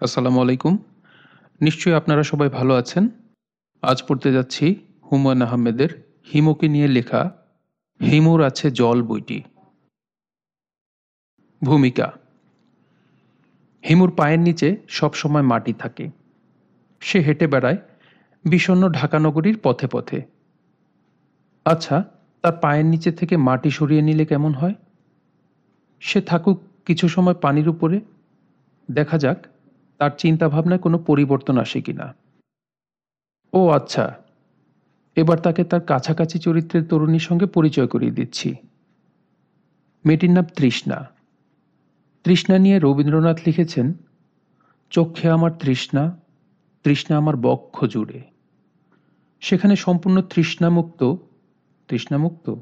আসসালামু আলাইকুম। নিশ্চয়ই আপনারা সবাই ভালো আছেন। আজ পড়তে যাচ্ছি হুমায়ুন আহমেদের হিমুকে নিয়ে লেখা হিমুর আছে জল বইটি। ভূমিকা, হিমুর পায়ের নিচে সব সময় মাটি থাকে। সে হেঁটে বেড়ায় বিষণ্ন ঢাকানগরীর পথে পথে। আচ্ছা তার পায়ের নিচে থেকে মাটি সরিয়ে নিলে কেমন হয়? সে থাকুক কিছু সময় পানির উপরে। দেখা যাক তার চিন্তাভাবনায় কোনো পরিবর্তন আসে কিনা ও আচ্ছা এবার তাকে তার কাছাকাছি চরিত্রের তরুণীর সঙ্গে পরিচয় করিয়ে দিচ্ছি। মেয়েটির নাম তৃষ্ণা। তৃষ্ণা নিয়ে রবীন্দ্রনাথ লিখেছেন, চক্ষে আমার তৃষ্ণা তৃষ্ণা আমার বক্ষ জুড়ে। সেখানে সম্পূর্ণ তৃষ্ণামুক্ত তৃষ্ণামুক্ত।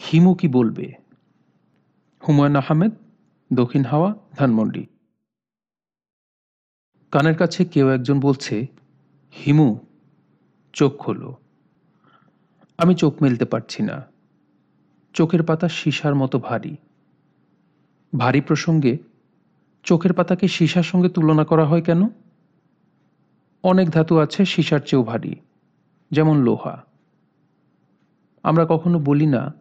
হিমু কি বলবে? হুমায়ুন আহমেদ, দক্ষিণ হাওয়া, ধানমন্ডি। কানের কাছে কেউ একজন বলছে, হিমু, চোখ খোলো। আমি চোখ মেলতে পারছি না। চোখের পাতা সীসার মতো ভারী। ভারী প্রসঙ্গে, চোখের পাতাকে সীসার সঙ্গে তুলনা করা হয় কেন? অনেক ধাতু আছে সীসার চেয়েও ভারী, যেমন লোহা। আমরা কখনো বলি না,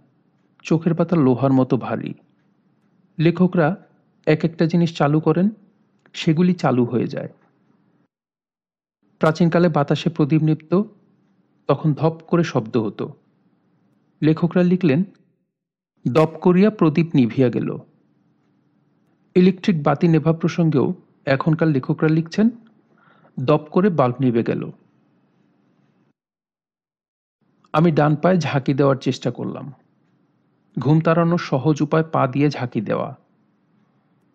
চোখের পাতা লোহার মতো ভারী। লেখকরা এক একটা জিনিস চালু করেন, সেগুলি চালু হয়ে যায়। প্রাচীনকালে বাতাসে প্রদীপ নিপ্ত, তখন ধপ করে শব্দ হতো। লেখকরা লিখলেন, দপ করিয়া প্রদীপ নিভিয়া গেল। ইলেকট্রিক বাতি নেভা প্রসঙ্গেও এখনকার লেখকরা লিখছেন, দপ করে বাল্ব নিভে গেল। আমি ডান পায়ে ঝাঁকি দেওয়ার চেষ্টা করলাম। ঘুম তাড়ানোর সহজ উপায় পা দিয়ে ঝাঁকি দেওয়া।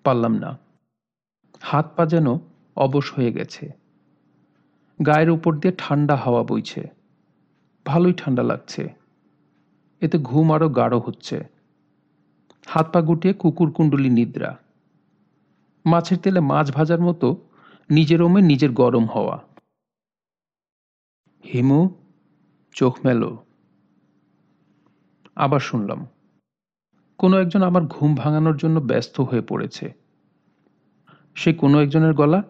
পারলাম না। হাত পা যেন অবশ হয়ে গেছে। গায়ের উপর দিয়ে ঠান্ডা হাওয়া বইছে। ভালোই ঠান্ডা লাগছে। এতে ঘুম আরও গাঢ় হচ্ছে। হাত পা গুটিয়ে কুকুর কুণ্ডলি নিদ্রা। মাছের তেলে মাছ ভাজার মতো নিজের ওমে নিজের গরম হওয়া। হিমু, চোখ মেলো। আবার শুনলাম, কোনো একজন আমার ঘুম ভাঙানোর জন্য ব্যস্ত হয়ে পড়েছে। সে কোনো একজনের গলা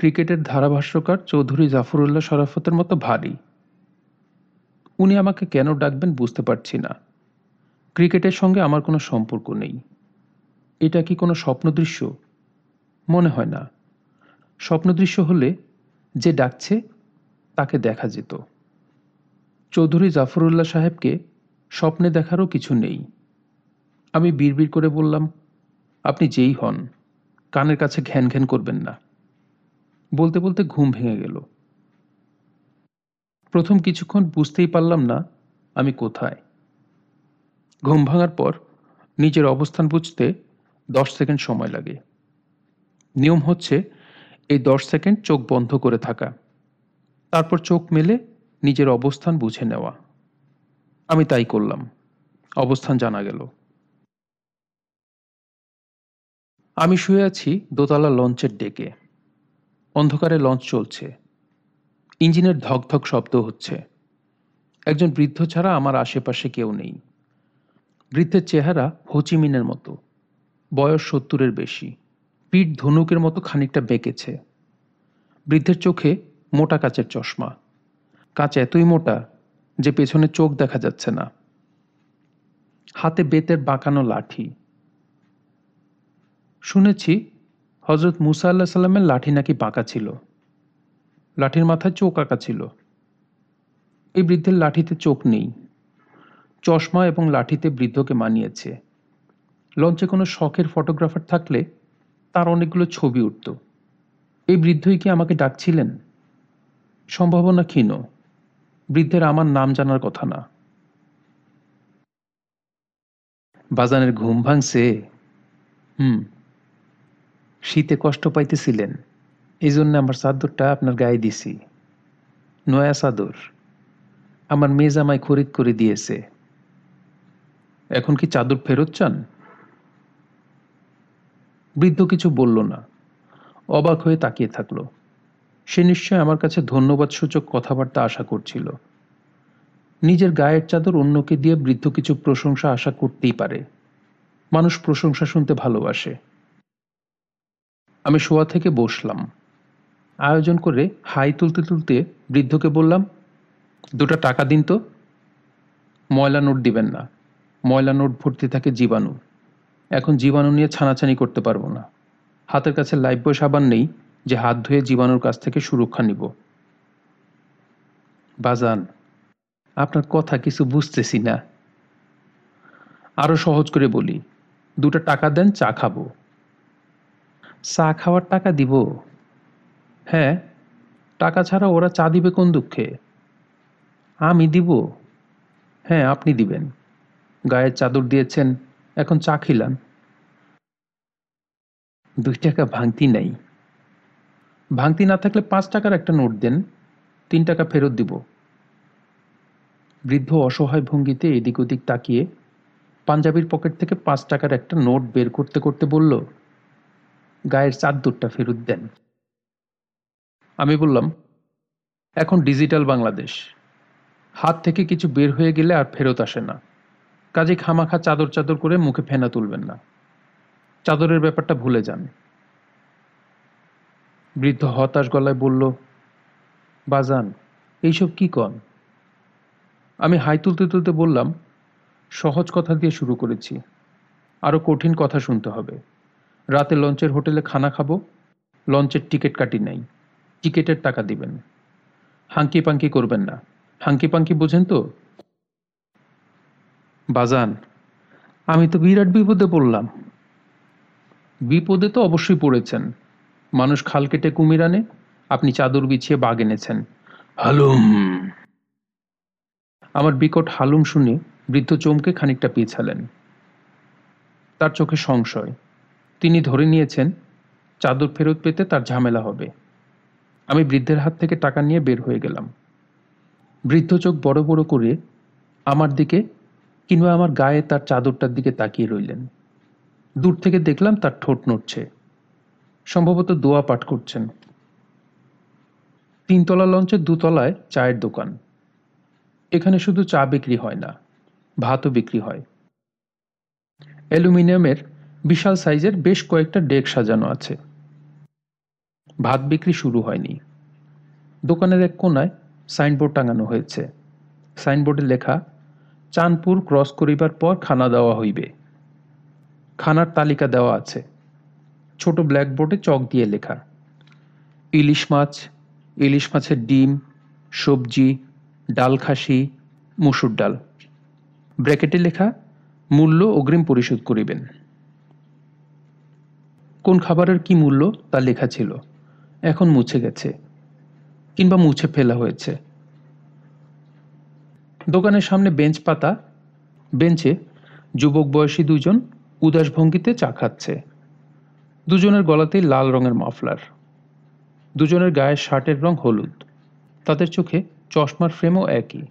ক্রিকেটের ধারাভাষ্যকার চৌধুরী জাফরুল্লাহ শরাফতের মতো ভারী। উনি আমাকে কেন ডাকবেন বুঝতে পারছি না। ক্রিকেটের সঙ্গে আমার কোনো সম্পর্ক নেই। এটা কি কোনো স্বপ্নদৃশ্য মনে হয় না। স্বপ্নদৃশ্য হলে যে ডাকছে, তাকে দেখা যেত। চৌধুরী জাফরুল্লাহ সাহেবকে স্বপ্নে দেখারও কিছু নেই। আমি বিড়বিড় করে বললাম, আপনি যেই হন, কানের কাছে ঘ্যান ঘ্যান করবেন না। বলতে বলতে ঘুম ভেঙে গেল। প্রথম কিছুক্ষণ বুঝতেই পারলাম না আমি কোথায়। ঘুম ভাঙার পর নিজের অবস্থান বুঝতে দশ সেকেন্ড সময় লাগে। নিয়ম হচ্ছে এই দশ সেকেন্ড চোখ বন্ধ করে থাকা। তারপর চোখ মেলে নিজের অবস্থান বুঝে নেওয়া। আমি তাই করলাম। অবস্থান জানা গেল। আমি শুয়ে আছি দোতলা লঞ্চের ডেকে। অন্ধকারে লঞ্চ চলছে। ইঞ্জিনের ধকধক শব্দ হচ্ছে। একজন বৃদ্ধ ছাড়া আমার আশেপাশে কেউ নেই। বৃদ্ধের চেহারা হোচিমিনের মতো। বয়স সত্তরের বেশি। পিঠ ধনুকের মতো খানিকটা বেঁকেছে। বৃদ্ধের চোখে মোটা কাচের চশমা। কাঁচ এতই মোটা যে পেছনে চোখ দেখা যাচ্ছে না। হাতে বেতের বাঁকানো লাঠি। শুনেছি হজরত মুসা আল্লাহ সাল্লামের লাঠি নাকি বাঁকা ছিল? লাঠির মাথায় চোখ আঁকা ছিল। এই বৃদ্ধের লাঠিতে চোখ নেই। চশমা এবং লাঠিতে বৃদ্ধকে মানিয়েছে। লঞ্চে কোনো শখের ফটোগ্রাফার থাকলে তার অনেকগুলো ছবি উঠত। এই বৃদ্ধই কি আমাকে ডাকছিলেন? সম্ভাবনা ক্ষীণ। বৃদ্ধের আমার নাম জানার কথা না। বাজানের ঘুম ভাঙছে। হুম শীতে কষ্ট পাইতেছিলেন। এই জন্য আমার চাদরটা আপনার গায়ে দিছি। নয়া চাদর। আমার মেয়ে জামাই খরিদ করে দিয়েছে। এখন কি চাদর ফেরত চান? বৃদ্ধ কিছু বলল না। অবাক হয়ে তাকিয়ে থাকল। সে নিশ্চয় আমার কাছে ধন্যবাদ সূচক কথাবার্তা আশা করছিল। নিজের গায়ের চাদর অন্যকে দিয়ে বৃদ্ধ কিছু প্রশংসা আশা করতেই পারে। মানুষ প্রশংসা শুনতে ভালোবাসে। আমি শোয়া থেকে বসলাম। আয়োজন করে হাই তুলতে তুলতে বৃদ্ধকে বললাম, দুটো টাকা দিন তো। ময়লা নোট দিবেন না। ময়লা নোট ভর্তি থাকে জীবাণু এখন জীবাণু নিয়ে ছানাছানি করতে পারব না। হাতের কাছে লাইফবয় সাবান নেই যে হাত ধুয়ে জীবাণুর কাছ থেকে সুরক্ষা নিব। বাজান, আপনার কথা কিছু বুঝতেছি না। আরও সহজ করে বলি, দুটো টাকা দেন, চা খাব। চা খাওয়ার টাকা দিব। হ্যাঁ টাকা ছাড়া ওরা চা দিবে কোন দুঃখে? আমি দিব। হ্যাঁ আপনি দিবেন। গায়ের চাদর দিয়েছেন, এখন চা খিলান। দুই টাকা ভাঙতি নাই। ভাঙতি না থাকলে পাঁচ টাকার একটা নোট দেন, তিন টাকা ফেরত দিব। বৃদ্ধ অসহায় ভঙ্গিতে এদিক ওদিক তাকিয়ে পাঞ্জাবির পকেট থেকে পাঁচ টাকার একটা নোট বের করতে করতে বলল গায়ের চাদরটা ফেরত দেন। আমি বললাম, এখন ডিজিটাল বাংলাদেশ। হাত থেকে কিছু বের হয়ে গেলে আর ফেরত আসে না। কাজে খামাখা চাদর চাদর করে মুখে ফেনা তুলবেন না। চাদরের ব্যাপারটা ভুলে যান। বৃদ্ধ হতাশ গলায় বলল, বাজান, এইসব কি কন? আমি হাই তুলতে তুলতে বললাম, সহজ কথা দিয়ে শুরু করেছি। আরও কঠিন কথা শুনতে হবে। রাতে লঞ্চের হোটেলে খানা খাব লঞ্চের টিকিট কাটি নাই, টিকিটের টাকা দিবেন। হাঙ্কি পাঙ্কি করবেন না। হাঙ্কি পাঙ্কি বোঝেন তো? বাজান, আমি তো বিরাট বিপদে পড়লাম। বিপদে তো অবশ্যই পড়েছেন। মানুষ খাল কেটে কুমির আনে, আপনি চাদর বিছিয়ে বাঘ এনেছেন। হালুম! আমার বিকট হালুম শুনে বৃদ্ধ চমকে খানিকটা পিছালেন। তার চোখে সংশয়। তিনি ধরে নিয়েছেন, চাদর ফেরত পেতে তার ঝামেলা হবে। আমি বৃদ্ধের হাত থেকে টাকা নিয়ে বের হয়ে গেলাম। বৃদ্ধ চোখ বড় বড় করে আমার দিকে কিংবা আমার গায়ে তার চাদরটার দিকে তাকিয়ে রইলেন। দূর থেকে দেখলাম তার ঠোঁট নড়ছে। সম্ভবত দোয়া পাঠ করছেন। তিনতলা লঞ্চের দুতলায় চায়ের দোকান। এখানে শুধু চা বিক্রি হয় না, ভাতও বিক্রি হয়। অ্যালুমিনিয়ামের বিশাল সাইজের বেশ কয়েকটা ডেক সাজানো আছে। ভাত বিক্রি শুরু হয়নি। দোকানের এক কোনায় সাইনবোর্ড টাঙানো হয়েছে। সাইনবোর্ডে লেখা, চাঁদপুর ক্রস করিবার পর খানা দেওয়া হইবে। খানার তালিকা দেওয়া আছে। ছোট ব্ল্যাকবোর্ডে চক দিয়ে লেখা, ইলিশ মাছ, ইলিশ মাছের ডিম, সবজি, ডাল খাসি, মুসুর ডাল। ব্র্যাকেটে লেখা, মূল্য অগ্রিম পরিশোধ করিবেন। কোন খাবারের কি মূল্য তা লেখা ছিল। এখন মুছে গেছে, কিংবা মুছে ফেলা হয়েছে। দোকানের সামনে বেঞ্চ পাতা, বেঞ্চে যুবক বয়সী দুজন উদাস ভঙ্গিতে চা খাচ্ছে। দুজনের গলাতেই লাল রঙের মাফলার। দুজনের গায়ের শার্টের রং হলুদ। তাদের চোখে চশমার ফ্রেমও একই।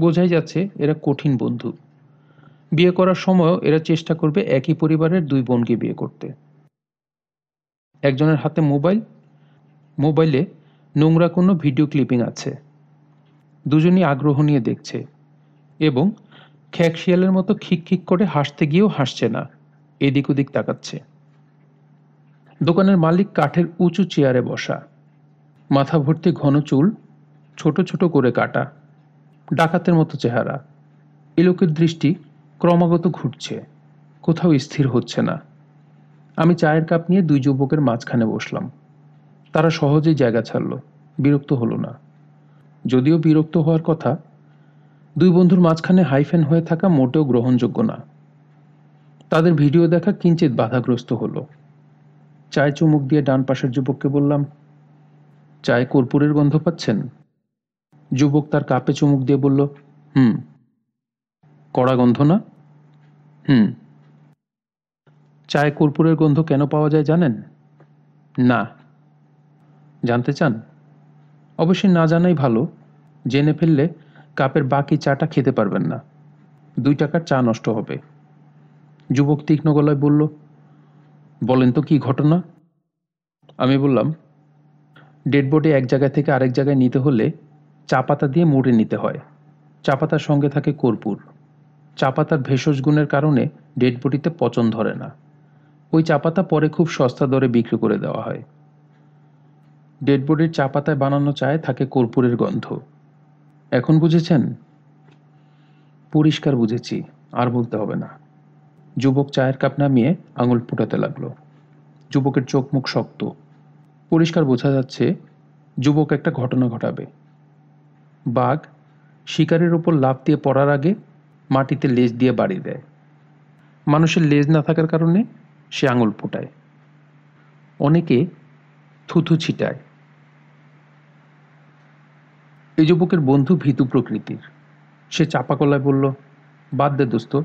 বোঝাই যাচ্ছে এরা কঠিন বন্ধু। বিয়ে করার সময়ও এরা চেষ্টা করবে একই পরিবারের দুই বোনকে বিয়ে করতে। একজনের হাতে মোবাইল, মোবাইলে নোংরা কোনো ভিডিও ক্লিপিং আছে। দুজনই আগ্রহ নিয়ে দেখছে এবং খ্যাক শিয়ালের মতো খিক খিক করে হাসতে গিয়েও হাসছে না, এদিক ওদিক তাকাচ্ছে। দোকানের মালিক কাঠের উঁচু চেয়ারে বসা। মাথা ভর্তি ঘন চুল, ছোট ছোট করে কাটা, ডাকাতের মতো চেহারা। এ লোকের দৃষ্টি ক্রমাগত ঘুরছে, কোথাও স্থির হচ্ছে না। আমি চায়ের কাপ নিয়ে দুই যুবকের মাঝখানে বসলাম। তারা সহজেই জায়গা ছাড়ল। বিরক্ত হলো না। যদিও বিরক্ত হওয়ার কথা, দুই বন্ধুর মাঝখানে হাইফেন হয়ে থাকা মোটেও গ্রহণযোগ্য না। তাদের ভিডিও দেখা কিঞ্চিত বাধাগ্রস্ত হলো। চায় চুমুক দিয়ে ডান পাশের যুবককে বললাম, চায় কর্পূরের গন্ধ পাচ্ছেন? যুবক তার কাপে চুমুক দিয়ে বলল, হুম। কড়া গন্ধ না? হুম। চায় কর্পূরের গন্ধ কেন পাওয়া যায় জানেন? না। জানতে চান? অবশ্যই না জানাই ভালো। জেনে ফেললে কাপের বাকি চাটা খেতে পারবেন না। দুই টাকার চা নষ্ট হবে। যুবক তীক্ষ্ণ গলায় বলল, বলেন তো কি ঘটনা? আমি বললাম ডেড বডি এক জায়গা থেকে আরেক জায়গায় নিতে হলে চা পাতা দিয়ে মুড়ে নিতে হয়। চা পাতার সঙ্গে থাকে কর্পূর। চা পাতার ভেষজ গুণের কারণে ডেড পচন ধরে না। ওই চা পাতা পরে খুব সস্তা দরে বিক্রি করে দেওয়া হয়। ডেডবোর্ডের চা পাতায় বানানো চায়ে থাকে কর্পূরের গন্ধ। এখন বুঝেছেন? পরিষ্কার বুঝেছি, আর বলতে হবে না। যুবক চায়ের কাপ নামিয়ে আঙুল ফুটাতে লাগল। যুবকের চোখ মুখ শক্ত। পরিষ্কার বোঝা যাচ্ছে, যুবক একটা ঘটনা ঘটাবে। বাঘ শিকারের ওপর লাফ দিয়ে পড়ার আগে মাটিতে লেজ দিয়ে বাড়ি দেয়। মানুষের লেজ না থাকার কারণে সে আঙুল ফোটায়। অনেকে থুথু ছিটায়। এই যুবকের বন্ধু ভীতু প্রকৃতির। সে চাপা গলায় বলল, বাদ দে দোস্ত,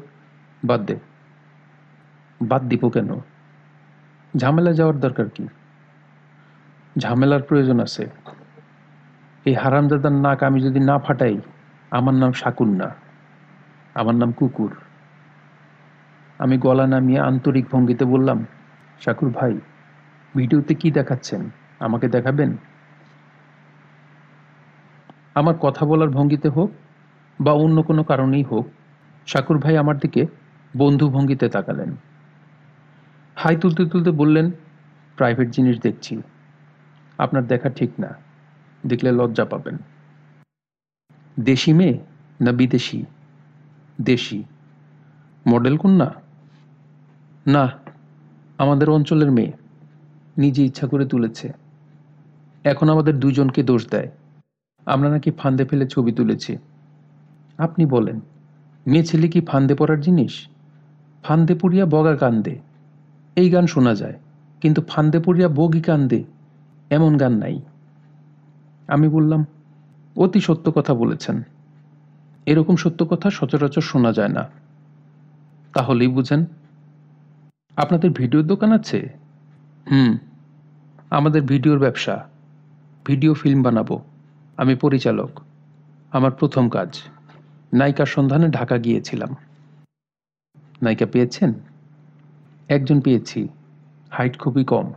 বাদ দে। বাদ দিব কেন? ঝামেলা যাওয়ার দরকার কি? ঝামেলার প্রয়োজন আছে। এই হারামজাদার নাক আমি যদি না ফাটাই, আমার নাম শাকুর না আমার নাম কুকুর। আমি গলা নামিয়ে আন্তরিক ভঙ্গিতে বললাম শাকুর ভাই, ভিডিওতে কি দেখাচ্ছেন? আমাকে দেখাবেন? আমার কথা বলার ভঙ্গিতে হোক বা অন্য কোনো কারণেই হোক শাকুর ভাই আমার দিকে বন্ধু ভঙ্গিতে তাকালেন। হাই তুলতে তুলতে বললেন, প্রাইভেট জিনিস দেখছি, আপনার দেখা ঠিক না, দেখলে লজ্জা পাবেন। দেশি মেয়ে না বিদেশি? দেশি। মডেল কন্যা? না, আমাদের অঞ্চলের মেয়ে নিজে ইচ্ছা করে তুলেছে। এখন আমাদের দুজনকে দোষ দেয়। আমরা নাকি ফান্দে ফেলে ছবি তুলেছি। আপনি বলেন, মেয়ে ছেলে কি ফান্দে পড়ার জিনিস? ফান্দে পড়িয়া বগা কান্দে। এই গান শোনা যায়, কিন্তু ফান্দে পড়িয়া বগি কান্দে, এমন গান নাই। আমি বললাম, অতি সত্য কথা বলেছেন। এরকম সত্য কথা সচরাচর শোনা যায় না। তাহলেই বুঝেন আপনাদের ভিডিওর দোকান আছে? হুম। আমাদের ভিডিওর ব্যবসা। ভিডিও ফিল্ম বানাবো। আমি পরিচালক। আমার প্রথম কাজ। নায়িকার সন্ধানে ঢাকা গিয়েছিলাম। নায়িকা পেয়েছেন? একজন পেয়েছি। হাইট খুবই কম।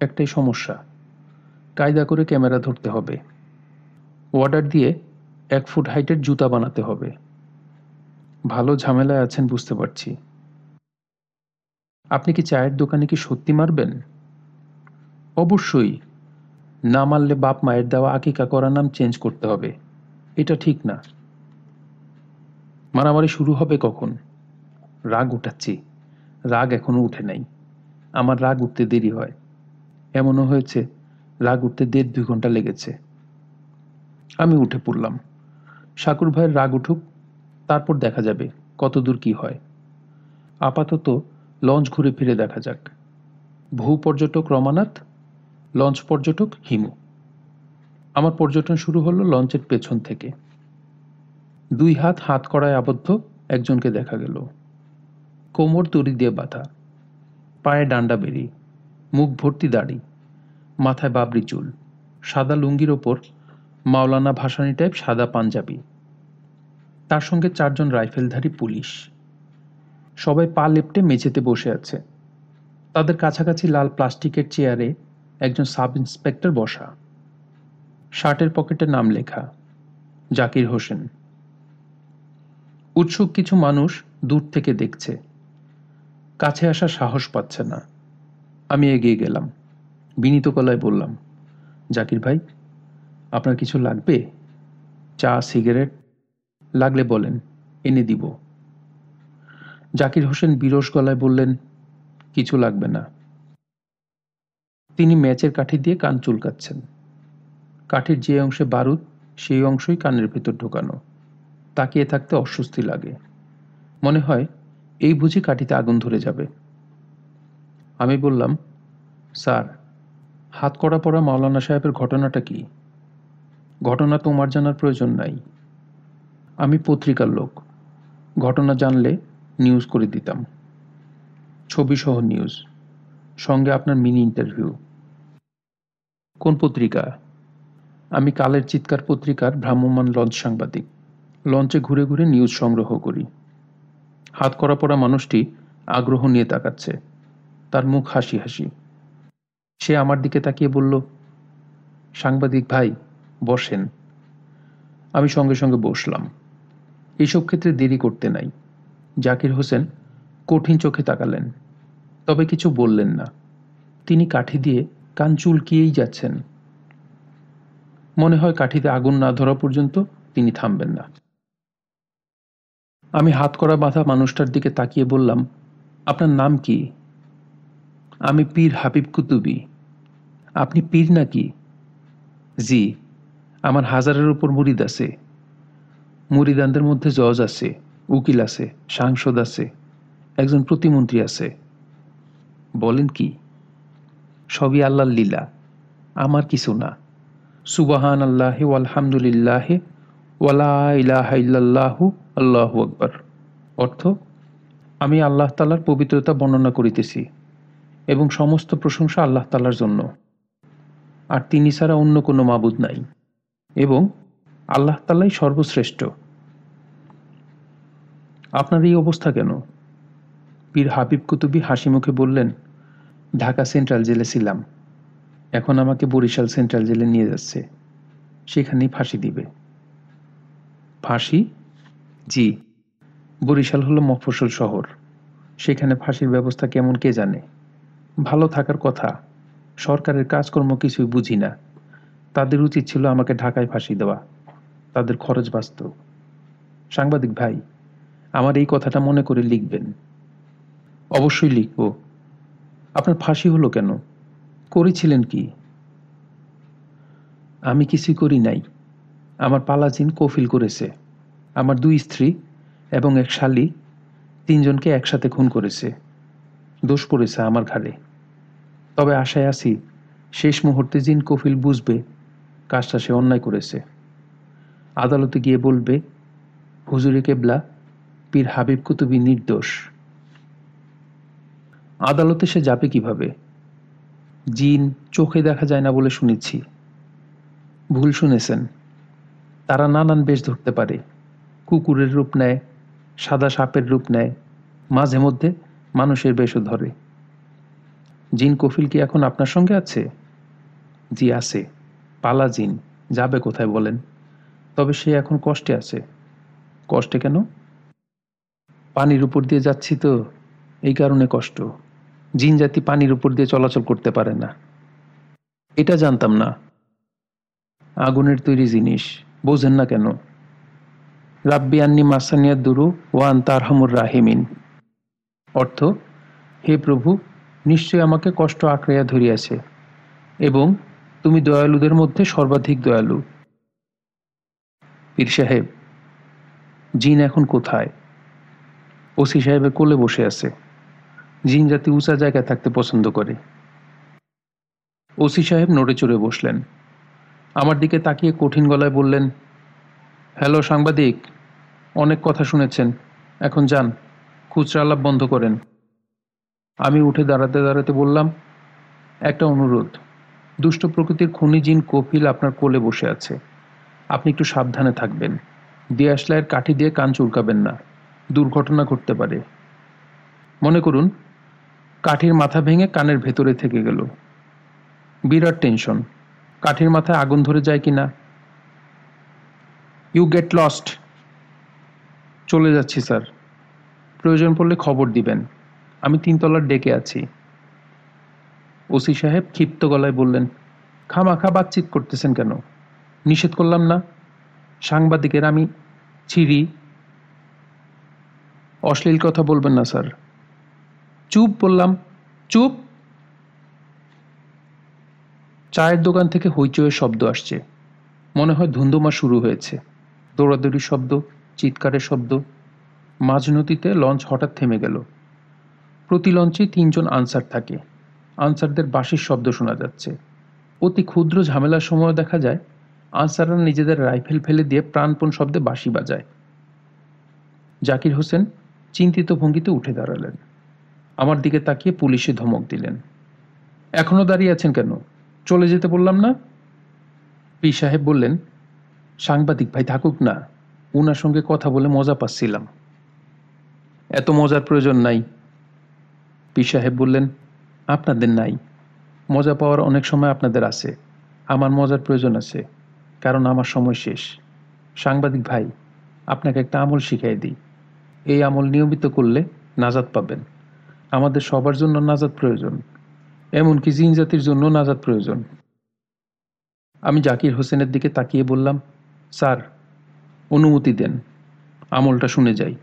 একটাই সমস্যা। কায়দা করে ক্যামেরা ধরতে হবে। অর্ডার দিয়ে এক ফুট হাইটের জুতা বানাতে হবে। ভালো ঝামেলায় আছেন বুঝতে পারছি। আপনি কি চায়ের দোকানে কি সত্যি মারবেন? অবশ্যই। না মারলে বাপ মায়ের দেওয়া আকিকা করার নাম চেঞ্জ করতে হবে। এটা ঠিক না। মারামারি শুরু হবে কখন? রাগ উঠাচ্ছি। রাগ এখনও উঠে নাই। আমার রাগ উঠতে দেরি হয়। এমনও হয়েছে, রাগ উঠতে দেড় দুই ঘণ্টা লেগেছে। আমি উঠে পড়লাম। শাকুর ভাইয়ের রাগ উঠুক, তারপর দেখা যাবে কত দূর কি হয়। আপাতত লঞ্চ ঘুরে ফিরে দেখা যাক। ভূ পর্যটক রমানাথ, লঞ্চ পর্যটক হিমু। আমার পর্যটন শুরু হলো লঞ্চের পেছন থেকে। দুই হাত হাত কড়ায় আবদ্ধ একজনকে দেখা গেল। কোমর তরি দিয়ে বাঁধা। পায়ে ডান্ডা বেরি মুখ ভর্তি দাড়ি, মাথায় বাবরি চুল, সাদা লুঙ্গির ওপর মাওলানা ভাসানি টাইপ সাদা পাঞ্জাবি। তার সঙ্গে চারজন রাইফেলধারী পুলিশ। সবাই পা লেপটে মেঝেতে বসে আছে। তাদের কাছাকাছি লাল প্লাস্টিকের চেয়ারে একজন সাব ইন্সপেক্টর বসা। শার্টের পকেটে নাম লেখা, জাকির হোসেন। উৎসুক কিছু মানুষ দূর থেকে দেখছে। কাছে আসা সাহস পাচ্ছে না। আমি এগিয়ে গেলাম। বিনীত গলায় বললাম, জাকির ভাই, আপনার কিছু লাগবে? চা, সিগারেট? লাগলে বলেন, এনে দিব। জাকির হোসেন বিরস গলায় বললেন, কিছু লাগবে না। তিনি ম্যাচের কাঠি দিয়ে কান চুলকাচ্ছেন। কাঠির যে অংশে বারুদ, সেই অংশই কানের ভেতর ঢোকানো। তাকিয়ে থাকতে অস্বস্তি লাগে। মনে হয়, এই বুঝি কাঠিতে আগুন ধরে যাবে। আমি বললাম, স্যার, হাত করা পড়া মাওলানা সাহেবের ঘটনাটা কি? ঘটনা তোমার জানার প্রয়োজন নাই। আমি পত্রিকার লোক। ঘটনা জানলে নিউজ করে দিতাম। ছবি সহ নিউজ সঙ্গে আপনার মিনি ইন্টারভিউ কোন পত্রিকা? আমি কালের চিৎকার পত্রিকার ভ্রাম্যমান লঞ্চ সাংবাদিক। লঞ্চে ঘুরে ঘুরে নিউজ সংগ্রহ করি। হাত করা পড়া মানুষটি আগ্রহ নিয়ে তাকাচ্ছে। তার মুখ হাসি হাসি। সে আমার দিকে তাকিয়ে বলল, সাংবাদিক ভাই, বসেন। আমি সঙ্গে সঙ্গে বসলাম। এইসব ক্ষেত্রে দেরি করতে নাই। জাকির হোসেন কঠিন চোখে তাকালেন, তবে কিছু বললেন না। তিনি কাঠি দিয়ে কান চুলকিয়েই যাচ্ছেন। মনে হয় কাঠিতে আগুন না ধরা পর্যন্ত তিনি থামবেন না। আমি হাত করা বাঁধা মানুষটার দিকে তাকিয়ে বললাম, আপনার নাম কি? আমি পীর হাবিব কুতুবি। আপনি পীর নাকি? জি, আমার হাজারের উপর মুরিদ আছে। মুরিদানদের মধ্যে জজ আছে। উকিল আছে, সাংসদ আছে, একজন প্রতিমন্ত্রী আছে। বলেন কি? সবই আল্লাহর লীলা, আমার কিছু না। সুবাহান আল্লাহ আলহামদুলিল্লাহ ওয়ালা ইলাহা ইল্লাল্লাহু, আল্লাহু আকবার। অর্থ, আমি আল্লাহ তালার পবিত্রতা বর্ণনা করিতেছি এবং সমস্ত প্রশংসা আল্লাহ তালার জন্য। আর তিনি ছাড়া অন্য কোনো মাবুদ নাই। এবং আল্লাহ তালাই সর্বশ্রেষ্ঠ। আপনার এই অবস্থা কেন? পীর হাবিব কুতুবি হাসি মুখে বললেন, ঢাকা সেন্ট্রাল জেলে ছিলাম। এখন আমাকে বরিশাল সেন্ট্রাল জেলে নিয়ে যাচ্ছে। সেখানেই ফাঁসি দিবে। ফাঁসি? জি। বরিশাল হলো মফস্বল শহর। সেখানে ফাঁসির ব্যবস্থা কেমন কে জানে? ভালো থাকার কথা। সরকারের কাজকর্ম কিছুই বুঝি না। তাদের উচিত ছিল আমাকে ঢাকায় ফাঁসি দেওয়া। তাদের খরচ বাঁচত। সাংবাদিক ভাই আমার এই কথাটা মনে করে লিখবেন। অবশ্যই লিখব। আপনার ফাঁসি হলো কেন? করেছিলেন কি? আমি কিছুই করি নাই। আমার পালাজিন কফিল করেছে। আমার দুই স্ত্রী এবং এক শালি তিনজনকে একসাথে খুন করেছে। দোষ পড়েছে আমার ঘাড়ে। তবে আশায় আছি, শেষ মুহূর্তে জিন কফিল বুঝবে কাজটা সে অন্যায় করেছে। আদালতে গিয়ে বলবে, হুজুরি কেবলা পীর হাবিব কুতুবি নির্দোষ। আদালতে সে যাবে কীভাবে? জিন চোখে দেখা যায় না বলে শুনেছি। ভুল শুনেছেন। তারা নানান বেশ ধরতে পারে। কুকুরের রূপ নেয়, সাদা সাপের রূপ নেয়, মাঝে মধ্যে মানুষের বেশও ধরে। জিন কফিল কি এখন আপনার সঙ্গে আছে? জি, আছে। পালা জিন, যাবে কোথায় বলেন? তবে সে এখন কষ্টে আছে। কষ্টে কেন? পানির উপর দিয়ে যাচ্ছি তো, এই কারণে কষ্ট। জিন জাতি পানির উপর দিয়ে চলাচল করতে পারে না। এটা জানতাম না। আগুনের তৈরি জিনিস, বোঝেন না কেন? রাব্বি আন্নি মাসানিয়া দুরু ওয়ান তারহামুর রাহিমিন। অর্থ, হে প্রভু, নিশ্চয় আমাকে কষ্ট আঁকড়াইয়া ধরিয়াছে, এবং তুমি দয়ালুদের মধ্যে সর্বাধিক দয়ালু। পীর সাহেব, জিন এখন কোথায়? ওসি সাহেবের কোলে বসে আছে। জিন জাতি উঁচা জায়গায় থাকতে পছন্দ করে। ওসি সাহেব নড়ে চড়ে বসলেন। আমার দিকে তাকিয়ে কঠিন গলায় বললেন, হ্যালো সাংবাদিক, অনেক কথা শুনেছেন। এখন যান, খুচরা আলাপ বন্ধ করেন। আমি উঠে দাঁড়াতে দাঁড়াতে বললাম, একটা অনুরোধ। দুষ্ট প্রকৃতির খুনি জিন কপিল আপনার কোলে বসে আছে। আপনি একটু সাবধানে থাকবেন। দিয়াশলাইয়ের কাঠি দিয়ে কান চুলকাবেন না। দুর্ঘটনা ঘটতে পারে। মনে করুন, কাঠির মাথা ভেঙে কানের ভেতরে থেকে গেল। বিরাট টেনশন, কাঠির মাথায় আগুন ধরে যায় কি না ইউ গেট লস্ট চলে যাচ্ছি, স্যার। প্রয়োজন পড়লে খবর দিবেন। আমি তিনতলার ডেকে আছি। ওসি সাহেব ক্ষিপ্ত গলায় বললেন খামাখা বাতচিত করতেছেন কেন? নিষেধ করলাম না। সাংবাদিকের আমি ছিঁড়ি অশ্লীল কথা বলবেন না, স্যার। চুপ বললাম, চুপ। চায়ের দোকান থেকে হইচয়ের শব্দ আসছে। মনে হয় ধুন্দুমা শুরু হয়েছে। দৌড়াদৌড়ির শব্দ, চিৎকারের শব্দ। মাঝ নদীতে লঞ্চ হঠাৎ থেমে গেল। প্রতি লঞ্চে তিনজন আনসার থাকে। আনসারদের বাঁশির শব্দ শোনা যাচ্ছে। অতি ক্ষুদ্র ঝামেলার সময় দেখা যায়, আনসাররা নিজেদের রাইফেল ফেলে দিয়ে প্রাণপণ শব্দে বাঁশি বাজায়। জাকির হোসেন চিন্তিত ভঙ্গিতে উঠে দাঁড়ালেন। আমার দিকে তাকিয়ে পুলিশে ধমক দিলেন। এখনও দাঁড়িয়ে আছেন কেন? চলে যেতে বললাম না? পি সাহেব বললেন, সাংবাদিক ভাই থাকুক না, উনার সঙ্গে কথা বলে মজা পাচ্ছিলাম। এত মজার প্রয়োজন নাই। পি সাহেব বললেন, আপনাদের নাই। মজা পাওয়ার অনেক সময় আপনাদের আছে। আমার মজার প্রয়োজন আছে, কারণ আমার সময় শেষ। সাংবাদিক ভাই, আপনাকে একটা আমল শিখাই দিই। এই আমল নিয়মিত করলে নাজাদ পাবেন। আমাদের সবার জন্য নাজাদ প্রয়োজন। এমনকি জিন জাতির জন্য নাজাদ প্রয়োজন। আমি জাকির হোসেনের দিকে তাকিয়ে বললাম, স্যার, অনুমতি দেন। আমলটা শুনে যাই।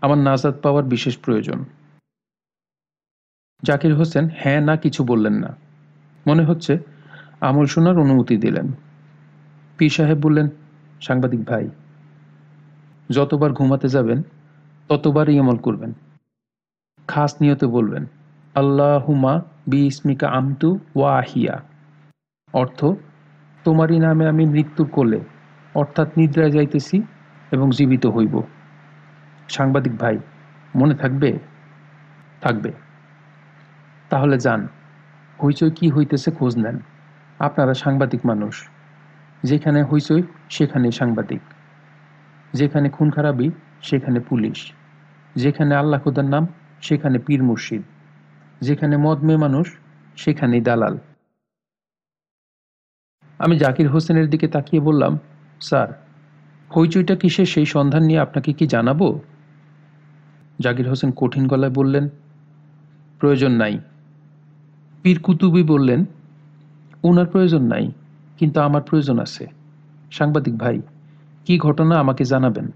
আমার নাজাদ পাওয়ার বিশেষ প্রয়োজন। জাকির হোসেন হ্যাঁ না কিছু বললেন না। মনে হচ্ছে আমল শোনার অনুমতি দিলেন। পি সাহেব বললেন, সাংবাদিক ভাই, যতবার ঘুমাতে যাবেন ততবারই আমল করবেন। খাস নিয়তে বলবেন আল্লাহুমা বি ইসমিকা আমতু ওয়া আহিয়া অর্থ, তোমারই নামে আমি মৃত্যু কোলে, অর্থাৎ নিদ্রায় যাইতেছি এবং জীবিত হইব। সাংবাদিক ভাই, মনে থাকবে? থাকবে। তাহলে যান, হইচই কি হইতেছে খোঁজ নেন। আপনারা সাংবাদিক মানুষ, যেখানে হইচই সেখানে সাংবাদিক, যেখানে খুন খারাপি সেখানে পুলিশ। যেখানে আল্লাহ খুদার নাম, সেখানে পীর মুর্শিদ। যেখানে মদ মেয়ে মানুষ, সেখানেই দালাল। আমি জাকির হোসেনের দিকে তাকিয়ে বললাম, স্যার, হইচইটা কিসের? সেই সন্ধান নিয়ে আপনাকে কি জানাব? জাকির হোসেন কঠিন গলায় বললেন, প্রয়োজন নাই। পীর কুতুবি বললেন ওনার প্রয়োজন নাই, কিন্তু আমার প্রয়োজন আছে। সাংবাদিক ভাই, কি ঘটনা আমাকে জানাবেন?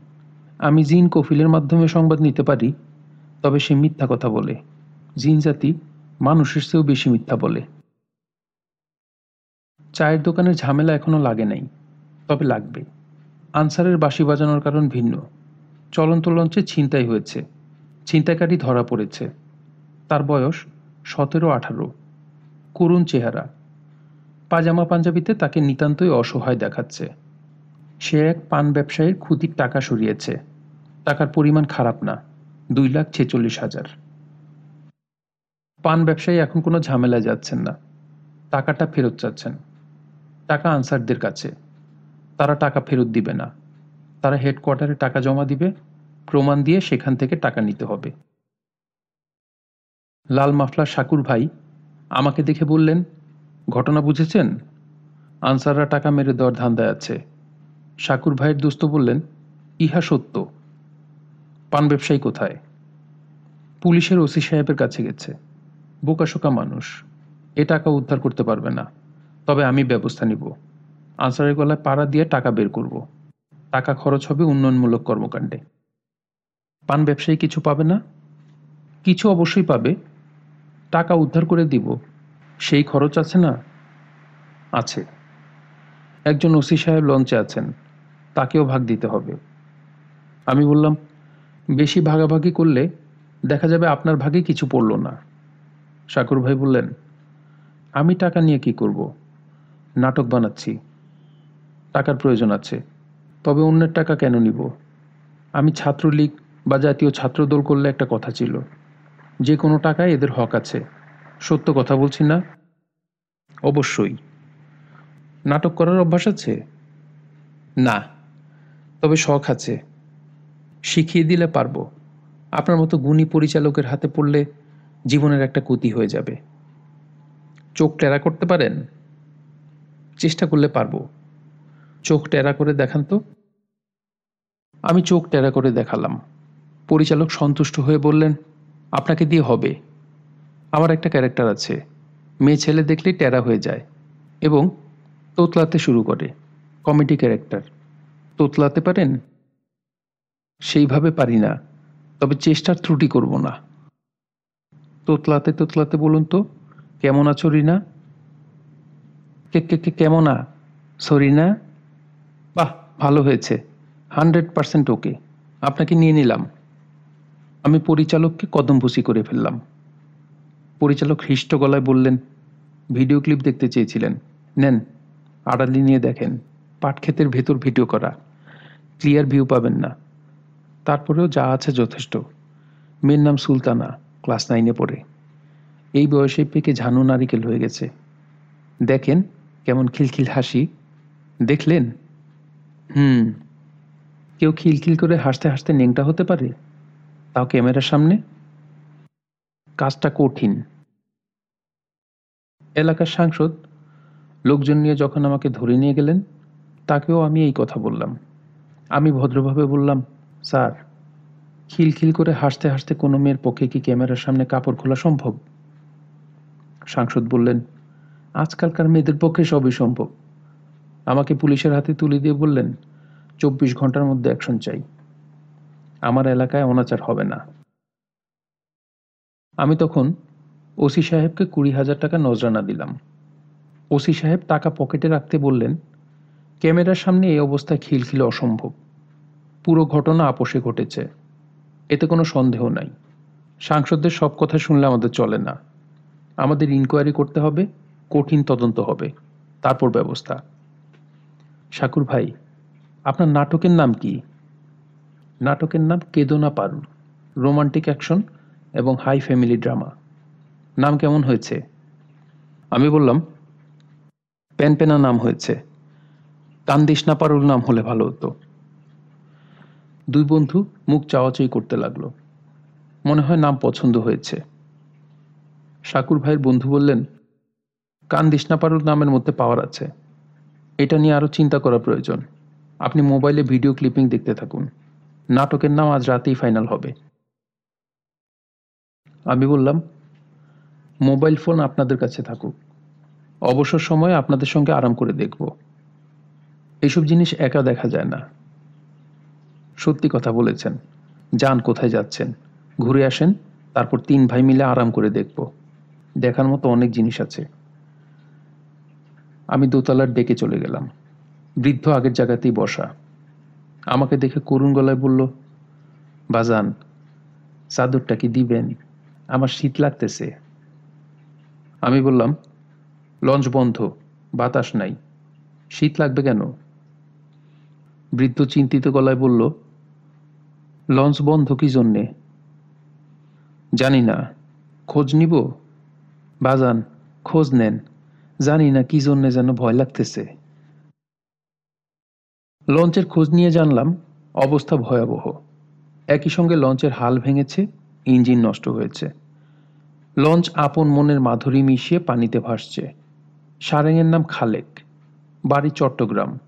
আমি জিন কফিলের মাধ্যমে সংবাদ নিতে পারি, তবে সে মিথ্যা কথা বলে। জিন জাতি মানুষের চেয়েও বেশি মিথ্যা বলে। চায়ের দোকানের ঝামেলা এখনও লাগে নাই, তবে লাগবে। আনসারের বাঁশি বাজানোর কারণ ভিন্ন। চলন্ত লঞ্চে ছিনতাই হয়েছে। ছিনতাইকারী ধরা পড়েছে। তার বয়স সতেরো, আঠারো। করুণ চেহারা। পাজামা পাঞ্জাবিতে তাকে নিতান্তই অসহায় দেখাচ্ছে। সে এক পান ব্যবসায়ীর ক্ষুতির টাকা সরিয়েছে। টাকার পরিমাণ খারাপ না, দুই লাখ ছেচল্লিশ হাজার। পান ব্যবসায়ী এখন কোনো ঝামেলায় যাচ্ছেন না। টাকাটা ফেরত চাচ্ছেন। টাকা আনসারদের কাছে। তারা টাকা ফেরত দিবে না। তারা হেডকোয়ার্টারে টাকা জমা দিবে। প্রমাণ দিয়ে সেখান থেকে টাকা নিতে হবে। লাল মাফলার শাকুর ভাই আমাকে দেখে বললেন, ঘটনা বুঝেছেন? আনসাররা টাকা মেরে দেওয়ার ধান্দায় আছে। শাকুর ভাইয়ের দোস্ত বললেন, ইহা সত্য। পান ব্যবসায়ী কোথায়? পুলিশের ওসি সাহেবের কাছে গেছে। বোকাশোকা মানুষ। এ টাকা উদ্ধার করতে পারবে না। তবে আমি ব্যবস্থা নিব। আনসারের গলায় পাড়া দিয়ে টাকা বের করব। টাকা খরচ হবে উন্নয়নমূলক কর্মকাণ্ডে। পান ব্যবসায়ী কিছু পাবে না? কিছু অবশ্যই পাবে। টাকা উদ্ধার করে দিব। সেই খরচ আছে না? আছে। একজন ওসি সাহেব লঞ্চে আছেন। তাকেও ভাগ দিতে হবে। আমি বললাম, বেশি ভাগাভাগি করলে দেখা যাবে আপনার ভাগে কিছু পড়ল না। শাকুর ভাই বললেন, আমি টাকা নিয়ে কি করব? নাটক বানাচ্ছি। টাকার প্রয়োজন আছে। তবে অন্যের টাকা কেন নিব? আমি ছাত্রলীগ বা জাতীয় ছাত্রদল করলে একটা কথা ছিল। যে কোনো টাকায় এদের হক আছে। সত্য কথা বলছি না? অবশ্যই। নাটক করার অভ্যাস আছে? না। তবে শখ আছে। শিখিয়ে দিলে পারব। আপনার মতো গুণী পরিচালকের হাতে পড়লে জীবনের একটা ক্ষতি হয়ে যাবে। চোখ টেরা করতে পারেন? চেষ্টা করলে পারব। চোখ টেরা করে দেখান তো। আমি চোখ টেরা করে দেখালাম। পরিচালক সন্তুষ্ট হয়ে বললেন, আপনাকে দিয়ে হবে। আমার একটা ক্যারেক্টার আছে। মেয়ে ছেলে দেখলেই টেরা হয়ে যায় এবং তোতলাতে শুরু করে। Comedy character. তোতলাতে পারেন? সেইভাবে পারি না। তবে চেষ্টার ত্রুটি করব না। তোতলাতে তোতলাতে বলুন তো, কেমন আছো রিনা? কে কে কে, কেমন আ? সরিনা বাহ, ভালো হয়েছে। Hundred percent okay. আপনাকে নিয়ে নিলাম। আমি পরিচালককে কদমভুসি করে ফেললাম। পরিচালক হৃষ্ট গলায় বললেন, ভিডিও ক্লিপ দেখতে চেয়েছিলেন। নেন, আড়ালি নিয়ে দেখেন। পাটক্ষেতের ভেতর ভিডিও করা। ক্লিয়ার ভিউ পাবেন না। তারপরেও যা আছে যথেষ্ট। মেয়ের নাম সুলতানা, ক্লাস নাইনে পড়ে। এই বয়সে পেকে ঝানু নারিকেল হয়ে গেছে। দেখেন কেমন খিলখিল হাসি। দেখলেন? হুম। কেউ খিলখিল করে হাসতে হাসতে নেংটা হতে পারে? তাও ক্যামেরার সামনে? কাজটা কঠিন। এলাকার সাংসদ, লোকজন নিয়ে যখন আমাকে ধরে নিয়ে গেলেন তাকেও আমি এই কথা বললাম। আমি ভদ্রভাবে বললাম, স্যার, খিলখিল করে হাসতে হাসতে কোনো মেয়ের পক্ষে কি ক্যামেরার সামনে কাপড় খোলা সম্ভব? সাংসদ বললেন, আজকালকার মেয়েদের পক্ষে সবই সম্ভব। আমাকে পুলিশের হাতে তুলে দিয়ে বললেন, চব্বিশ ঘণ্টার মধ্যে অ্যাকশন চাই। আমার এলাকায় অনাচার হবে না। আমি তখন ওসি সাহেবকে কুড়ি হাজার টাকা নজরানা দিলাম। ওসি সাহেব টাকা পকেটে রাখতে বললেন ক্যামেরার সামনে এই অবস্থায় খিলখিল অসম্ভব। পুরো ঘটনা আপোষে ঘটেছে। এতে কোনো সন্দেহ নাই। সাংসদদের সব কথা শুনলে আমাদের চলে না। আমাদের ইনকোয়ারি করতে হবে, কঠিন তদন্ত হবে। তারপর ব্যবস্থা। শাকুর ভাই, আপনার নাটকের নাম কি? নাটকের নাম কেদনা পারু রোমান্টিক অ্যাকশন এবং হাই ফ্যামিলি ড্রামা। নাম কেমন হয়েছে? আমি বললাম, প্যানপেনা নাম হয়েছে। কান্দিস না পারুল নাম হলে ভালো হতো। দুই বন্ধু মুখ চাওয়াচাই করতে লাগল। মনে হয় নাম পছন্দ হয়েছে। শাকুর ভাইয়ের বন্ধু বললেন কান দিশনাপারুর নামের মধ্যে পাওয়ার আছে। এটা নিয়ে আরও চিন্তা করা প্রয়োজন। আপনি মোবাইলে ভিডিও ক্লিপিং দেখতে থাকুন। নাটকের নাম আজ রাতেই ফাইনাল হবে। আমি বললাম, মোবাইল ফোন আপনাদের কাছে থাকুক। অবসর সময়ে আপনাদের সঙ্গে আরাম করে দেখব। এইসব জিনিস একা দেখা যায় না। সত্যি কথা বলেছেন, যান কোথায় যাচ্ছেন, ঘুরে আসেন, তারপর তিন ভাই মিলে আরাম করে দেখব। দেখার মতো অনেক জিনিস আছে। আমি দোতলার ডেকে চলে গেলাম। বৃদ্ধ আগের জায়গাতেই বসা। আমাকে দেখে করুণ গলায় বলল, বাজান, চাদরটা কি দিবেন? আমার শীত লাগতেছে। আমি বললাম, লঞ্চ বন্ধ, বাতাস নাই। শীত লাগবে কেন? বৃদ্ধ চিন্তিত গলায় বলল, লঞ্চ বন্ধ কি জন্যে? জানি না। খোঁজ নিব? বাজান, খোঁজ নেন। জানি না কি জন্যে যেন ভয় লাগতেছে। লঞ্চের খোঁজ নিয়ে জানলাম, অবস্থা ভয়াবহ। একই সঙ্গে লঞ্চের হাল ভেঙেছে, ইঞ্জিন নষ্ট হয়েছে। লঞ্চ আপন মনের মাধুরী মিশিয়ে পানিতে ভাসছে। সারেঙের নাম খালেক। বাড়ি চট্টগ্রাম।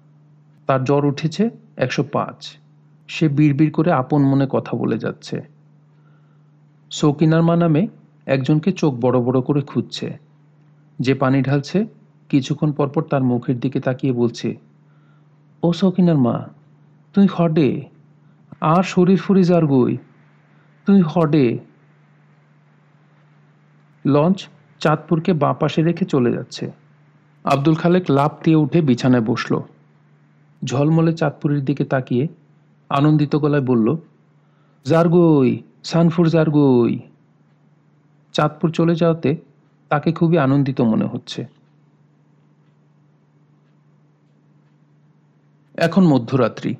তার জ্বর উঠেছে একশো পাঁচ। সে বিড়বিড় করে আপন মনে কথা বলে যাচ্ছে। সৌকিনার মা নামে একজনকে চোখ বড় বড় করে খুঁজছে। যে পানি ঢালছে, কিছুক্ষণ পরপর তার মুখের দিকে তাকিয়ে বলছে, ও সৌকিনার মা, তুই হডে? আর শরীর ফুরি যার গই তুই হডে? লঞ্চ চাঁদপুরকে বাঁ পাশে রেখে চলে যাচ্ছে। আব্দুল খালেক লাভ দিয়ে উঠে বিছানায় বসল। ঝলমলে চাঁদপুরের দিকে তাকিয়ে আনন্দিত গলায় বলল, জারগই, সানফুর জারগই। চাঁদপুর চলে যাওয়াতে তাকে খুবই আনন্দিত মনে হচ্ছে। এখন মধ্যরাত্রি।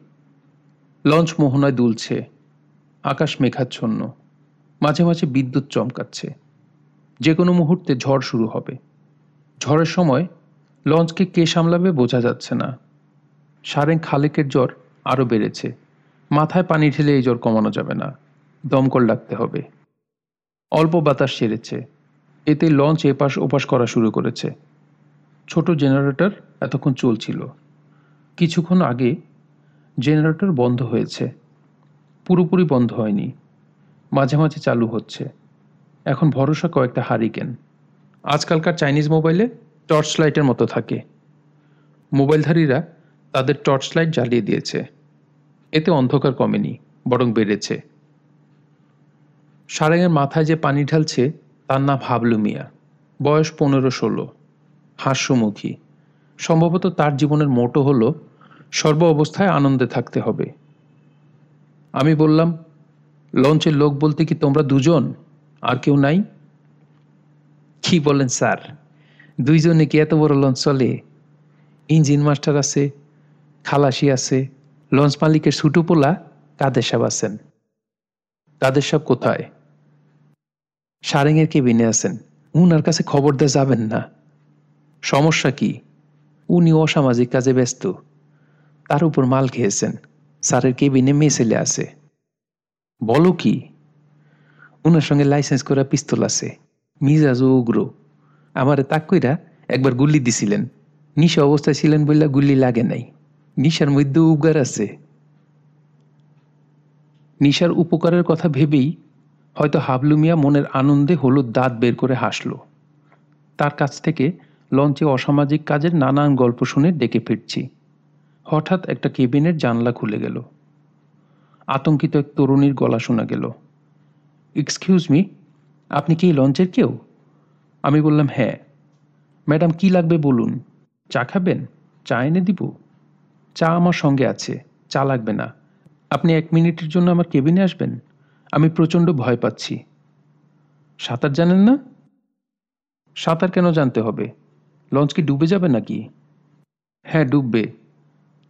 লঞ্চ মোহনায় দুলছে, আকাশ মেঘাচ্ছন্ন, মাঝে মাঝে বিদ্যুৎ চমকাচ্ছে। যে কোনো মুহূর্তে ঝড় শুরু হবে। ঝড়ের সময় লঞ্চকে কে সামলাবে বোঝা যাচ্ছে না। সারেং খালেকের জ্বর আরও বেড়েছে। মাথায় পানি ঢেলে এই জ্বর কমানো যাবে না। দমকল ডাকতে হবে। অল্প বাতাস সেরেছে। এতে লঞ্চ এপাশ ওপাশ করা শুরু করেছে। ছোট জেনারেটর এতক্ষণ চলছিল। কিছুক্ষণ আগে জেনারেটর বন্ধ হয়েছে। পুরোপুরি বন্ধ হয়নি। মাঝে মাঝে চালু হচ্ছে। এখন ভরসা কয়েকটা হারিকেন। আজকালকার চাইনিজ মোবাইলে টর্চ লাইটের মতো থাকে। মোবাইলধারীরা তাদের টর্চ লাইট জ্বালিয়ে দিয়েছে। এতে অন্ধকার কমেনি, বরং বেড়েছে। সারেঙের মাথায় যে পানি ঢালছে, তার নাম হাবলু মিয়া। বয়স পনেরো ষোলো, হাস্যমুখী। সম্ভবত তার জীবনের মোটো হলো, সর্ব অবস্থায় আনন্দে থাকতে হবে। আমি বললাম, লঞ্চের লোক বলতে কি তোমরা দুজন? আর কেউ নাই? কি বলেন স্যার? দুইজনে কি এত বড় লঞ্চ চলে? ইঞ্জিন মাস্টার আছে খালাসি আছে। লঞ্চ মালিকের ছুটু পোলা কাদের সাহেব আছেন? কাদের সাহেব কোথায়? সারেঙের কেবিনে আছেন। উনার কাছে খবর দিয়ে যাবেন না। সমস্যা কি? উনি অসামাজিক কাজে ব্যস্ত। তার উপর মাল খেয়েছেন। স্যারের কেবিনে মেয়ে ছেলে আছে। বলো কি? উনার সঙ্গে লাইসেন্স করা পিস্তল আছে। মিজাজ ও উগ্র। আমারে তাক কইরা একবার গুল্লি দিছিলেন। নিশা অবস্থায় ছিলেন বললা গুল্লি লাগে নাই। নিশার মধ্যে উগার আছে। নিশার উপকারের কথা ভেবেই হয়তো হাবলু মিয়া মনের আনন্দে হলুদ দাঁত বের করে হাসল। তার কাছ থেকে লঞ্চে অসামাজিক কাজের নানান গল্প শুনে ডেকে ফিরছি। হঠাৎ একটা কেবিনের জানলা খুলে গেল। আতঙ্কিত এক তরুণীর গলা শোনা গেল। এক্সকিউজ মি আপনি কি লঞ্চের কেউ? আমি বললাম হ্যাঁ। ম্যাডাম, কি লাগবে বলুন? চা খাবেন? চা এনে দিব? চা আমার সঙ্গে আছে, চা লাগবে না। আপনি এক মিনিটের জন্য আমার কেবিনে আসবেন? আমি প্রচণ্ড ভয় পাচ্ছি। সাঁতার জানেন না? সাঁতার কেন জানতে হবে? লঞ্চ কি ডুবে যাবে নাকি? হ্যাঁ ডুববে।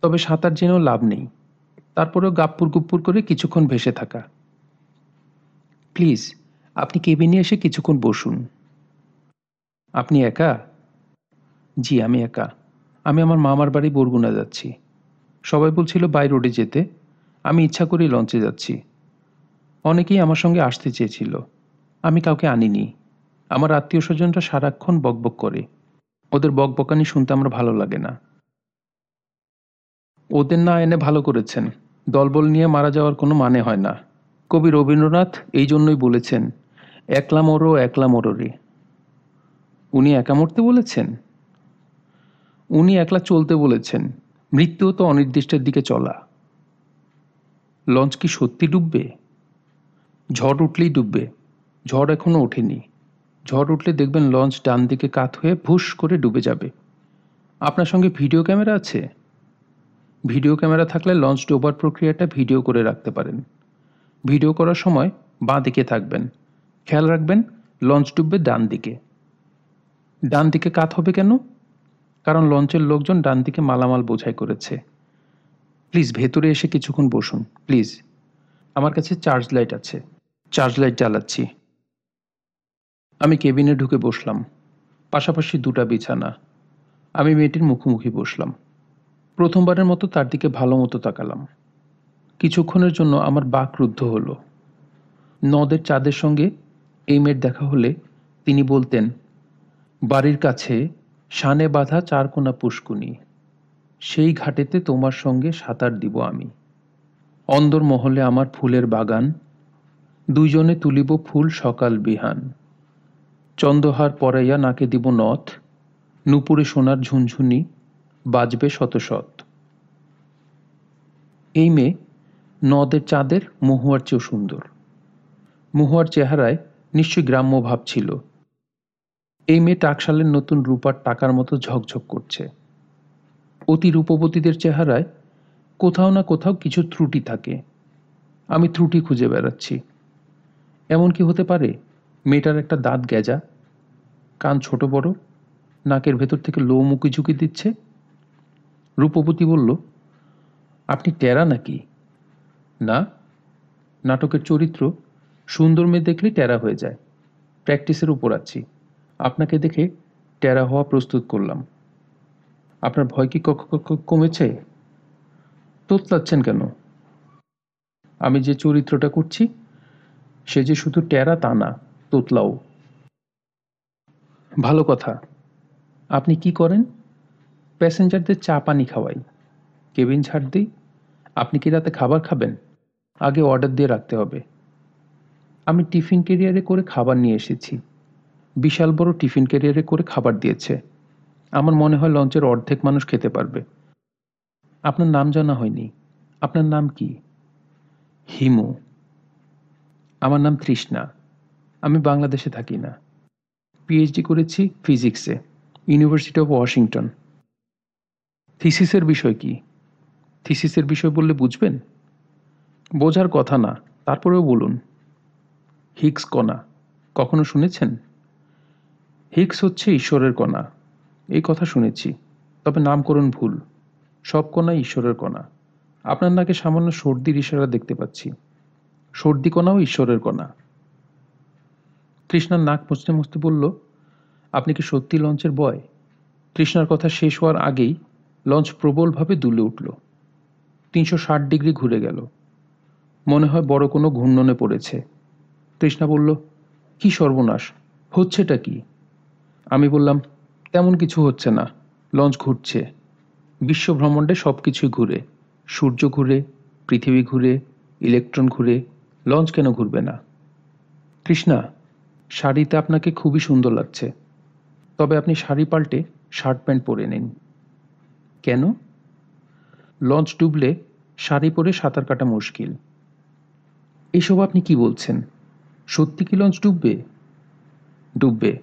তবে সাঁতার জেনেও লাভ নেই। তারপরেও গাপ্পুর গুপ্পুর করে কিছুক্ষণ ভেসে থাকা। প্লিজ, আপনি কেবিনে এসে কিছুক্ষণ বসুন। আপনি একা? জি, আমি একা। আমি আমার মামার বাড়ি বরগুনা যাচ্ছি। সবাই বলছিল, বাই রোডে যেতে। আমি ইচ্ছা করেই লঞ্চে যাচ্ছি। অনেকেই আমার সঙ্গে আসতে চেয়েছিল। আমি কাউকে আনিনি। আমার আত্মীয় স্বজনরা সারাক্ষণ বকবক করে। ওদের বকবকানি শুনতে আমার ভালো লাগে না। ওদের না এনে ভালো করেছেন। দলবল নিয়ে মারা যাওয়ার কোনো মানে হয় না। কবি রবীন্দ্রনাথ এই জন্যই বলেছেন একলা মরো একলা মরো রে উনি একা মরতে বলেছেন? উনি একলা চলতে বলেছেন। মৃত্যুও তো অনির্দিষ্টের দিকে চলা। লঞ্চ কি সত্যি ডুববে? ঝড় উঠলেই ডুববে। ঝড় এখনও ওঠেনি। ঝড় উঠলে দেখবেন লঞ্চ ডান দিকে কাত হয়ে ভুস করে ডুবে যাবে। আপনার সঙ্গে ভিডিও ক্যামেরা আছে? ভিডিও ক্যামেরা থাকলে লঞ্চ ডোবার প্রক্রিয়াটা ভিডিও করে রাখতে পারেন। ভিডিও করার সময় বাঁ দিকে থাকবেন। খেয়াল রাখবেন, লঞ্চ ডুববে ডান দিকে ডান দিকে কাত হবে কেন? কারণ লঞ্চের লোকজন ডান দিকে মালামাল বোঝাই করেছে। প্লিজ, ভেতরে এসে কিছুক্ষণ বসুন, প্লিজ। আমার কাছে চার্জ লাইট আছে। চার্জ লাইট জ্বালাচ্ছি। আমি কেবিনে ঢুকে বসলাম। পাশাপাশি দুটা বিছানা। আমি মেয়েটির মুখোমুখি বসলাম। প্রথমবারের মতো তার দিকে ভালো মতো তাকালাম। কিছুক্ষণের জন্য আমার বাক রুদ্ধ হলো। নদের চাঁদের সঙ্গে এই মেয়ের দেখা হলে তিনি বলতেন, বাড়ির কাছে শানে বাঁধা চারকোনা পুষ্কুনি। সেই ঘাটেতে তোমার সঙ্গে সাঁতার দিব আমি। অন্দর মহলে আমার ফুলের বাগান, দুইজনে তুলিব ফুল সকাল বিহান। চন্দ্রহার পরাইয়া নাকে দিব নথ, নুপুরে সোনার ঝুনঝুনি, বাজবে শত শত। এই মেয়ে নদের চাঁদের মহুয়ার চেয়েও সুন্দর। মহুয়ার চেহারায় নিশ্চয়ই গ্রাম্য ভাব ছিল। এই মেয়ে টাকশালের নতুন রূপার টাকার মতো ঝকঝক করছে। অতি রূপবতীদের চেহারায় কোথাও না কোথাও কিছু ত্রুটি থাকে। আমি ত্রুটি খুঁজে বেড়াচ্ছি। এমন কি হতে পারে? মেয়েটার একটা দাঁত গেজা কান ছোট বড়, নাকের ভেতর থেকে লো মুকি ঝুঁকি দিচ্ছে। রূপবতী বলল, আপনি টেরা নাকি? না। নাটকের চরিত্র সুন্দর মেয়ে দেখলেই টেরা হয়ে যায়। প্র্যাকটিসের উপর আছি। আপনাকে দেখে টেরা হওয়া প্রস্তুত করলাম। আপনার ভয় কি কমেছে? তোতলাচ্ছেন কেন? আমি যে চরিত্রটা করছি, সে যে শুধু টেরা তা না, তোতলাও। ভালো কথা। আপনি কি করেন? প্যাসেঞ্জারদের চা পানি খাওয়াই। কেবিন ছাড় দিই। আপনি কি রাতে খাবার খাবেন? আগে অর্ডার দিয়ে রাখতে হবে। আমি টিফিন কেরিয়ারে করে খাবার নিয়ে এসেছি। বিশাল বড় টিফিন ক্যারিয়ারে করে খাবার দিয়েছে। আমার মনে হয় লঞ্চের অর্ধেক মানুষ খেতে পারবে। আপনার নাম জানা হয়নি। আপনার নাম কি? হিমু। আমার নাম তৃষ্ণা। আমি বাংলাদেশে থাকি না। পিএইচডি করেছি ফিজিক্সে ইউনিভার্সিটি অফ ওয়াশিংটন থিসিসের বিষয় কি? থিসিসের বিষয় বললে বুঝবেন? বোঝার কথা না, তারপরেও বলুন। হিক্স কণা, কখনো শুনেছেন? হিক্স হচ্ছে ঈশ্বরের কণা। এই কথা শুনেছি, তবে নামকরণ ভুল। সব কণা ঈশ্বরের কণা। আপনার নাকে সামান্য সর্দির ইশারা দেখতে পাচ্ছি। সর্দি কণাও ঈশ্বরের কণা। তৃষ্ণার নাক মুছতে মুছতে বলল, আপনি কি সত্যি লঞ্চের বয়? তৃষ্ণার কথা শেষ হওয়ার আগেই লঞ্চ প্রবলভাবে দুলে উঠল। তিনশো ষাট ডিগ্রি ঘুরে গেল। মনে হয় বড় কোনো ঘূর্ণনে পড়েছে। তৃষ্ণা বলল, কি সর্বনাশ, হচ্ছেটা কি? আমি বললাম, তেমন কিছু হচ্ছে না। লঞ্চ ঘুরছে। বিশ্ব ভ্রমণ্ডে সব কিছুই ঘুরে। সূর্য ঘুরে, পৃথিবী ঘুরে, ইলেকট্রন ঘুরে, লঞ্চ কেন ঘুরবে না? কৃষ্ণা, শাড়িতে আপনাকে খুবই সুন্দর লাগছে। তবে আপনি শাড়ি পাল্টে শার্ট প্যান্ট পরে নিন। কেন? লঞ্চ ডুবলে শাড়ি পরে সাঁতার কাটা মুশকিল। এসব আপনি কি বলছেন? সত্যি কি লঞ্চ ডুববে? ডুববে।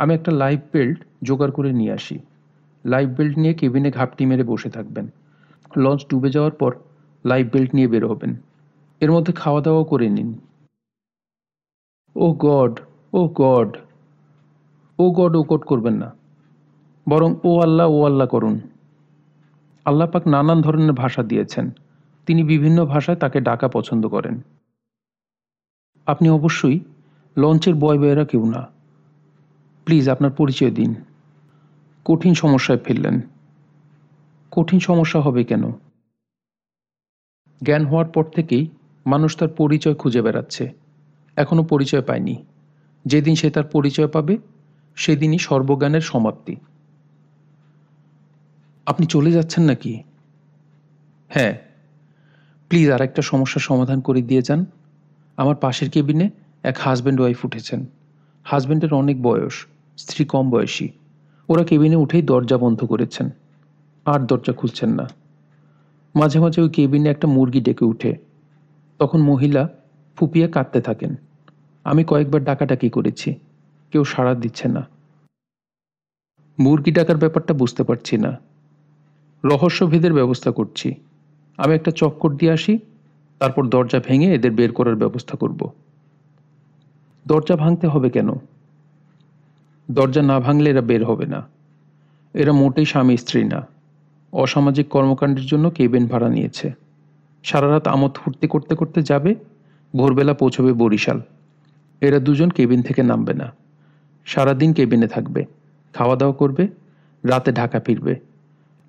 আমি একটা লাইফ বেল্ট জোগাড় করে নিয়ে আসি। লাইফ বেল্ট নিয়ে কেবিনে ঘাপটি মেরে বসে থাকবেন। লঞ্চ ডুবে যাওয়ার পর লাইফ বেল্ট নিয়ে বের হবেন। এর মধ্যে খাওয়া দাওয়াও করে নিন। Oh god oh god oh god oh god করবেন না। বরং ও আল্লাহ ও আল্লাহ করুন। আল্লাহ পাক নানান ধরনের ভাষা দিয়েছেন। তিনি বিভিন্ন ভাষায় তাকে ডাকা পছন্দ করেন। আপনি অবশ্যই লঞ্চের বয় বয়েরা কেউ না। প্লিজ আপনার পরিচয় দিন। কঠিন সমস্যায় ফেললেন। কঠিন সমস্যা হবে কেন? জ্ঞান হওয়ার পর থেকেই মানুষ তার পরিচয় খুঁজে বেড়াচ্ছে। এখনও পরিচয় পায়নি। যেদিন সে তার পরিচয় পাবে, সেদিনই সর্বজ্ঞানের সমাপ্তি। আপনি চলে যাচ্ছেন নাকি? হ্যাঁ। প্লিজ আর একটা সমস্যার সমাধান করে দিয়ে যান। আমার পাশের কেবিনে এক হাজব্যান্ড ওয়াইফ উঠেছেন। হাজব্যান্ডের অনেক বয়স। স্ত্রী কম বয়সী। ওরা কেবিনে উঠেই দরজা বন্ধ করেছেন। আর দরজা খুলছেন না। মাঝে মাঝে ওই কেবিনে একটা মুরগি ডেকে উঠে। তখন মহিলা, ফুপিয়ে কাঁদতে থাকেন। আমি কয়েকবার ডাকাডাকি করেছি। কেউ সাড়া দিচ্ছে না। মুরগি ডাকার ব্যাপারটা বুঝতে পারছি না। রহস্যভেদের ব্যবস্থা করছি। আমি একটা চক্কর দিয়ে আসি, তারপর দরজা ভেঙে এদের বের করার ব্যবস্থা করব। দরজা ভাঙতে হবে কেন? দরজা না ভাঙলে এরা বের হবে না। এরা মোটেই স্বামী, স্ত্রী না। অসামাজিক কর্মকাণ্ডের জন্য কেবিন ভাড়া নিয়েছে? সারা রাত আমোদ ফুর্তি করতে করতে যাবে, ভোরবেলা পৌঁছবে বরিশাল। এরা দুজন কেবিন থেকে নামবে না। সারাদিন কেবিনে থাকবে খাওয়া দাওয়া করবে, রাতে ঢাকা ফিরবে।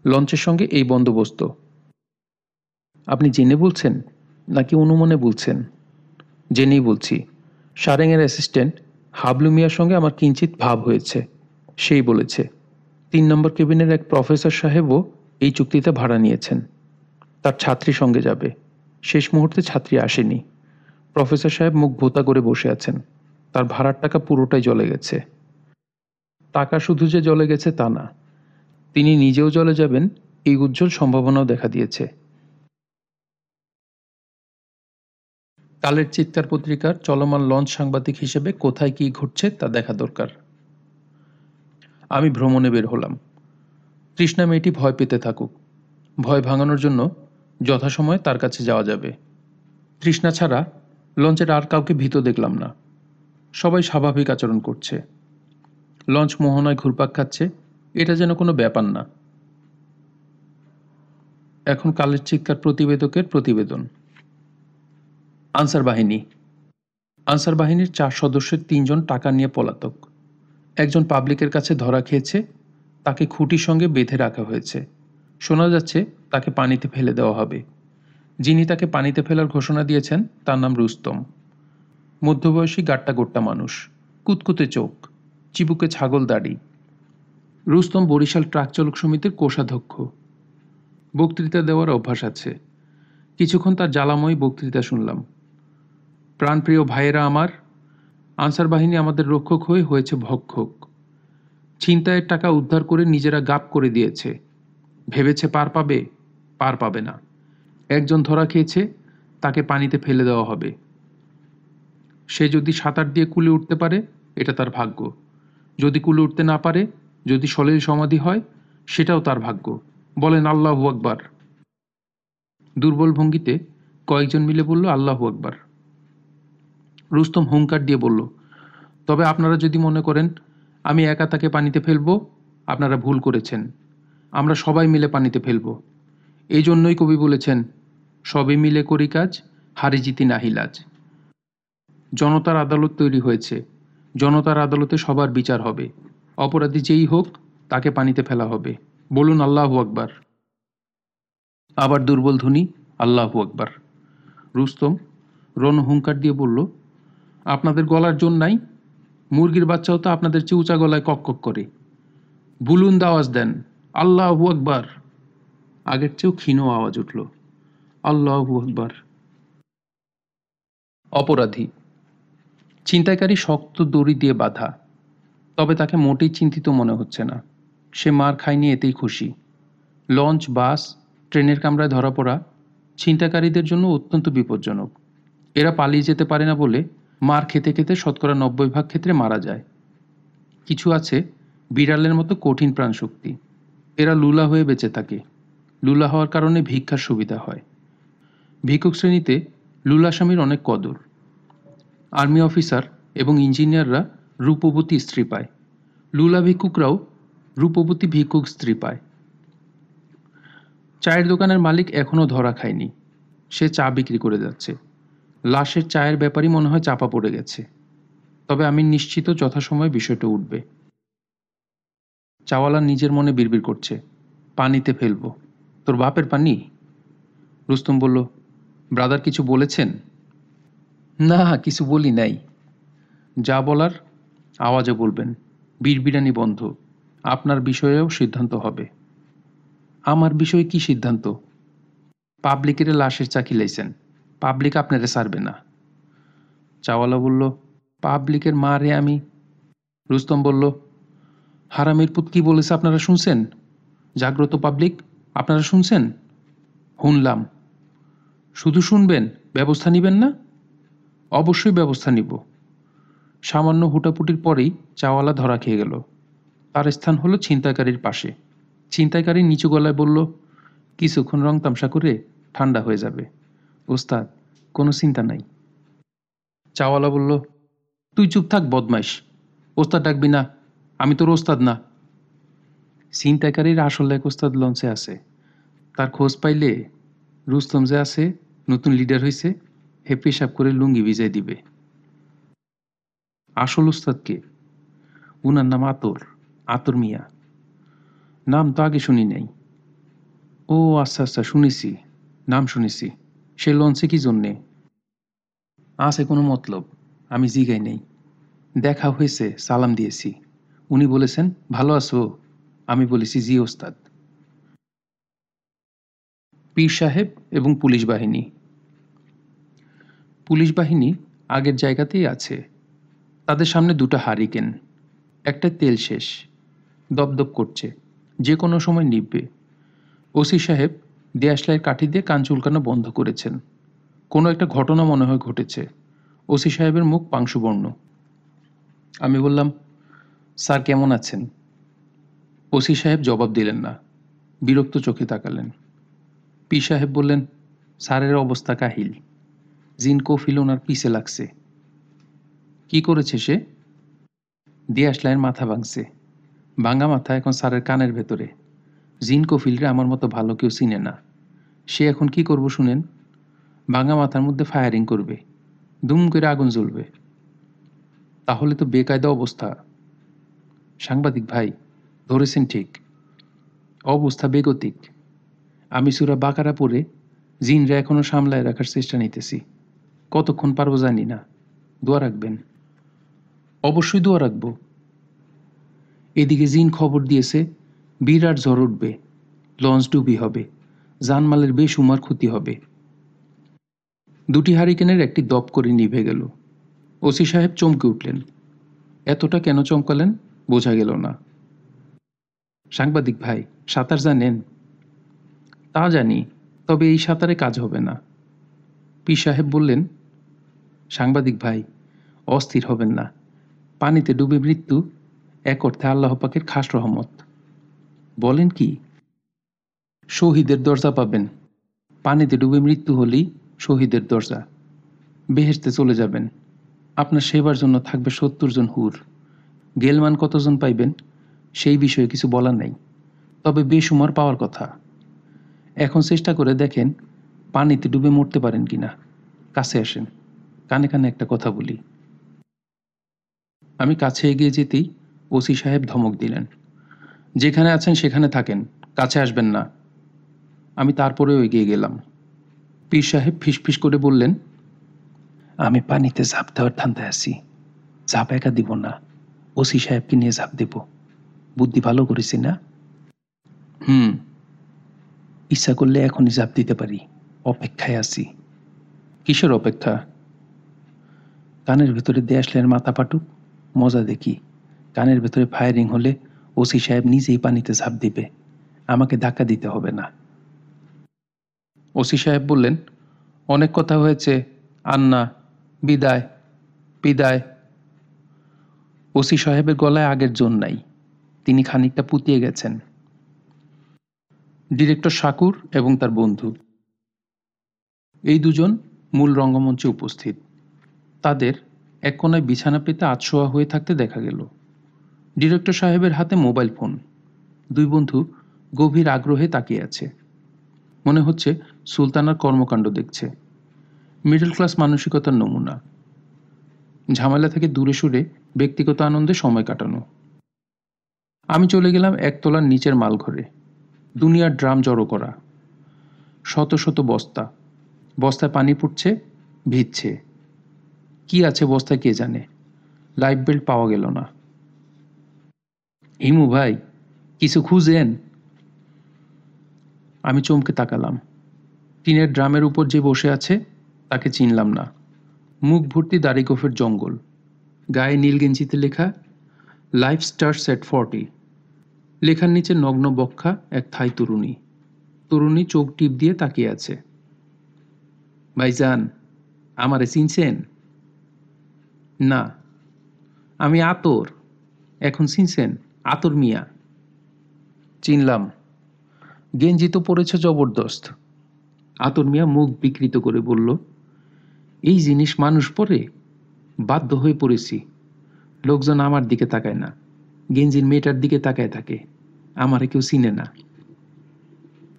লঞ্চের সঙ্গে এই বন্দোবস্ত। আপনি জেনে বলছেন, নাকি অনুমানে বলছেন? জেনেই বলছি। সারেংয়ের অ্যাসিস্ট্যান্ট হাবলু মিয়ার সঙ্গে আমার কিঞ্চিত ভাব হয়েছে। সেই বলেছে, তিন নম্বর কেবিনের এক প্রফেসর সাহেবও এই চুক্তিতে ভাড়া নিয়েছেন। তার ছাত্রী সঙ্গে যাবে। শেষ মুহূর্তে ছাত্রী আসেনি। প্রফেসর সাহেব মুখ ভোতা করে বসে আছেন। তার ভাড়ার টাকা পুরোটাই জলে গেছে। টাকা শুধু যে জলে গেছে তা না, তিনি নিজেও জলে যাবেন, এই উজ্জ্বল সম্ভাবনাও দেখা দিয়েছে। কালের চিৎকার পত্রিকার চলমান লঞ্চ সাংবাদিক হিসেবে কোথায় কি ঘটছে তা দেখা দরকার। আমি ভ্রমণে বের হলাম। তৃষ্ণা মেয়েটি ভয় পেতে থাকুক। ভয় ভাঙানোর জন্য যথাসময়ে তার কাছে যাওয়া যাবে। তৃষ্ণা ছাড়া লঞ্চের আর কাউকে ভীত দেখলাম না। সবাই স্বাভাবিক আচরণ করছে। লঞ্চ মোহনায় ঘুরপাক খাচ্ছে, এটা যেন কোনো ব্যাপার না। এখন কালের চিৎকার প্রতিবেদকের প্রতিবেদন। আনসার বাহিনী। আনসার বাহিনীর চার সদস্যের তিনজন টাকা নিয়ে পলাতক। একজন পাবলিকের কাছে ধরা খেয়েছে, তাকে খুঁটির সঙ্গে বেঁধে রাখা হয়েছে। শোনা যাচ্ছে তাকে পানিতে ফেলে দেওয়া হবে। যিনি তাকে পানিতে ফেলার ঘোষণা দিয়েছেন, তার নাম রুস্তম। মধ্যবয়সী গাট্টা গোট্টা মানুষ। কুতকুতে চোখ, চিবুকে ছাগল দাড়ি। রুস্তম বরিশাল ট্রাক চালক সমিতির কোষাধ্যক্ষ। বক্তৃতা দেওয়ার অভ্যাস আছে। কিছুক্ষণ তার জ্বালাময়ী বক্তৃতা শুনলাম। প্রাণপ্রিয় ভাইয়েরা আমার, আনসার বাহিনী আমাদের রক্ষক হয়ে হয়েছে ভক্ষক। ছিনতাইয়ের টাকা উদ্ধার করে নিজেরা গাপ করে দিয়েছে। ভেবেছে পার পাবে পার পাবে না। একজন ধরা খেয়েছে, তাকে পানিতে ফেলে দেওয়া হবে। সে যদি সাঁতার দিয়ে কুলে উঠতে পারে, এটা তার ভাগ্য। যদি কুলে উঠতে না পারে, যদি সলিল সমাধি হয়, সেটাও তার ভাগ্য। বলেন আল্লাহু আকবার। দুর্বল ভঙ্গিতে কয়েকজন মিলে বলল, আল্লাহু আকবার। রুস্তম হুঙ্কার দিয়ে বলল, তবে আপনারা যদি মনে করেন, আমি একা তাকে পানিতে ফেলব, আপনারা ভুল করেছেন। আমরা সবাই মিলে পানিতে ফেলব। এই জন্যই কবি বলেছেন, সবে মিলে করি কাজ, হারি জিতি নাহিলাজ জনতার আদালত তৈরি হয়েছে। জনতার আদালতে সবার বিচার হবে। অপরাধী যেই হোক, তাকে পানিতে ফেলা হবে। বলুন আল্লাহু আকবার। আবার দুর্বল ধ্বনি, আল্লাহু আকবার। রুস্তম রণ হুঙ্কার দিয়ে বলল আপনাদের গলার জোর নাই? মুরগির বাচ্চাও তো আপনাদের চেয়ে উঁচা গলায় কক কক করে। বুলুন আওয়াজ দেন, আল্লাহু আকবার। আগের চেয়েও ক্ষীণ আওয়াজ উঠল, আল্লাহু আকবার। অপরাধী, ছিনতাইকারী শক্ত দড়ি দিয়ে বাঁধা, তবে তাকে মোটেই চিন্তিত মনে হচ্ছে না। সে মার খায়নি, এতেই খুশি। লঞ্চ, বাস, ট্রেনের কামরায় ধরা পড়া ছিনতাকারীদের জন্য অত্যন্ত বিপজ্জনক। এরা পালিয়ে যেতে পারে না বলে মার খেতে খেতে শতকরা নব্বই ভাগ ক্ষেত্রে মারা যায়। কিছু আছে বিড়ালের মতো কঠিন প্রাণশক্তি। এরা লুলা হয়ে বেঁচে থাকে। লুলা হওয়ার কারণে ভিক্ষার সুবিধা হয়। ভিক্ষুক শ্রেণীতে লুলা স্বামীর অনেক কদর। আর্মি অফিসার এবং ইঞ্জিনিয়াররা রূপবতী স্ত্রী পায়। লুলা ভিক্ষুকরাও রূপবতী ভিক্ষুক স্ত্রী পায়। চায়ের দোকানের মালিক এখনও ধরা খায়নি। সে চা বিক্রি করে যাচ্ছে। লাশের চায়ের ব্যাপারই মনে হয় চাপা পড়ে গেছে। তবে আমি নিশ্চিত যথাসময়ে বিষয়টা উঠবে। চাওয়ালা নিজের মনে বিড়বিড় করছে। পানিতে ফেলব। তোর বাপের পানি? রুস্তম বলল, ব্রাদার কিছু বলেছেন? না, কিছু বলি নাই। যা বলার আওয়াজে বলবেন। বিড়বিড়ানি বন্ধ। আপনার বিষয়েও সিদ্ধান্ত হবে। আমার বিষয়ে কি সিদ্ধান্ত? পাবলিকের লাশের চাকি লাইছেন পাবলিক আপনারে সারবে না। চাওয়ালা বলল, পাবলিকের মা রে আমি। রুস্তম বলল, হারামির পুত কি বলেছে আপনারা শুনছেন? জাগ্রত পাবলিক, আপনারা শুনছেন? শুনলাম। শুধু শুনবেন, ব্যবস্থা নেবেন না? অবশ্যই ব্যবস্থা নিব। সামান্য হুটাপুটির পরেই চাওয়ালা ধরা খেয়ে গেল। তার স্থান হলো ছিনতাইকারীর পাশে। ছিনতাইকারী নিচু গলায় বলল, কিছুক্ষণ রং তামসা করে ঠান্ডা হয়ে যাবে। ওস্তাদ, কোনো চিন্তা নাই। চাওয়ালা বলল, তুই চুপ থাক, বদমাইশ। ওস্তাদ ডাকবি না, আমি তোর ওস্তাদ না। ছিনতাইকারীর আসল এক ওস্তাদ লঞ্চে আছে। তার খোঁজ পাইলে রুস্তম যে আছে, নতুন লিডার হয়েছে হে পেশাব করে লুঙ্গি ভিজাই দিবে। আসল উস্তাদকে উনার নাম আতর আতর মিয়া। নাম তো আগে শুনি নাই। ও আচ্ছা আচ্ছা শুনেছি, নাম শুনেছি। সে লঞ্চে কি জন্যে? আছে কোনো মতলব, আমি জিগাই নেই। দেখা হয়েছে, সালাম দিয়েছি। উনি বলেছেন, ভালো আছো? আমি বলেছি, জি, ওস্তাদ। পীর সাহেব এবং পুলিশ বাহিনী। পুলিশ বাহিনী আগের জায়গাতেই আছে। তাদের সামনে দুটো হারিকেন, একটা তেল শেষ, দপদপ করছে, যে কোনো সময় নিববে ওসি সাহেব দেয়াশলাইয়ের কাঠি দিয়ে কান চুলকানো বন্ধ করেছেন। কোনো একটা ঘটনা মনে হয় ঘটেছে। ওসি সাহেবের মুখ পাংশুবর্ণ। আমি বললাম, স্যার, কেমন আছেন? ওসি সাহেব জবাব দিলেন না। বিরক্ত চোখে তাকালেন। পি সাহেব বললেন, স্যারের অবস্থা কাহিল। জিন কফিল ওনার পিছে লাগছে। কি করেছে সে? দিয়াশলাইয়ের মাথা ভাঙছে। ভাঙা মাথা এখন স্যারের কানের ভেতরে। জিন কফিলরে আমার মতো ভালো কেউ চিনে না। সে এখন কি করব শুনেন? ভাঙা মাথার মধ্যে ফায়ারিং করবে। দুম করে আগুন জ্বলবে। তাহলে তো বেকায়দা অবস্থা। সাংবাদিক ভাই, ধরেছেন ঠিক। অবস্থা বেগতিক। আমি সুরা বাকারা পরে জিনরা এখনও সামলায় রাখার চেষ্টা নিতেছি। কতক্ষণ পারব জানি না। দোয়া রাখবেন। অবশ্যই দোয়া রাখব। এদিকে জিন খবর দিয়েছে বিরাট ঝড় উঠবে, লঞ্চ ডুবি হবে, জানমালের বেসুমার ক্ষতি হবে। দুটি হারিকেনের একটি দপ করে নিভে গেল। ওসি সাহেব চমকে উঠলেন। এতটা কেন চমকালেন বোঝা গেল না। সাংবাদিক ভাই, সাঁতার জানেন? তা জানি, তবে এই সাঁতারে কাজ হবে না। পি সাহেব বললেন, সাংবাদিক ভাই, অস্থির হবেন না। পানিতে ডুবে মৃত্যু, এক অর্থে আল্লাহ পাকের খাস রহমত। বলেন কি? শহীদের দরজা পাবেন। পানিতে ডুবে মৃত্যু হলেই শহীদের দরজা। বেহেস্তে চলে যাবেন। আপনার সেবার জন্য থাকবে সত্তর জন হুর। গেলমান কতজন পাইবেন? সেই বিষয়ে কিছু বলার নাই। তবে বেসুমার পাওয়ার কথা। এখন চেষ্টা করে দেখেন পানিতে ডুবে মরতে পারেন কিনা। কাছে আসেন। কানে কানে একটা কথা বলি। আমি কাছে এগিয়ে যেতেই ওসি সাহেব ধমক দিলেন। যেখানে আছেন সেখানে থাকেন, কাছে আসবেন না। আমি তারপরেও এগিয়ে গেলাম। পীর সাহেব ফিসফিস করে বললেন, আমি পানিতে ঝাঁপ দেওয়ার ঠান্ডায় আছি। ঝাঁপ একা দিব না। ওসি সাহেবকে নিয়ে ঝাঁপ দেব। বুদ্ধি ভালো করেছি না? হুম। ইচ্ছা করলে এখনই ঝাঁপ দিতে পারি। অপেক্ষায় আছি। কিসের অপেক্ষা? কানের ভেতরে দিয়ে আসলে মাথা পাটুক মজা দেখি। কানের ভেতরে ফায়ারিং হলে ওসি সাহেব নিজেই পানিতে ঝাঁপ দিবে। আমাকে ধাক্কা দিতে হবে না। ওসি সাহেব বললেন, অনেক কথা হয়েছে। আন্না, বিদায় বিদায়। ওসি সাহেবের গলায় আগের জোর নাই। তিনি খানিকটা পুতিয়ে গেছেন। ডিরেক্টর শাকুর এবং তার বন্ধু। এই দুজন মূল রঙ্গমঞ্চে উপস্থিত। তাদের এক কোনায় বিছানা পেতে আতশোয়া হয়ে থাকতে দেখা গেল। ডিরেক্টর সাহেবের হাতে মোবাইল ফোন। দুই বন্ধু গভীর আগ্রহে তাকিয়ে আছে। মনে হচ্ছে সুলতানার কর্মকাণ্ড দেখছে। মিডল ক্লাস মানসিকতার নমুনা। ঝামেলা থেকে দূরে সরে ব্যক্তিগত আনন্দে সময় কাটানো। আমি চলে গেলাম একতলার নিচের মালঘরে। দুনিয়ার ড্রাম জড়ো করা। শত শত বস্তা। বস্তায় পানি পড়ছে, ভিজছে। কি আছে বস্তায় কে জানে? লাইফ বেল্ট পাওয়া গেল না। হিমু ভাই, কিছু খুঁজেন? আমি চমকে তাকালাম। টিনের ড্রামের উপর যে বসে আছে, তাকে চিনলাম না। মুখ ভর্তি দাড়িগোফের জঙ্গল। গায়ে নীল গেঞ্জিতে লেখা, লাইফ স্টার সেট ফর্টি। লেখার নিচে নগ্ন বক্ষা, এক থাই তরুণী। তরুণী চোখ টিপ দিয়ে তাকিয়ে আছে। ভাইজান, আমারে চিনছেন? না, আমি আতর। এখন চিনছেন? আতর মিয়া। চিনলাম। গেঞ্জি তো পড়েছে জবরদস্ত। আতর মিয়া মুখ বিকৃত করে বলল, এই জিনিস মানুষ পরে? বাধ্য হয়ে পড়েছি লোকজন আমার দিকে তাকায় না। গেঞ্জির মেয়েটার দিকে তাকায় থাকে। আমারে কেউ চিনে না।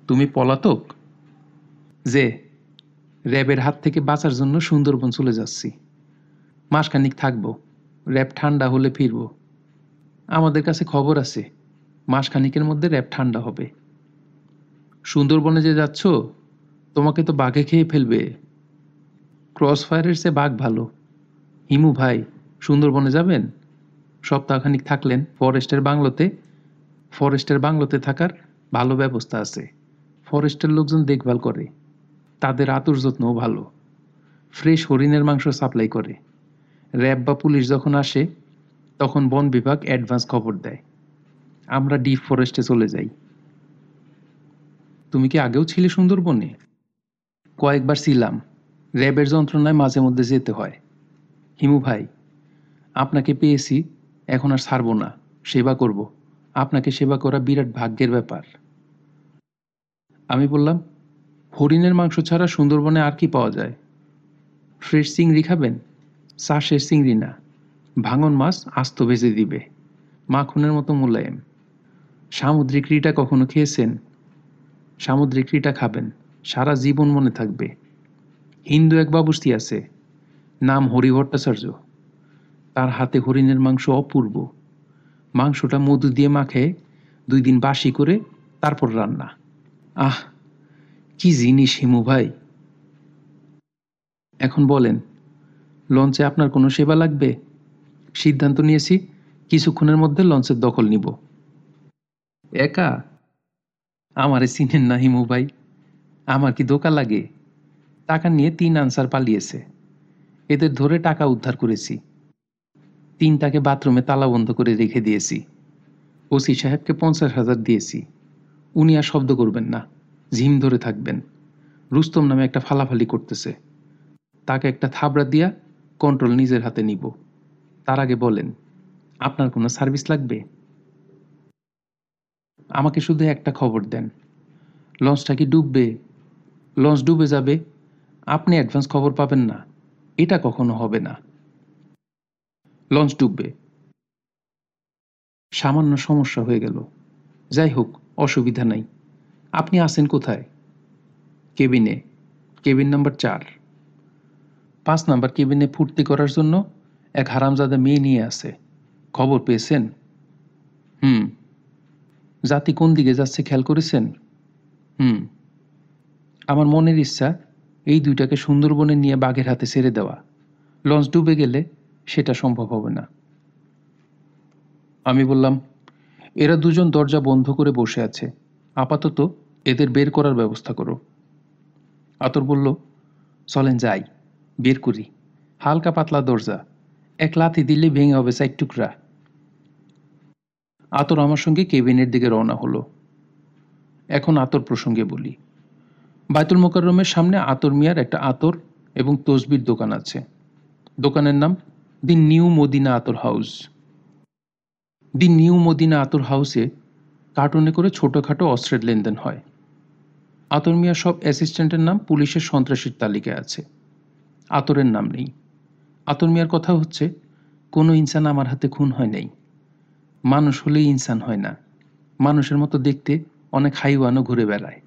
তুমি পলাতক? যে, র্যাবের হাত থেকে বাঁচার জন্য সুন্দরবন চলে যাচ্ছি। মাসখানিক থাকব। র্যাব ঠান্ডা হলে ফিরবো। আমাদের কাছে খবর আছে, মাসখানিকের মধ্যে র্যাব ঠান্ডা হবে। সুন্দরবনে যে যাচ্ছ, তোমাকে তো বাঘে খেয়ে ফেলবে। ক্রস ফায়ারের সে বাঘ ভালো। হিমু ভাই, সুন্দরবনে যাবেন? সপ্তাহখানিক থাকলেন ফরেস্টের বাংলোতে। ফরেস্টের বাংলোতে থাকার ভালো ব্যবস্থা আছে। ফরেস্টের লোকজন দেখভাল করে। তাদের আতুর যত্নও ভালো। ফ্রেশ হরিণের মাংস সাপ্লাই করে। র্যাব বা পুলিশ যখন আসে তখন বন বিভাগ অ্যাডভান্স খবর দেয়। আমরা ডিপ ফরেস্টে চলে যাই। তুমি কি আগেও ছিলে সুন্দরবনে? কয়েকবার ছিলাম। র্যাবের যন্ত্রণায় মাঝে মধ্যে যেতে হয়। হিমু ভাই, আপনাকে পেয়েছি, এখন আর ছাড়ব না। সেবা করব। আপনাকে সেবা করা বিরাট ভাগ্যের ব্যাপার। আমি বললাম, হরিণের মাংস ছাড়া সুন্দরবনে আর কি পাওয়া যায়? ফ্রেশ চিংড়ি খাবেন? চাষের চিংড়ি না। ভাঙন মাছ আস্ত ভেজে দিবে। মাখনের মতো মোলায়েম। সামুদ্রিক রিটা কখনো খেয়েছেন? সামুদ্রিক রিটা খাবেন, সারা জীবন মনে থাকবে। হিন্দু এক বাবুস্তি আছে, নাম হরি ভট্টাচার্য। তার হাতে হরিণের মাংস অপূর্ব। মাংসটা মধু দিয়ে মাখে, দুই দিন বাসি করে তারপর রান্না। আহ, কি জিনিস হিমু ভাই। এখন বলেন, লঞ্চে আপনার কোনো সেবা লাগবে? সিদ্ধান্ত নিয়েছি, কিছুক্ষণের মধ্যে লঞ্চের দখল নিব। একা? আমারে চিনেন না হিমু ভাই। আমার কি দোকা লাগে? টাকা নিয়ে তিন আনসার পালিয়েছে। এদের ধরে টাকা উদ্ধার করেছি। তিনটাকে বাথরুমে তালা বন্ধ করে রেখে দিয়েছি। ওসি সাহেবকে পঞ্চাশ হাজার দিয়েছি। উনি আর শব্দ করবেন না। ঝিম ধরে থাকবেন। রুস্তম নামে একটা ফালাফালি করতেছে। তাকে একটা থাবড়া দিয়া কন্ট্রোল নিজের হাতে নিব। তার আগে বলেন, আপনার কোনো সার্ভিস লাগবে? আমাকে শুধু একটা খবর দেন। লঞ্চটা কি ডুববে? লঞ্চ ডুবে যাবে? আপনি অ্যাডভান্স খবর পাবেন না। এটা কখনো হবে না। লঞ্চ ডুববে। সামান্য সমস্যা হয়ে গেল। যাই হোক, অসুবিধা নাই। আপনি আছেন কোথায়? কেবিনে। কেবিন নাম্বার চার। পাঁচ নাম্বার কেবিনে ফুর্তি করার জন্য এক হারামজাদা মেয়ে নিয়ে আছে খবর পেয়েছেন? হুম। জাতি কোন দিকে যাচ্ছে খেয়াল করেছেন? হুম। আমার মনের ইচ্ছা, এই দুইটাকে সুন্দরবনে নিয়ে বাঘের হাতে ছেড়ে দেওয়া। লঞ্চ ডুবে গেলে সেটা সম্ভব হবে না। আমি বললাম, এরা দুজন দরজা বন্ধ করে বসে আছে। আপাতত এদের বের করার ব্যবস্থা করো। আতর বলল, চলেন যাই, বের করি। হালকা পাতলা দরজা। এক লাথি দিলে ভেঙে হবে সাইড টুকরা। আতর আমার সঙ্গে কেবিনের দিকে রওনা হলো। এখন আতর প্রসঙ্গে বলি বায়তুল মোকাররমের সামনে আতর মিয়ার একটা আতর এবং তসবির দোকান আছে। দোকানের নাম দি নিউ মদিনা আতর হাউস। দি নিউ মদিনা আতর হাউসে কার্টুনে করে ছোটোখাটো অস্ত্রের লেনদেন হয়। আতর মিয়া সব অ্যাসিস্ট্যান্টের নাম পুলিশের সন্ত্রাসীর তালিকায় আছে। আতরের নাম নেই। আতর মিয়ার কথা হচ্ছে, কোনো ইনসান আমার হাতে খুন হয় নাই। মানুষ হলেই ইনসান হয় না। মানুষের মতো দেখতে অনেক হাইওয়ানও ঘুরে বেড়ায়।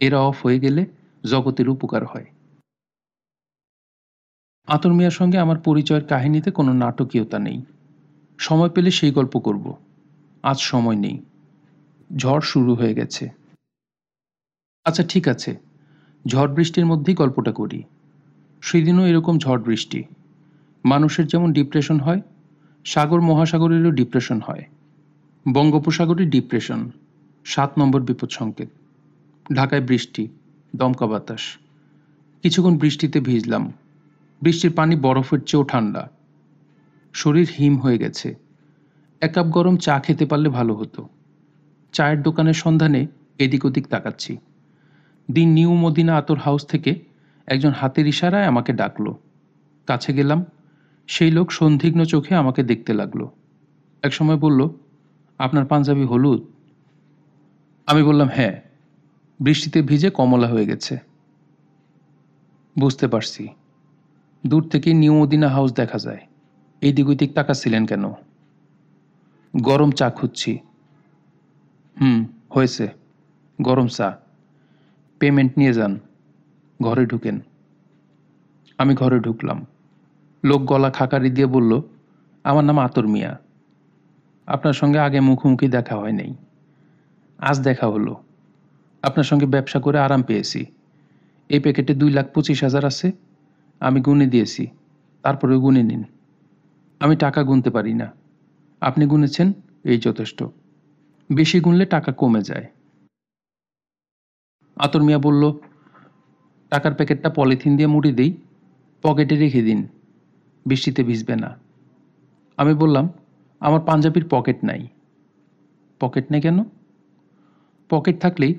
এরা অফ হয়ে গেলে জগতের উপকার হয়। আতর মিয়ার সঙ্গে আমার পরিচয়ের কাহিনীতে কোনো নাটকীয়তা নেই। সময় পেলে সেই গল্প করব। আজ সময় নেই। ঝড় শুরু হয়ে গেছে। আচ্ছা ঠিক আছে। ঝড় বৃষ্টির মধ্যেই গল্পটা করি। সেদিনও এরকম ঝড় বৃষ্টি। মানুষের যেমন ডিপ্রেশন হয়, সাগর মহাসাগরেরও ডিপ্রেশন হয়। বঙ্গোপসাগরের ডিপ্রেশন সাত নম্বর বিপদ সংকেত। ঢাকায় বৃষ্টি, দমকা বাতাস। কিছুক্ষণ বৃষ্টিতে ভিজলাম। বৃষ্টির পানি বরফের চেয়েও ঠান্ডা। শরীর হিম হয়ে গেছে। এক কাপ গরম চা খেতে পারলে ভালো হতো। চায়ের দোকানের সন্ধানে এদিক ওদিক তাকাচ্ছি। দিন নিউ মদিনা আতর হাউস থেকে একজন হাতের ইশারায় আমাকে ডাকলো। কাছে গেলাম সেই লোক সন্দিগ্ন চোখে আমাকে দেখতে লাগল। একসময় বলল, আপনার পাঞ্জাবি হলুদ? আমি বললাম হ্যাঁ বৃষ্টিতে ভিজে কমলা হয়ে গেছে। বুঝতে পারছি। দূর থেকে নিউ মদিনা হাউস দেখা যায়। এই দিক ওই দিক তাকাচ্ছিলেন কেন? গরম চা খুঁজছি। হুম, হয়েছে। গরম চা। পেমেন্ট নিয়ে যান। ঘরে ঢুকেন। আমি ঘরে ঢুকলাম। লোক গলা খাকারি দিয়ে বলল, আমার নাম আতর মিয়া। আপনার সঙ্গে আগে মুখোমুখি দেখা হয় নাই। আজ দেখা হলো। আপনার সঙ্গে ব্যবসা করে আরাম পেয়েছি। এই প্যাকেটে দুই লাখ পঁচিশ হাজার আছে। আমি গুনে দিয়েছি। তারপরে গুনে নিন। আমি টাকা গুনতে পারি না। আপনি গুনেছেন, এই যথেষ্ট। বেশি গুনলে টাকা কমে যায়। আতর মিয়া বলল, টাকার প্যাকেটটা পলিথিন দিয়ে মুড়ি দিই, পকেটে রেখে দিন। বৃষ্টিতে ভিজবে না। আমি বললাম, আমার পাঞ্জাবির পকেট নাই। পকেট নেই কেন? পকেট থাকলেই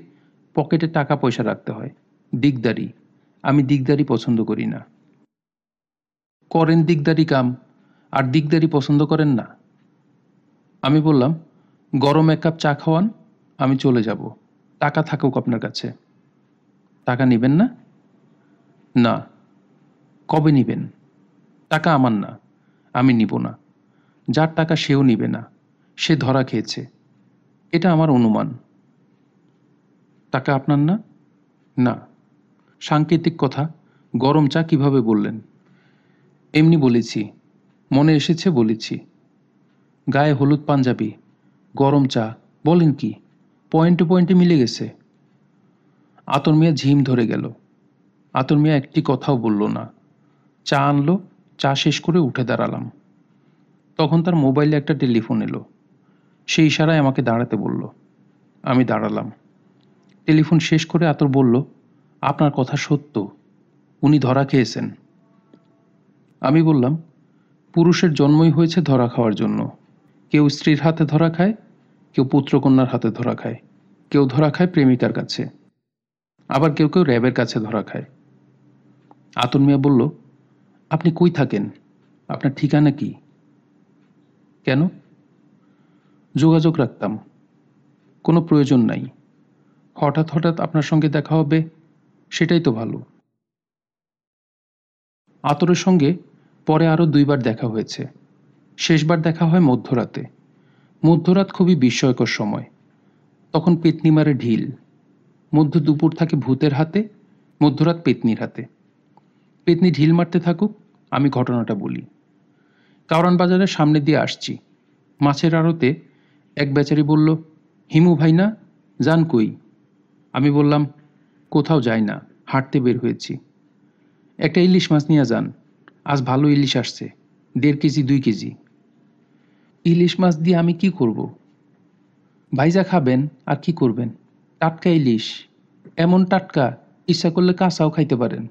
পকেটে টাকা পয়সা রাখতে হয়। দিকদারি আমি দিকদারি পছন্দ করি না। করেন দিকদারি কাম, আর দিকদারি পছন্দ করেন না? আমি বললাম, গরম এক কাপ চা খাওয়ান, আমি চলে যাব। টাকা থাকুক আপনার কাছে। টাকা নেবেন না? না। কবে নিবেন? টাকা আমার না, আমি নিব না। যার টাকা সেও নিবে না, সে ধরা খেয়েছে। এটা আমার অনুমান। টাকা আপনার না? না। সাংকেতিক কথা, গরম চা কীভাবে বললেন? এমনি বলেছি, মনে এসেছে বলেছি। গায়ে হলুদ পাঞ্জাবি, গরম চা, বলেন কি, পয়েন্টে পয়েন্টে মিলে গেছে। আতর মিয়া ঝিম ধরে গেল। আতর মিয়া একটি কথাও বলল না। চা আনলো চা শেষ করে উঠে দাঁড়ালাম। তখন তার মোবাইলে একটা টেলিফোন এলো। সেই ইশারায় আমাকে দাঁড়াতে বলল। আমি দাঁড়ালাম। টেলিফোন শেষ করে আতর বলল, আপনার কথা সত্য। উনি ধরা খেয়েছেন। আমি বললাম, পুরুষের জন্মই হয়েছে ধরা খাওয়ার জন্য। কেউ স্ত্রীর হাতে ধরা খায়, কেউ পুত্রকন্যার হাতে ধরা খায়, কেউ ধরা খায় প্রেমিকার কাছে। আবার কেউ কেউ র্যাবের কাছে ধরা খায়। আতন মিয়া বলল আপনি কই থাকেন? আপনার ঠিকানা কি? কেন? যোগাযোগ রাখতাম। কোনো প্রয়োজন নাই। হঠাৎ হঠাৎ আপনার সঙ্গে দেখা হবে, সেটাই তো ভালো। আতরের সঙ্গে পরে আরও দুইবার দেখা হয়েছে। শেষবার দেখা হয় মধ্যরাতে। মধ্যরাত খুবই বিস্ময়কর সময়। তখন পেতনি মারে ঢিল। মধ্য দুপুর থাকে ভূতের হাতে, মধ্যরাত পেতনির হাতে। পেতনি ঢিল মারতে থাকুক, আমি ঘটনাটা বলি। কাউরান বাজারের সামনে দিয়ে আসছি। মাছের আড়তে এক বেচারি বলল, হিমু ভাই না? যান কই? আমি বললাম, কোথাও যাই না, হাঁটতে বের হয়েছি। একটা ইলিশ মাছ নিয়ে যান, আজ ভালো ইলিশ আসছে, দেড় কেজি, দুই কেজি। ইলিশ মাছ দিয়ে আমি কি করব? ভাইজা খাবেন, আর কি করবেন? টাটকা ইলিশ, এমন টাটকা, ইচ্ছা করলে কাঁচাও খাইতে পারেন।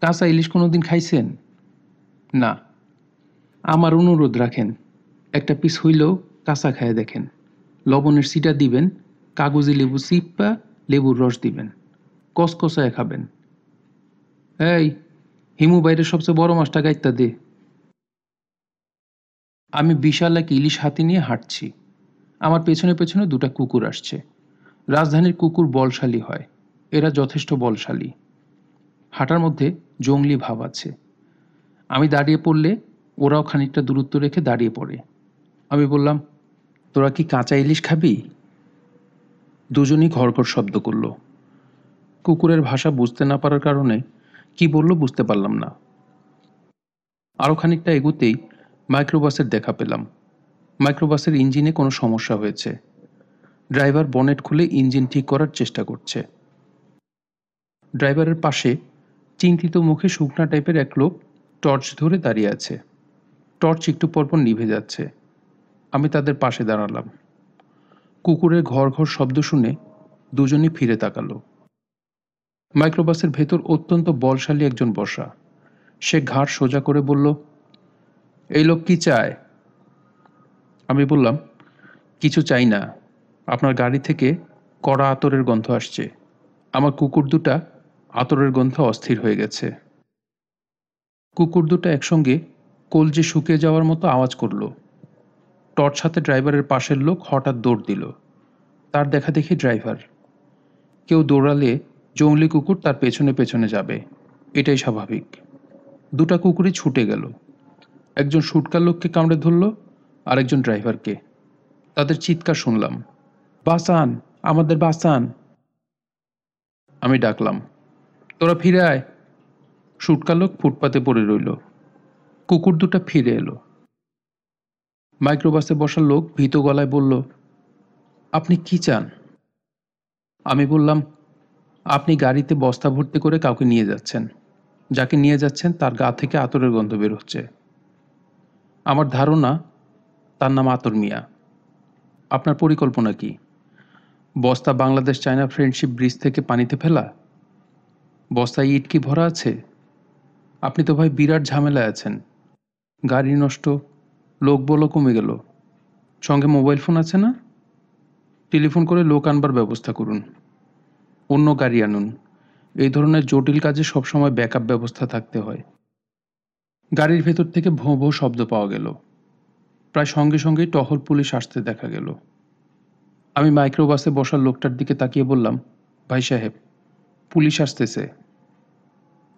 কাঁচা ইলিশ কোনো দিন খাইছেন? না। আমার অনুরোধ রাখেন, একটা পিস হইলেও কাঁচা খায় দেখেন। লবণের সিটা দিবেন, কাগজে লেবু চিপ্পা লেবুর রস দিবেন। কসকসায় খাবেন। এই, হিমু বাইরের সবচেয়ে বড় মাছটা গাইতা দে। আমি বিশাল এক ইলিশ হাতি নিয়ে হাঁটছি। আমার পেছনে পেছনে দুটা কুকুর আসছে। রাজধানীর কুকুর বলশালী হয়। এরা যথেষ্ট বলশালী। হাঁটার মধ্যে জঙ্গলি ভাব আছে। আমি দাঁড়িয়ে পড়লে ওরাও খানিকটা দূরত্ব রেখে দাঁড়িয়ে পড়ে। আমি বললাম, তোরা কি কাঁচা ইলিশ খাবি? দুজনই ঘরঘর শব্দ করল। কুকুরের ভাষা বুঝতে না পারার কারণে কি বলল বুঝতে পারলাম না। আরও খানিকটা এগুতেই মাইক্রোবাসের দেখা পেলাম। মাইক্রোবাসের ইঞ্জিনে কোনো সমস্যা হয়েছে। ড্রাইভার বনেট খুলে ইঞ্জিন ঠিক করার চেষ্টা করছে। ড্রাইভারের পাশে চিন্তিত মুখে শুকনা টাইপের এক লোক টর্চ ধরে দাঁড়িয়ে আছে। টর্চ একটু পরপর নিভে যাচ্ছে। আমি তাদের পাশে দাঁড়ালাম। কুকুরের ঘর ঘর শব্দ শুনে দুজনই ফিরে তাকালো। মাইক্রোবাসের ভেতর অত্যন্ত বলশালী একজন বসা। সে ঘাড় সোজা করে বলল, এই লোক কি চায়? আমি বললাম, কিছু চাই না। আপনার গাড়ি থেকে কড়া আতরের গন্ধ আসছে। আমার কুকুর দুটা আতরের গন্ধ অস্থির হয়ে গেছে। কুকুর দুটো একসঙ্গে কলজে শুকিয়ে যাওয়ার মতো আওয়াজ করল। টর্চ হাতে ড্রাইভারের পাশের লোক হঠাৎ দৌড় দিল। তার দেখা দেখি ড্রাইভার। কেউ দৌড়ালে জঙ্গলি কুকুর তার পেছনে পেছনে যাবে। এটাই স্বাভাবিক। দুটা কুকুরই ছুটে গেল। একজন শুটকার লোককে কামড়ে ধরল আর একজন ড্রাইভারকে। তাদের চিৎকার শুনলাম। বাসান, আমাদের বাসান। আমি ডাকলাম। তোরা ফিরে আয়। শুটকার লোক ফুটপাতে পড়ে রইল। কুকুর দুটা ফিরে এলো। মাইক্রোবাসে বসা লোক ভীত গলায় বলল, আপনি কি চান? আমি বললাম, আপনি গাড়িতে বস্তা ভর্তি করে কাউকে নিয়ে যাচ্ছেন। যাকে নিয়ে যাচ্ছেন তার গা থেকে আতরের গন্ধ বের হচ্ছে। আমার ধারণা তার নাম আতর মিয়া। আপনার পরিকল্পনা কি? বস্তা বাংলাদেশ চায়না ফ্রেন্ডশিপ ব্রিজ থেকে পানিতে ফেলা বস্তায় ইট কি ভরা আছে? আপনি তো ভাই বিরাট ঝামেলায় আছেন। গাড়ি নষ্ট, লোক বলো কমে গেল। সঙ্গে মোবাইল ফোন আছে না? টেলিফোন করে লোক আনবার ব্যবস্থা করুন। অন্য গাড়ি আনুন। এই ধরনের জটিল কাজে সবসময় ব্যাকআপ ব্যবস্থা থাকতে হয়। গাড়ির ভেতর থেকে ভোঁ ভোঁ শব্দ পাওয়া গেল। প্রায় সঙ্গে সঙ্গেই টহল পুলিশ আসতে দেখা গেল। আমি মাইক্রোবাসে বসার লোকটার দিকে তাকিয়ে বললাম, ভাই সাহেব পুলিশ আসতেছে।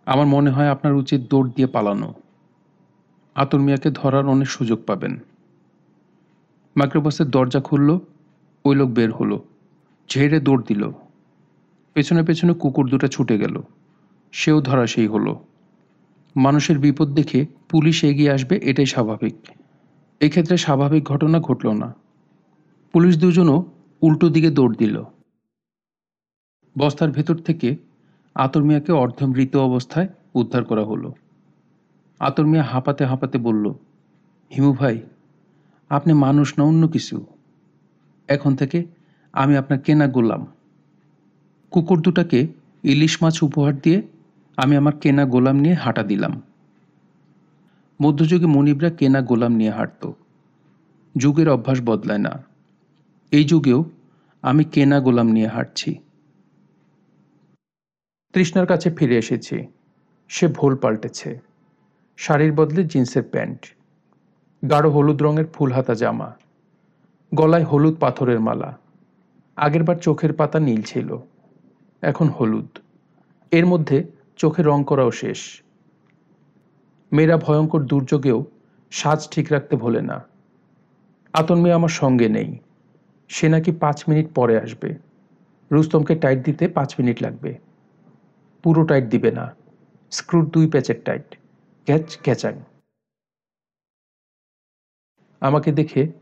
আমার মনে হয় আপনার উচিত দৌড় দিয়ে পালানো। আতর মিয়াকে ধরার অনেক সুযোগ পাবেন। মাইক্রোবাসের দরজা খুলল, ওই লোক বের হলো। ঝেড়ে দৌড় দিল। পেছনে পেছনে কুকুর দুটো ছুটে গেল। সেও ধরা সেই হলো। মানুষের বিপদ দেখে পুলিশ এগিয়ে আসবে, এটাই স্বাভাবিক। এক্ষেত্রে স্বাভাবিক ঘটনা ঘটল না। পুলিশ দুজনও উল্টো দিকে দৌড় দিল। বস্তার ভেতর থেকে আতর মিয়াকে অর্ধমৃত অবস্থায় উদ্ধার করা হলো। আতর মিয়া হাঁপাতে হাঁপাতে বলল, হিমু ভাই, আপনি মানুষ না অন্য কিছু। এখন থেকে আমি আপনার কেনা গোলাম। কুকুর দুটাকে ইলিশ মাছ উপহার দিয়ে আমি আমার কেনা গোলাম নিয়ে হাঁটা দিলাম। মধ্যযুগে মনিবরা কেনা গোলাম নিয়ে হাঁটত। যুগের অভ্যাস বদলায় না। এই যুগেও আমি কেনা গোলাম নিয়ে হাঁটছি। তৃষ্ণার কাছে ফিরে এসেছি। সে ভোল পাল্টেছে। শাড়ির বদলে জিন্সের প্যান্ট, গাঢ় হলুদ রঙের ফুল হাতা জামা, গলায় হলুদ পাথরের মালা, আগেরবার চোখের পাতা নীল ছিল, এখন হলুদ। এর মধ্যে চোখে রং করাও শেষ। মেয়েরা ভয়ঙ্কর দুর্যোগেও সাজ ঠিক রাখতে ভোলে না। আতন মেয়ে আমার সঙ্গে নেই। সে নাকি পাঁচ মিনিট পরে আসবে। রুস্তমকে টাইট দিতে পাঁচ মিনিট লাগবে। পুরো টাইট দিবে না। স্ক্রুর দুই প্যাচের টাইট ক্যাচ ক্যাচাং আমাকে দেখে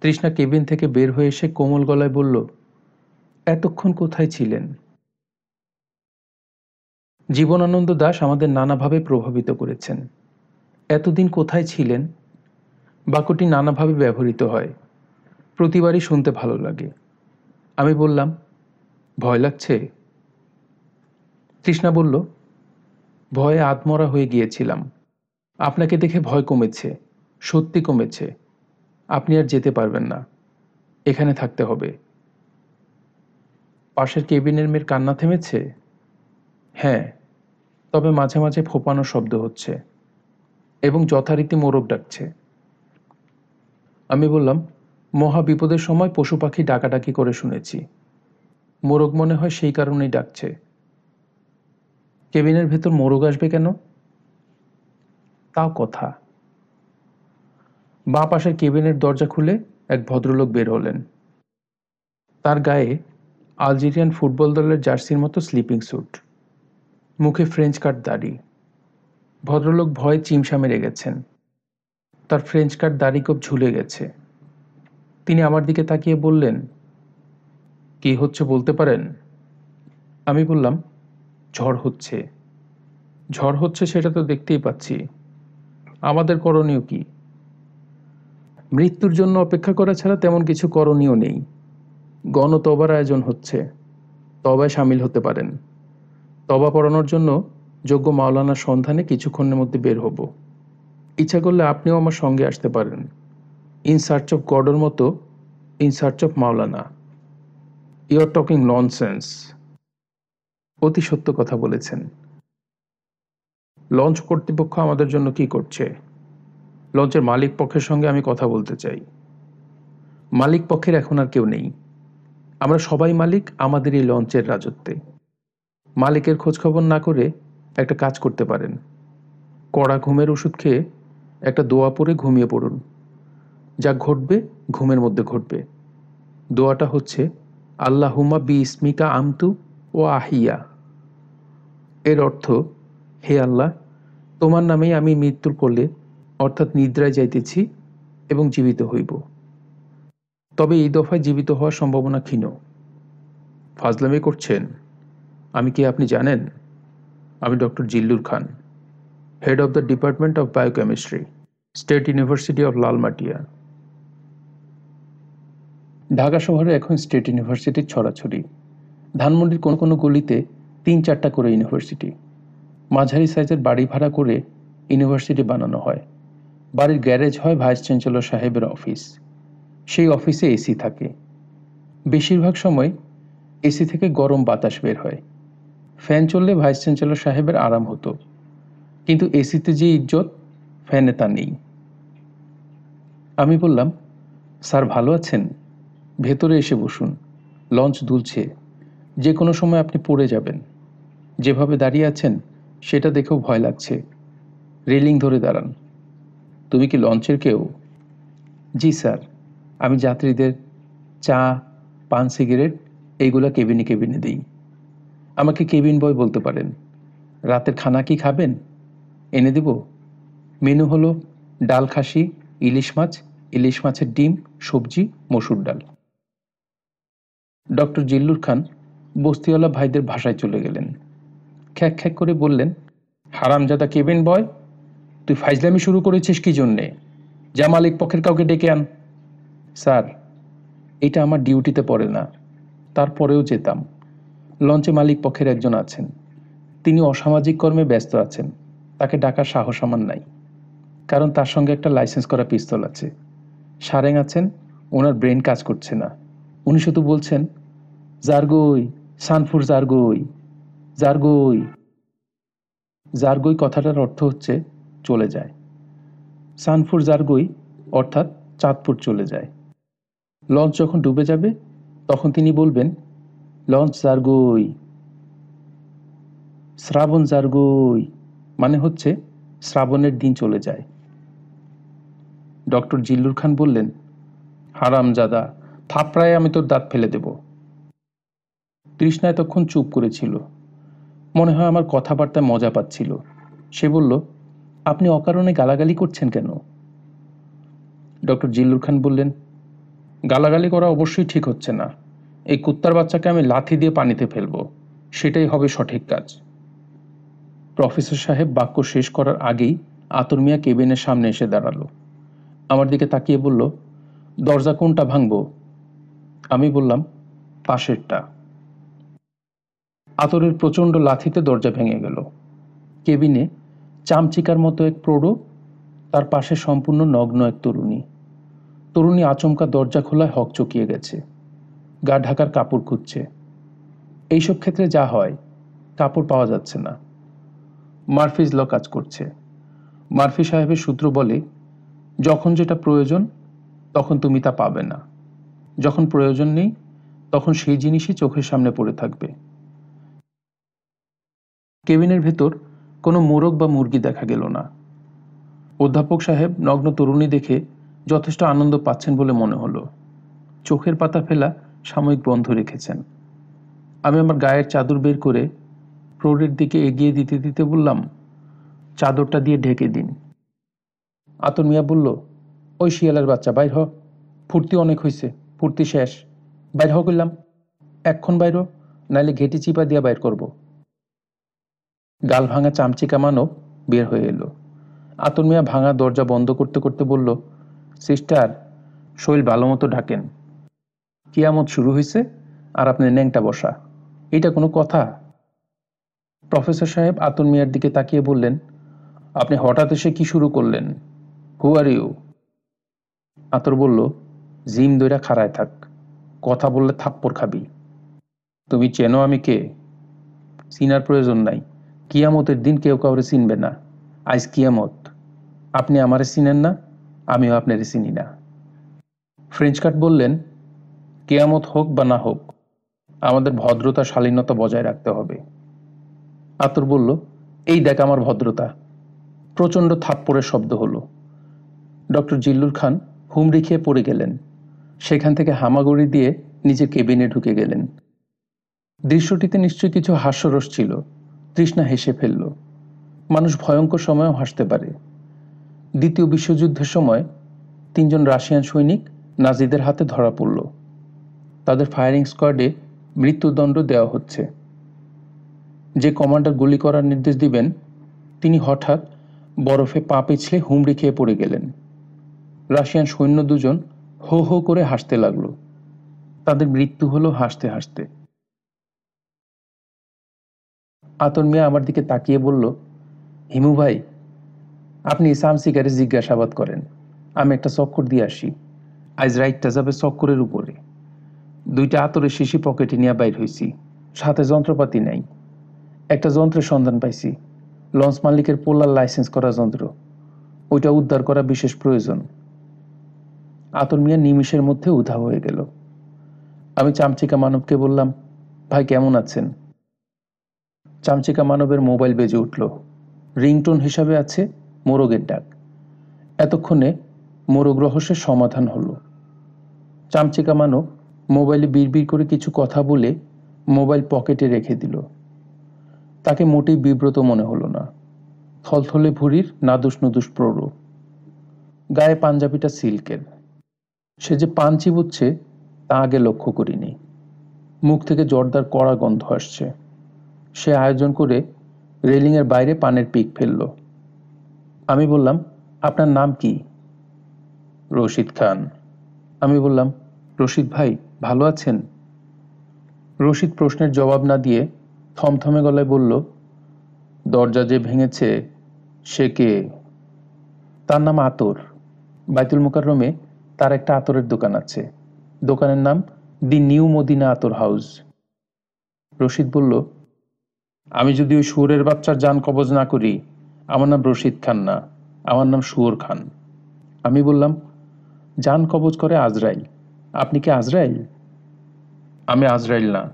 তৃষ্ণা কেবিন থেকে বের হয়ে এসে কোমল গলায় বলল, এতক্ষণ কোথায় ছিলেন? জীবনানন্দ দাস আমাদের নানাভাবে প্রভাবিত করেছেন। এতদিন কোথায় ছিলেন? বাক্যটি নানাভাবে ব্যবহৃত হয়। প্রতিবারই শুনতে ভালো লাগে। আমি বললাম, ভয় লাগছে? তৃষ্ণা বলল, ভয়ে আত্মরা হয়ে গিয়েছিলাম। আপনাকে দেখে ভয় কমেছে, সত্যি কমেছে। আপনি আর যেতে পারবেন না। এখানে থাকতে হবে। পাশের কেবিনের মেয়ের কান্না থেমেছে? হ্যাঁ তবে মাঝে মাঝে ফোপানো শব্দ হচ্ছে এবং যথারীতি মোরগ ডাকছে। আমি বললাম, মহা বিপদের সময় পশু পাখি ডাকাডাকি করে শুনেছি। মোরগ মনে হয় সেই কারণেই ডাকছে। কেবিনের ভেতর মোরগ আসবে কেন? তাও কথা। বাঁ পাশের কেবিনের দরজা খুলে এক ভদ্রলোক বের হলেন। তার গায়ে আলজেরিয়ান ফুটবল দলের জার্সির মতো স্লিপিং স্যুট, মুখে ফ্রেঞ্চ কাট দাড়ি। ভদ্রলোক ভয়ে চিমসা মেরে গেছেন। তার ফ্রেঞ্চ কাট দাড়ি খুব ঝুলে গেছে। তিনি আমার দিকে তাকিয়ে বললেন, কি হচ্ছে বলতে পারেন? আমি বললাম ঝড় হচ্ছে। ঝড় হচ্ছে সেটা তো দেখতেই পাচ্ছি। আমাদের করণীয় কি? মৃত্যুর জন্য অপেক্ষা করা ছাড়া তেমন কিছু করণীয় নেই। গণতবার আয়োজন হচ্ছে। তবায় সামিল হতে পারেন। তবা পড়ানোর জন্য যোগ্য মাওলানার সন্ধানে কিছুক্ষণের মধ্যে বের হব। ইচ্ছা করলে আপনিও আমার সঙ্গে আসতে পারেন। ইন সার্চ অফ গডর মতো, in search of Maulana. You are talking nonsense. অতি সত্য কথা বলেছেন। লঞ্চ কর্তৃপক্ষ আমাদের জন্য কি করছে? লঞ্চের মালিক পক্ষের সঙ্গে আমি কথা বলতে চাই। মালিক পক্ষের এখন আর কেউ নেই। আমরা সবাই মালিক, আমাদের এই লঞ্চের রাজত্বে। মালিকের খোঁজখবর না করে একটা কাজ করতে পারেন। কড়া ঘুমের ওষুধ খেয়ে একটা দোয়া পরে ঘুমিয়ে পড়ুন। যা ঘটবে, ঘুমের মধ্যে ঘটবে। দোয়াটা হচ্ছে আল্লাহুমা বি ইসমিকা আমতু ও আহিয়া এর অর্থ, হে আল্লাহ, তোমার নামেই আমি মৃত্যুর কোলে, অর্থাৎ নিদ্রায় যাইতেছি এবং জীবিত হইব। তবে এই দফায় জীবিত হওয়ার সম্ভাবনা ক্ষীণ। ফাজলামি করছেন? আমি কি আপনি জানেন? আমি doctor Zillur Khan head of the department of biochemistry state university of Lalmatia. Dhaka শহরে এখন স্টেট ইউনিভার্সিটির ছড়াছড়ি। ধানমন্ডির কোনো কোনো গলিতে তিন চারটা করে ইউনিভার্সিটি। মাঝারি সাইজের বাড়ি ভাড়া করে ইউনিভার্সিটি বানানো হয়। বাড়ির গ্যারেজ হয় ভাইস চ্যান্সেলর সাহেবের অফিস। সেই অফিসে এসি থাকে। বেশিরভাগ সময় এসি থেকে গরম বাতাস বের হয়। ফ্যান চললে ভাইস চ্যান্সেলর সাহেবের আরাম হতো। কিন্তু এসিতে যে ইজ্জত, ফ্যানে তা নেই। আমি বললাম, স্যার ভালো আছেন? ভেতরে এসে বসুন। লঞ্চ দুলছে। যে কোনো সময় আপনি পড়ে যাবেন। যেভাবে দাঁড়িয়ে আছেন, সেটা দেখেও ভয় লাগছে। রেলিং ধরে দাঁড়ান। তুমি কি লঞ্চের কেউ? জি, স্যার। আমি যাত্রীদের চা, পান, সিগারেট এইগুলা কেবিনে কেবিনে দিই। আমাকে কেবিন বয় বলতে পারেন। রাতের খানা কি খাবেন? এনে দেব। মেনু হলো ডাল খাসি, ইলিশ মাছ, ইলিশ মাছের ডিম, সবজি, মসুর ডাল। ডক্টর জিল্লুর খান বস্তিওয়ালা ভাইদের ভাষায় চলে গেলেন। খ্যাক খ্যাক করে বললেন, হারামজাদা কেবিন বয়, তুই ফাইজলামি শুরু করেছিস কি জন্যে? যা মালিক পক্ষের কাউকে ডেকে আন। স্যার, এটা আমার ডিউটিতে পড়ে না। তারপরেও যেতাম। লঞ্চে মালিক পক্ষের একজন আছেন। তিনি অসামাজিক কর্মে ব্যস্ত আছেন। তাকে ডাকার সাহস আমার নাই। কারণ তার সঙ্গে একটা লাইসেন্স করা পিস্তল আছে। সারেং আছেন, ওনার ব্রেন কাজ করছে না। উনি শুধু বলছেন, জারগই সানফুর জারগই জারগই। জারগই কথাটার অর্থ হচ্ছে চলে যায়। সানফুর জারগই অর্থাৎ চাঁদপুর চলে যায়। লঞ্চ যখন ডুবে যাবে, তখন তিনি বলবেন, লঞ্চ জারগই। শ্রাবণ জারগই মানে হচ্ছে শ্রাবণের দিন চলে যায়। ডক্টর জিল্লুর খান বললেন হারাম জাদা থাপড়ায় আমি তোর দাঁত ফেলে দেব। তৃষ্ণা এতক্ষণ চুপ করেছিল। মনে হয় আমার কথাবার্তায় মজা পাচ্ছিল। সে বলল, আপনি অকারণে গালাগালি করছেন কেন? ডক্টর জিল্লুর খান বললেন, গালাগালি করা অবশ্যই ঠিক হচ্ছে না। এই কুত্তার বাচ্চাকে আমি লাথি দিয়ে পানিতে ফেলব। সেটাই হবে সঠিক কাজ। প্রফেসর সাহেব বাক্য শেষ করার আগেই আতর মিয়া কেবিনের সামনে এসে দাঁড়াল। আমার দিকে তাকিয়ে বলল, দরজা কোনটা ভাঙব? আমি বললাম, পাশেরটা। আতরের প্রচণ্ড লাথিতে দরজা ভেঙে গেল। কেবিনে চামচিকার মতো এক প্রৌঢ়, তার পাশে সম্পূর্ণ নগ্ন এক তরুণী। তরুণী আচমকা দরজা খোলায় হক চকিয়ে গেছে। গা ঢাকার কাপড় খুঁজছে। এইসব ক্ষেত্রে যা হয়, কাপড় পাওয়া যাচ্ছে না। মারফিজ ল কাজ করছে। মার্ফি সাহেবের সূত্র বলে, যখন যেটা প্রয়োজন, তখন তুমি তা পাবে না। যখন প্রয়োজন নেই, তখন সেই জিনিসই চোখের সামনে পড়ে থাকবে। কেবিনের ভেতর কোনো মোরগ বা মুরগি দেখা গেল না। অধ্যাপক সাহেব নগ্ন তরুণী দেখে যথেষ্ট আনন্দ পাচ্ছেন বলে মনে হলো। চোখের পাতা ফেলা সাময়িক বন্ধ রেখেছেন। আমি আমার গায়ের চাদর বের করে প্রৌঢ়ের দিকে এগিয়ে দিতে দিতে বললাম, চাদরটা দিয়ে ঢেকে দিন। আতর মিয়া বলল, ওই শিয়ালের বাচ্চা, বাইর হ। ফুর্তি অনেক হয়েছে ফুর্তি শেষ। বাইর হ করলাম এক্ষণ বাইর নাইলে ঘেটি চিপা দিয়া বাইর করব। গাল ভাঙা চামচিকা মানব বের হয়ে এলো। আতর মিয়া ভাঙা দরজা বন্ধ করতে করতে বলল, সিস্টার, শৈল ভালো মতো ঢাকেন কিয়ামত শুরু হয়েছে আর আপনি ন্যাংটা বসা। এটা কোনো কথা? প্রফেসর সাহেব আতর মিয়ার দিকে তাকিয়ে বললেন, আপনি হঠাৎ এসে কি শুরু করলেন? হু আর ইউ আতর বলল, জিম দইরা খাড়ায় থাক। কথা বললে থাপ্পড় খাবি। তুমি চেনো আমি কে? চিনার প্রয়োজন নাই। কিয়ামতের দিন কেউ কাউরে চিনবে না। আইস কিয়ামত। আপনি আমারে চিনেন না, আমিও আপনারে চিনি না। ফ্রেঞ্চ কাট বললেন, কেয়ামত হোক বা না হোক, আমাদের ভদ্রতা, শালীনতা বজায় রাখতে হবে। আতর বলল, এই দেখ আমার ভদ্রতা। প্রচণ্ড থাপ্পড়ের শব্দ হলো। ডক্টর জিল্লুর খান হুমড়ি খেয়ে পড়ে গেলেন। সেখান থেকে হামাগুড়ি দিয়ে নিজের কেবিনে ঢুকে গেলেন। দৃশ্যটিতে নিশ্চয়ই কিছু হাস্যরস ছিল। তৃষ্ণা হেসে ফেলল। মানুষ ভয়ঙ্কর সময়েও হাসতে পারে। দ্বিতীয় বিশ্বযুদ্ধের সময় তিনজন রাশিয়ান সৈনিক নাজিদের হাতে ধরা পড়ল। তাদের ফায়ারিং স্কোয়াডে মৃত্যুদণ্ড দেওয়া হচ্ছে। যে কমান্ডার গুলি করার নির্দেশ দিবেন, তিনি হঠাৎ বরফে পা পিছলে হুমড়ি খেয়ে পড়ে গেলেন। রাশিয়ান সৈন্য দুজন হো হো করে হাসতে লাগল। তাদের মৃত্যু হলো হাসতে হাসতে। আতর মিয়া আমার দিকে তাকিয়ে বলল, হিমু ভাই, আপনি সামসিকারে জিজ্ঞাসাবাদ করেন। আমি একটা চক্কর দিয়ে আসি। আজ রাইটটা যাবে চক্করের উপরে। দুইটা আতরের শিশি পকেটে নিয়ে বাইর হইছি। সাথে যন্ত্রপাতি নাই। একটা যন্ত্রের সন্ধান পাইছি। লঞ্চ মালিকের পোলার লাইসেন্স করা যন্ত্র। ওইটা উদ্ধার করা বিশেষ প্রয়োজন। আতর মিয়া নিমিষের মধ্যে উধা হয়ে গেল। আমি চামচিকা মানবকে বললাম, ভাই, কেমন আছেন? চামচিকা মানবের মোবাইল বেজে উঠল। রিংটোন হিসাবে আছে মোরগের ডাক। এতক্ষণে মোরগ রহস্যের সমাধান হলো। চামচিকা মানব মোবাইলে বিড়বিড় করে কিছু কথা বলে মোবাইল পকেটে রেখে দিল। তাকে মোটেই বিব্রত মনে হলো না। থলথলে ভুরির নাদুস নুদুস প্রৌঢ় গায়ে পাঞ্জাবিটা সিল্কের। সে যে পান চিবুচ্ছে তা আগে লক্ষ্য করিনি। মুখ থেকে জর্দার কড়া গন্ধ আসছে। সে আয়োজন করে রেলিংয়ের বাইরে পানের পিক ফেলল। আমি বললাম, আপনার নাম কি? রশিদ খান। আমি বললাম, রশিদ ভাই, ভালো আছেন? রশিদ প্রশ্নের জবাব না দিয়ে থমথমে গলায় বলল, দরজা যে ভেঙেছে, সে কে? তার নাম আতর। বাইতুল মুকাররমে তার একটা আতরের দোকান আছে। দোকানের নাম দি নিউ মদিনা আতর হাউস। রশিদ বলল আমি যদি ওই শুয়োরের বাচ্চার যান কবজ না করি, আমার নাম রশিদ খান না, আমার নাম শুয়োর খান। আমি বললাম যান কবজ করে আজরাইল। আপনি কি আজরাইল? আমি আজরাইল না।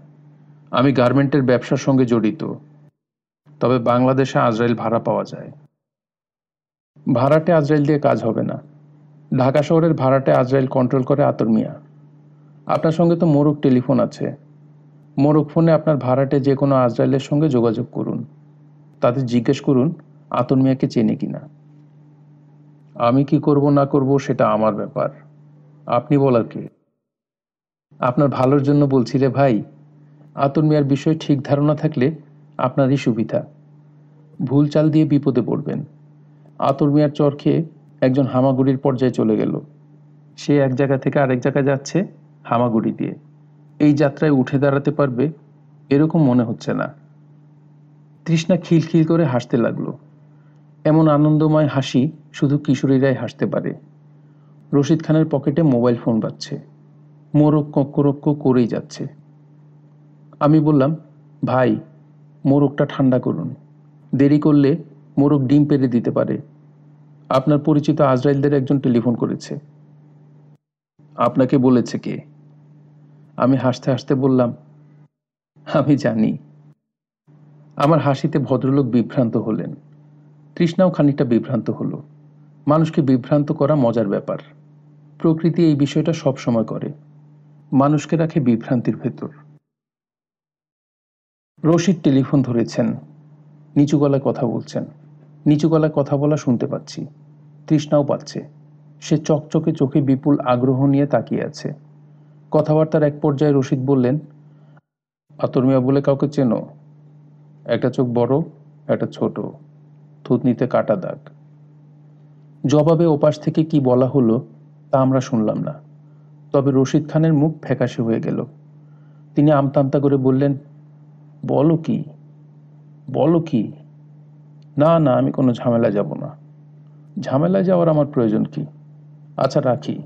আমি গার্মেন্টের ব্যবসার সঙ্গে জড়িত। তবে বাংলাদেশে আজরাইল ভাড়া পাওয়া যায়। ভাড়াটে আজরাইল দিয়ে কাজ হবে না। ঢাকা শহরের ভাড়াটে আজরাইল কন্ট্রোল করে আতর মিয়া। আপনার সঙ্গে তো মোরগ টেলিফোন আছে। মোরগ ফোনে আপনার ভাড়াটে যে কোনো আজরাইলের সঙ্গে যোগাযোগ করুন। তাদের জিজ্ঞেস করুন, আতর মিয়াকে চেনে কিনা। আমি কি করব না করব সেটা আমার ব্যাপার। আপনি বলার কে? আপনার ভালোর জন্য বলছি রে ভাই, আতর মিয়ার বিষয়ে ঠিক ধারণা থাকলে আপনারই সুবিধা। ভুল চাল দিয়ে বিপদে পড়বেন। আতর মিয়ার চর খেয়ে একজন হামাগুড়ির পর্যায়ে চলে গেল। সে এক জায়গা থেকে আরেক জায়গায় যাচ্ছে হামাগুড়ি দিয়ে। এই যাত্রায় উঠে দাঁড়াতে পারবে এরকম মনে হচ্ছে না। তৃষ্ণা খিলখিল করে হাসতে লাগল। এমন আনন্দময় হাসি শুধু কিশোরীরাই হাসতে পারে। রশিদ খানের পকেটে মোবাইল ফোন বাজছে। মোরগ কক্করক্ক করেই যাচ্ছে। আমি বললাম, ভাই, মোরগটা ঠান্ডা করুন। দেরি করলে মোরগ ডিম পেরে দিতে পারে। আপনার পরিচিত আজরাইলদের একজন টেলিফোন করেছে। আপনাকে বলেছে কে? আমি হাসতে হাসতে বললাম, আমি জানি। আমার হাসিতে ভদ্রলোক বিভ্রান্ত হলেন। তৃষ্ণাও খানিকটা বিভ্রান্ত হলো। মানুষকে বিভ্রান্ত করা মজার ব্যাপার। প্রকৃতি এই বিষয়টা সব সময় করে। মানুষকে রাখে বিভ্রান্তির ভেতর। রশিদ টেলিফোন ধরেছেন। নিচু গলায় কথা বলছেন। নিচু গলায় কথা বলা শুনতে পাচ্ছি। তৃষ্ণাও পাচ্ছে। সে চকচকে চোখে বিপুল আগ্রহ নিয়ে তাকিয়ে আছে। কথাবার্তার এক পর্যায়ে রশিদ বললেন, আতর মিয়া বলে কাউকে চেনো? একটা চোখ বড়, একটা ছোট। থুতনিতে কাটা দাগ। জবাবে ওপাশ থেকে কি বলা হলো, তা আমরা শুনলাম না। তবে রশিদ খানের মুখ ফ্যাকাশে হয়ে গেল। তিনি আমতামতা করে বললেন, বলো কি? বলো কি? না না, আমি কোনো ঝামেলা যাব না। ঝামেলায় যাওয়ার আমার প্রয়োজন কি? আচ্ছা রাখি।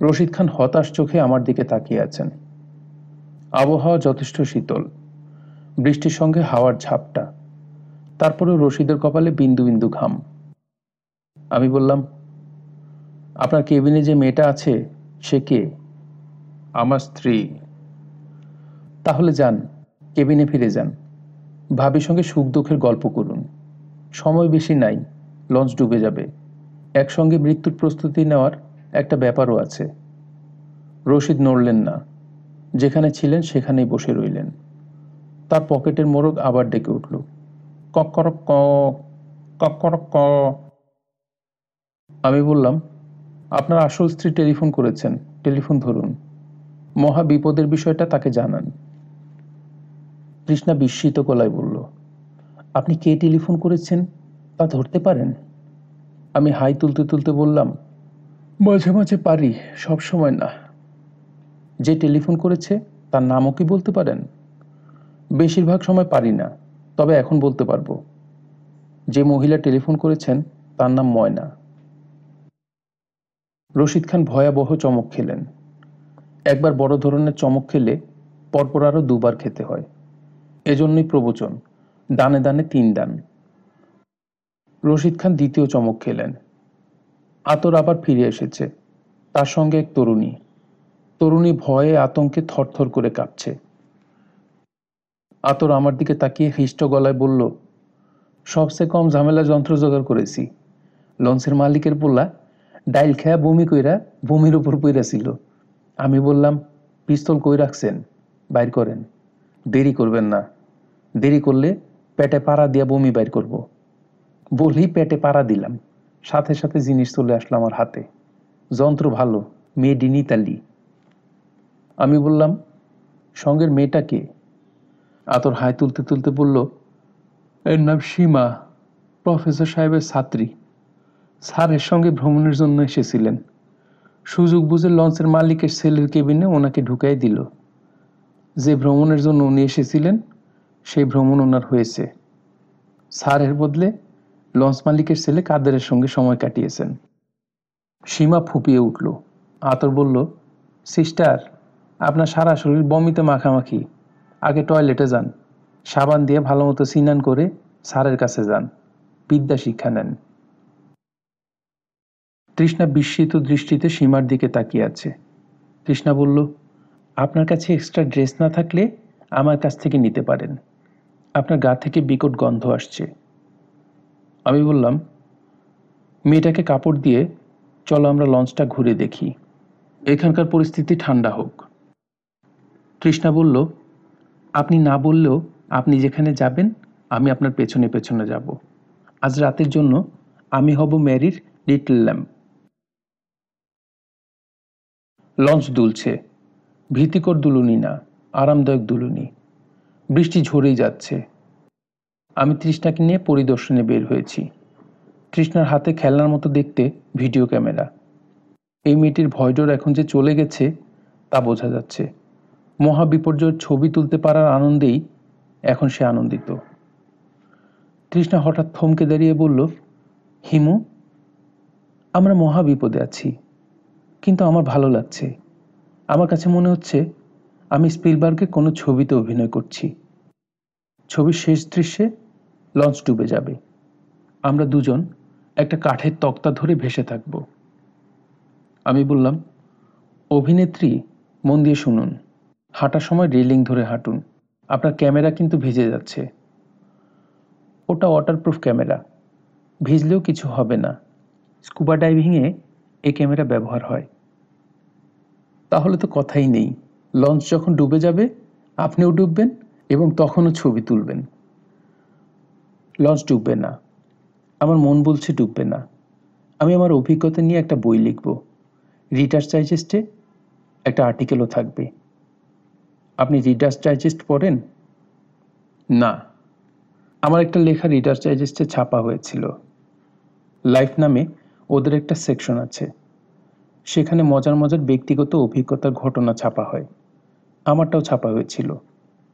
রশিদ খান হতাশ চোখে আমার দিকে তাকিয়ে আছেন। আবহাওয়া যথেষ্ট শীতল। বৃষ্টির সঙ্গে হাওয়ার ঝাপটা। তারপরেও রশিদের কপালে বিন্দু বিন্দু ঘাম। আমি বললাম, আপনার কেবিনে যে মেয়েটা আছে, সে কে? আমার স্ত্রী। তাহলে যান, কেবিনে ফিরে যান। ভাবির সঙ্গে সুখ দুঃখের গল্প করুন। সময় বেশি নাই, লঞ্চ ডুবে যাবে। একসঙ্গে মৃত্যুর প্রস্তুতি নেওয়ার একটা ব্যাপারও আছে। রশিদ নড়লেন না। যেখানে ছিলেন সেখানেই বসে রইলেন। তার পকেটের মোরগ আবার ডেকে উঠল। কক্করক ক ক। আমি বললাম, আপনার আসল স্ত্রী টেলিফোন করেছেন। টেলিফোন ধরুন। মহা বিপদের বিষয়টা তাকে জানান। কৃষ্ণা বিস্মিত গলায় বলল, আপনি কে টেলিফোন করেছেন তা ধরতে পারেন? আমি হাই তুলতে তুলতে বললাম মাঝে মাঝে পারি, সব সময় না। যে টেলিফোন করেছে, তার নামও কি বলতে পারেন? বেশিরভাগ সময় পারি না, তবে এখন বলতে পারব। যে মহিলা টেলিফোন করেছেন, তার নাম ময়না। রশিদ খান ভয়াবহ চমক খেলেন। একবার বড় ধরনের চমক খেলে পরপর আরও দুবার খেতে হয়। এজন্যই প্রবচন, দানে দানে তিন দান। রশিদ খান দ্বিতীয় চমক খেলেন। আতর আবার ফিরে এসেছে। তার সঙ্গে এক তরুণী। তরুণী ভয়ে আতঙ্কে থরথর করে কাঁপছে। আতর আমার দিকে তাকিয়ে হৃষ্ট গলায় বলল, সবচেয়ে কম ঝামেলা যন্ত্র জোগাড় করেছি। লঞ্চের মালিকের পোলা ডাইল খেয়া বমি কইরা বমির উপর পইরা ছিল। আমি বললাম, পিস্তল কই রাখছেন? বাইর করেন। দেরি করবেন না। দেরি করলে পেটে পাড়া দিয়া বমি বাইর করব। বলি পেটে পাড়া দিলাম। সাথে সাথে জিনিস চলে আসলো আমার হাতে। যন্ত্র ভালো মেড ইন ইতালি আমি বললাম, সঙ্গের মেয়েটা কে? আতর হাই তুলতে তুলতে বলল, এর নাম সীমা, প্রফেসর সাহেবের ছাত্রী। স্যারের সঙ্গে ভ্রমণের জন্য এসেছিলেন। সুযোগ বুঝে লঞ্চের মালিকের সেলের কেবিনে ওনাকে ঢুকাই দিল। যে ভ্রমণের জন্য উনি এসেছিলেন, সেই ভ্রমণ ওনার হয়েছে। স্যারের বদলে লঞ্চ মালিকের ছেলে কাদেরের সঙ্গে সময় কাটিয়েছেন। সীমা ফুপিয়ে উঠল। আতর বলল, সিস্টার, আপনার সারা শরীর বমিতে মাখামাখি। আগে টয়লেটে যান। সাবান দিয়ে ভালো মতো স্নান করে স্যারের কাছে যান। বিদ্যা শিক্ষা নেন। তৃষ্ণা বিস্মিত দৃষ্টিতে সীমার দিকে তাকিয়ে আছে। তৃষ্ণা বলল, আপনার কাছে এক্সট্রা ড্রেস না থাকলে আমার কাছ থেকে নিতে পারেন। আপনার গা থেকে বিকট গন্ধ আসছে। আমি বললাম, মেয়েটাকে কাপড় দিয়ে চলো আমরা লঞ্চটা ঘুরে দেখি। এখানকার পরিস্থিতি ঠান্ডা হোক। তৃষ্ণা বলল, আপনি না বললেও আপনি যেখানে যাবেন, আমি আপনার পেছনে পেছনে যাব। আজ রাতের জন্য আমি হব ম্যারির লিটল ল্যাম্প। লঞ্চ দুলছে। ভীতিকর দুলুনি না, আরামদায়ক দুলুনি। বৃষ্টি ঝরেই যাচ্ছে। আমি তৃষ্ণাকে নিয়ে পরিদর্শনে বের হয়েছি। তৃষ্ণার হাতে খেলনার মতো দেখতে ভিডিও ক্যামেরা। এই মেয়েটির ভয়ডর এখন যে চলে গেছে, তা বোঝা যাচ্ছে। মহা বিপর্যয়ের ছবি তুলতে পারার আনন্দেই এখন সে আনন্দিত। তৃষ্ণা হঠাৎ থমকে দাঁড়িয়ে বলল, হিমু, আমরা মহা বিপদে আছি, কিন্তু আমার ভালো লাগছে। আমার কাছে মনে হচ্ছে আমি স্পিলবার্গের কোনো ছবিতে অভিনয় করছি। ছবির শেষ দৃশ্যে লঞ্চ ডুবে যাবে। আমরা দুজন একটা কাঠের তক্তা ধরে ভেসে থাকব। আমি বললাম, অভিনেত্রী, মন দিয়ে শুনুন। হাঁটার সময় রেলিং ধরে হাঁটুন। আপনার ক্যামেরা কিন্তু ভিজে যাচ্ছে। ওটা ওয়াটারপ্রুফ ক্যামেরা। ভিজলেও কিছু হবে না। স্কুবা ডাইভিংয়ে এই ক্যামেরা ব্যবহার হয়। তাহলে তো কথাই নেই। লঞ্চ যখন ডুবে যাবে, আপনিও ডুববেন এবং তখনও ছবি তুলবেন। লঞ্চ ডুববে না। আমার মন বলছে ডুববে না। আমি আমার অভিজ্ঞতা নিয়ে একটা বই লিখব। রিডার্স ডাইজেস্টে একটা আর্টিকেলও থাকবে। আপনি রিডার্স ডাইজেস্ট পড়েন? না। আমার একটা লেখা রিডার্স ডাইজেস্টে ছাপা হয়েছিল। লাইফ নামে ওদের একটা সেকশন আছে। সেখানে মজার মজার ব্যক্তিগত অভিজ্ঞতার ঘটনা ছাপা হয়। আমারটাও ছাপা হয়েছিল।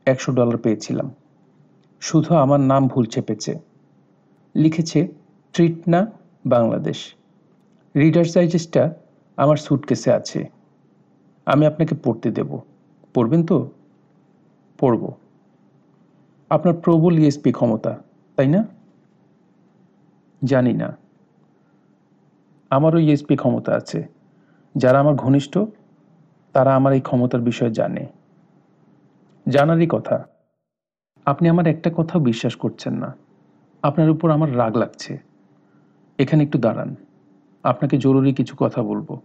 একশো ডলার পেয়েছিলাম। শুধু আমার নাম ভুল চেপেছে। লিখেছে ট্রিটনা বাংলাদেশ। রিডার্স ডাইজেস্টটা আমার সুটকেসে আছে। আমি আপনাকে পড়তে দেব। পড়বেন তো? পড়ব। আপনার প্রবল ইএসপি ক্ষমতা, তাই না? জানি না। আমারও ইএসপি ক্ষমতা আছে। যারা আমার ঘনিষ্ঠ, তারা আমার এই ক্ষমতার বিষয়ে জানে। জানারই কথা। আপনি আমার একটা কথাও বিশ্বাস করছেন না। আপনার উপর আমার রাগ লাগছে। এখানে একটু দাঁড়ান। আপনাকে জরুরি কিছু কথা বলব।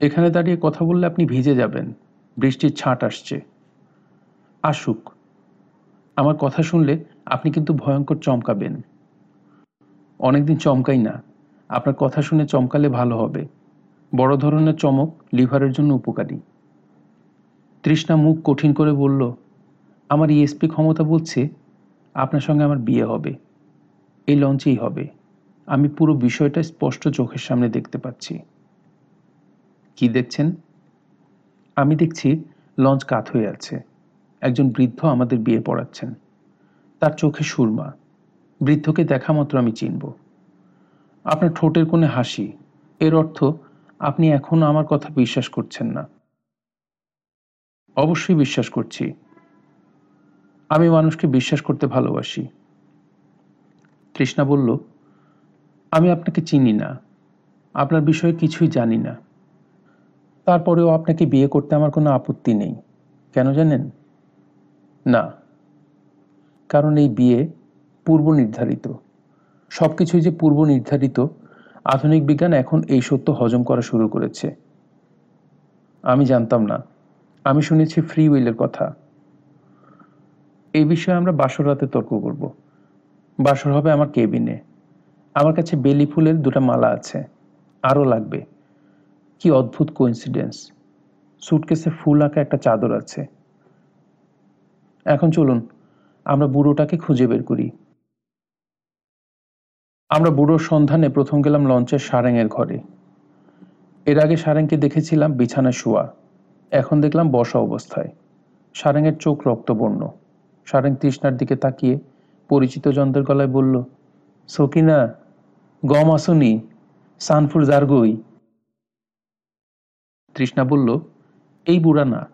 এখানে দাঁড়িয়ে কথা বললে আপনি ভিজে যাবেন। বৃষ্টির ছাঁট আসছে। আসুক। আমার কথা শুনলে আপনি কিন্তু ভয়ঙ্কর চমকাবেন। অনেকদিন চমকাই না। আপনার কথা শুনে চমকালে ভালো হবে। বড় ধরনের চমক লিভারের জন্য উপকারী। তৃষ্ণা মুখ কঠিন করে বলল আমার ইএসপি ক্ষমতা বলছে আপনার সঙ্গে আমার বিয়ে হবে। এই লঞ্চেই হবে। আমি পুরো বিষয়টা স্পষ্ট চোখের সামনে দেখতে পাচ্ছি। কি দেখছেন? আমি দেখছি লঞ্চ কাত হয়ে আছে। একজন বৃদ্ধ আমাদের বিয়ে পড়াচ্ছেন। তার চোখে সুরমা। বৃদ্ধকে দেখা মাত্র আমি চিনব। আপনার ঠোঁটের কোণে হাসি। এর অর্থ আপনি এখনও আমার কথা বিশ্বাস করছেন না। অবশ্যই বিশ্বাস করছি। আমি মানুষকে বিশ্বাস করতে ভালোবাসি। তৃষ্ণা বলল, আমি আপনাকে চিনি না। আপনার বিষয়ে কিছুই জানি না। তারপরেও আপনাকে বিয়ে করতে আমার কোনো আপত্তি নেই। কেন জানেন? না। কারণ এই বিয়ে পূর্ব নির্ধারিত সব কিছুই যে পূর্ব নির্ধারিত আধুনিক বিজ্ঞান এখন এই সত্য হজম করা শুরু করেছে। আমি জানতাম না। আমি শুনেছি ফ্রি উইলের কথা। এই বিষয়ে আমরা বাসর রাতে তর্ক করব। বাসর হবে আমার কেবিনে। আমার কাছে বেলি ফুলের দুটো মালা আছে। আরও লাগবে। কি অদ্ভুত কোইন্সিডেন্স সুটকেসে ফুল আঁকা একটা চাদর আছে। এখন চলুন, আমরা বুড়োটাকে খুঁজে বের করি। আমরা বুড়োর সন্ধানে প্রথম গেলাম লঞ্চের সারেংয়ের ঘরে। এর আগে সারেংকে দেখেছিলাম বিছানা শোয়া। এখন দেখলাম বসা অবস্থায়। সারেংয়ের চোখ রক্তবর্ণ। সারেং তৃষ্ণার দিকে তাকিয়ে পরিচিত যন্ত্রের গলায় বলল, সকিনা, গম আসনি সানফুর জার্গই। তৃষ্ণা বলল, এই বুড়া না।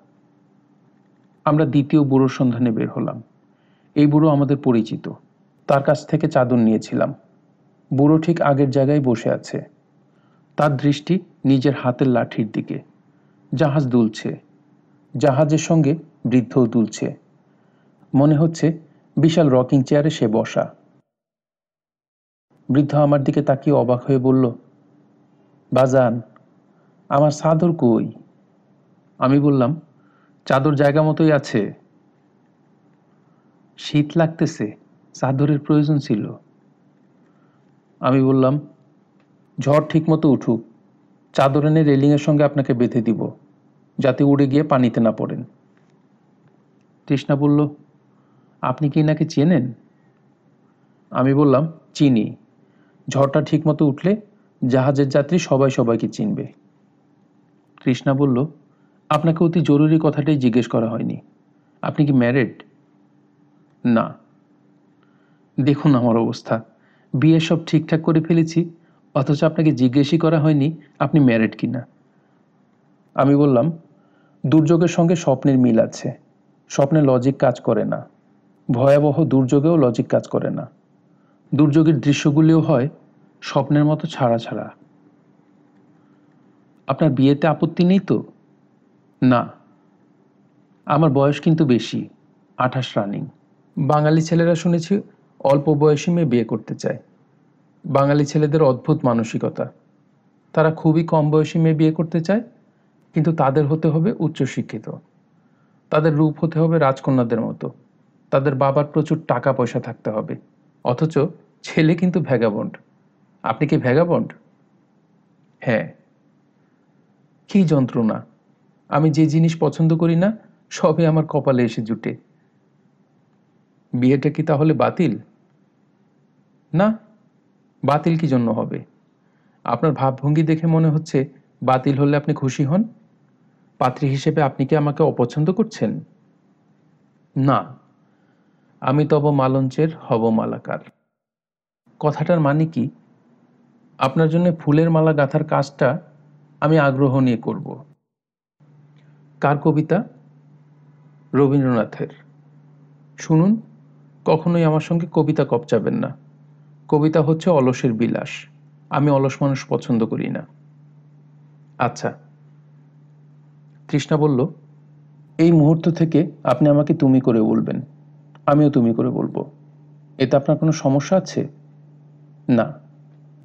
আমরা দ্বিতীয় বুড়োর সন্ধানে বের হলাম। এই বুড়ো আমাদের পরিচিত। তার কাছ থেকে চাদর নিয়েছিলাম। বুড়ো ঠিক আগের জায়গায় বসে আছে। তার দৃষ্টি নিজের হাতের লাঠির দিকে। জাহাজ দুলছে। জাহাজের সঙ্গে বৃদ্ধও দুলছে। মনে হচ্ছে বিশাল রকিং চেয়ারে সে বসা। বৃদ্ধ আমার দিকে তাকিয়ে অবাক হয়ে বলল, বাজান, আমার চাদর কই? আমি বললাম, চাদর জায়গা মতোই আছে। শীত লাগতেছে, চাদরের প্রয়োজন ছিল। আমি বললাম, ঝড় ঠিক মতো উঠুক, চাদর এনে রেলিংয়ের সঙ্গে আপনাকে বেঁধে দিব, যাতে উড়ে গিয়ে পানিতে না পড়েন। তৃষ্ণা বলল আপনি কি নাকি চেনেন? আমি বললাম, চিনি। ঝড়টা ঠিক মতো উঠলে জাহাজের যাত্রী সবাই সবাইকে চিনবে। কৃষ্ণা বলল, আপনাকে অতি জরুরি কথাটাই জিজ্ঞেস করা হয়নি। আপনি কি ম্যারেড? না। দেখুন আমার অবস্থা। বিয়ে সব ঠিকঠাক করে ফেলেছি, অথচ আপনাকে জিজ্ঞেসই করা হয়নি আপনি ম্যারেড কিনা। আমি বললাম, দুর্যোগের সঙ্গে স্বপ্নের মিল আছে। স্বপ্নে লজিক কাজ করে না। ভয়াবহ দুর্যোগেও লজিক কাজ করে না। দুর্যোগের দৃশ্যগুলিও হয় স্বপ্নের মতো ছাড়া ছাড়া। আপনার বিয়েতে আপত্তি নেই তো? না। আমার বয়স কিন্তু বেশি, আঠাশ রানিং বাঙালি ছেলেরা শুনেছি অল্প বয়সী মেয়ে বিয়ে করতে চায়। বাঙালি ছেলেদের অদ্ভুত মানসিকতা। তারা খুবই কম বয়সী মেয়ে বিয়ে করতে চায়, কিন্তু তাদের হতে হবে উচ্চশিক্ষিত। তাদের রূপ হতে হবে রাজকন্যাদের মতো। তাদের বাবার প্রচুর টাকা পয়সা থাকতে হবে। অথচ ছেলে কিন্তু ভ্যাগাবন্ড। আপনি কি ভ্যাগাবন্ড? হ্যাঁ। কী যন্ত্রণা। আমি যে জিনিস পছন্দ করি না, সবই আমার কপালে এসে জুটে। বিয়েটা কি তাহলে বাতিল? না। বাতিল কি জন্য হবে? আপনার ভাবভঙ্গি দেখে মনে হচ্ছে বাতিল হলে আপনি খুশি হন? পাত্রী হিসেবে আপনি কি আমাকে অপছন্দ করছেন? না। আমি তব মালঞ্চের হব মালাকার। কথাটার মানে কি? আপনার জন্য ফুলের মালা গাঁথার কাজটা আমি আগ্রহ নিয়ে করব। কার কবিতা? রবীন্দ্রনাথের। শুনুন, কখনোই আমার সঙ্গে কবিতা কপচাবেন না। কবিতা হচ্ছে অলসের বিলাস, আমি অলস মানুষ পছন্দ করি না। আচ্ছা। তৃষ্ণা বলল, এই মুহূর্ত থেকে আপনি আমাকে তুমি করে বলবেন। আমিও তুমি করে বলব। এতে আপনার কোনো সমস্যা আছে? না।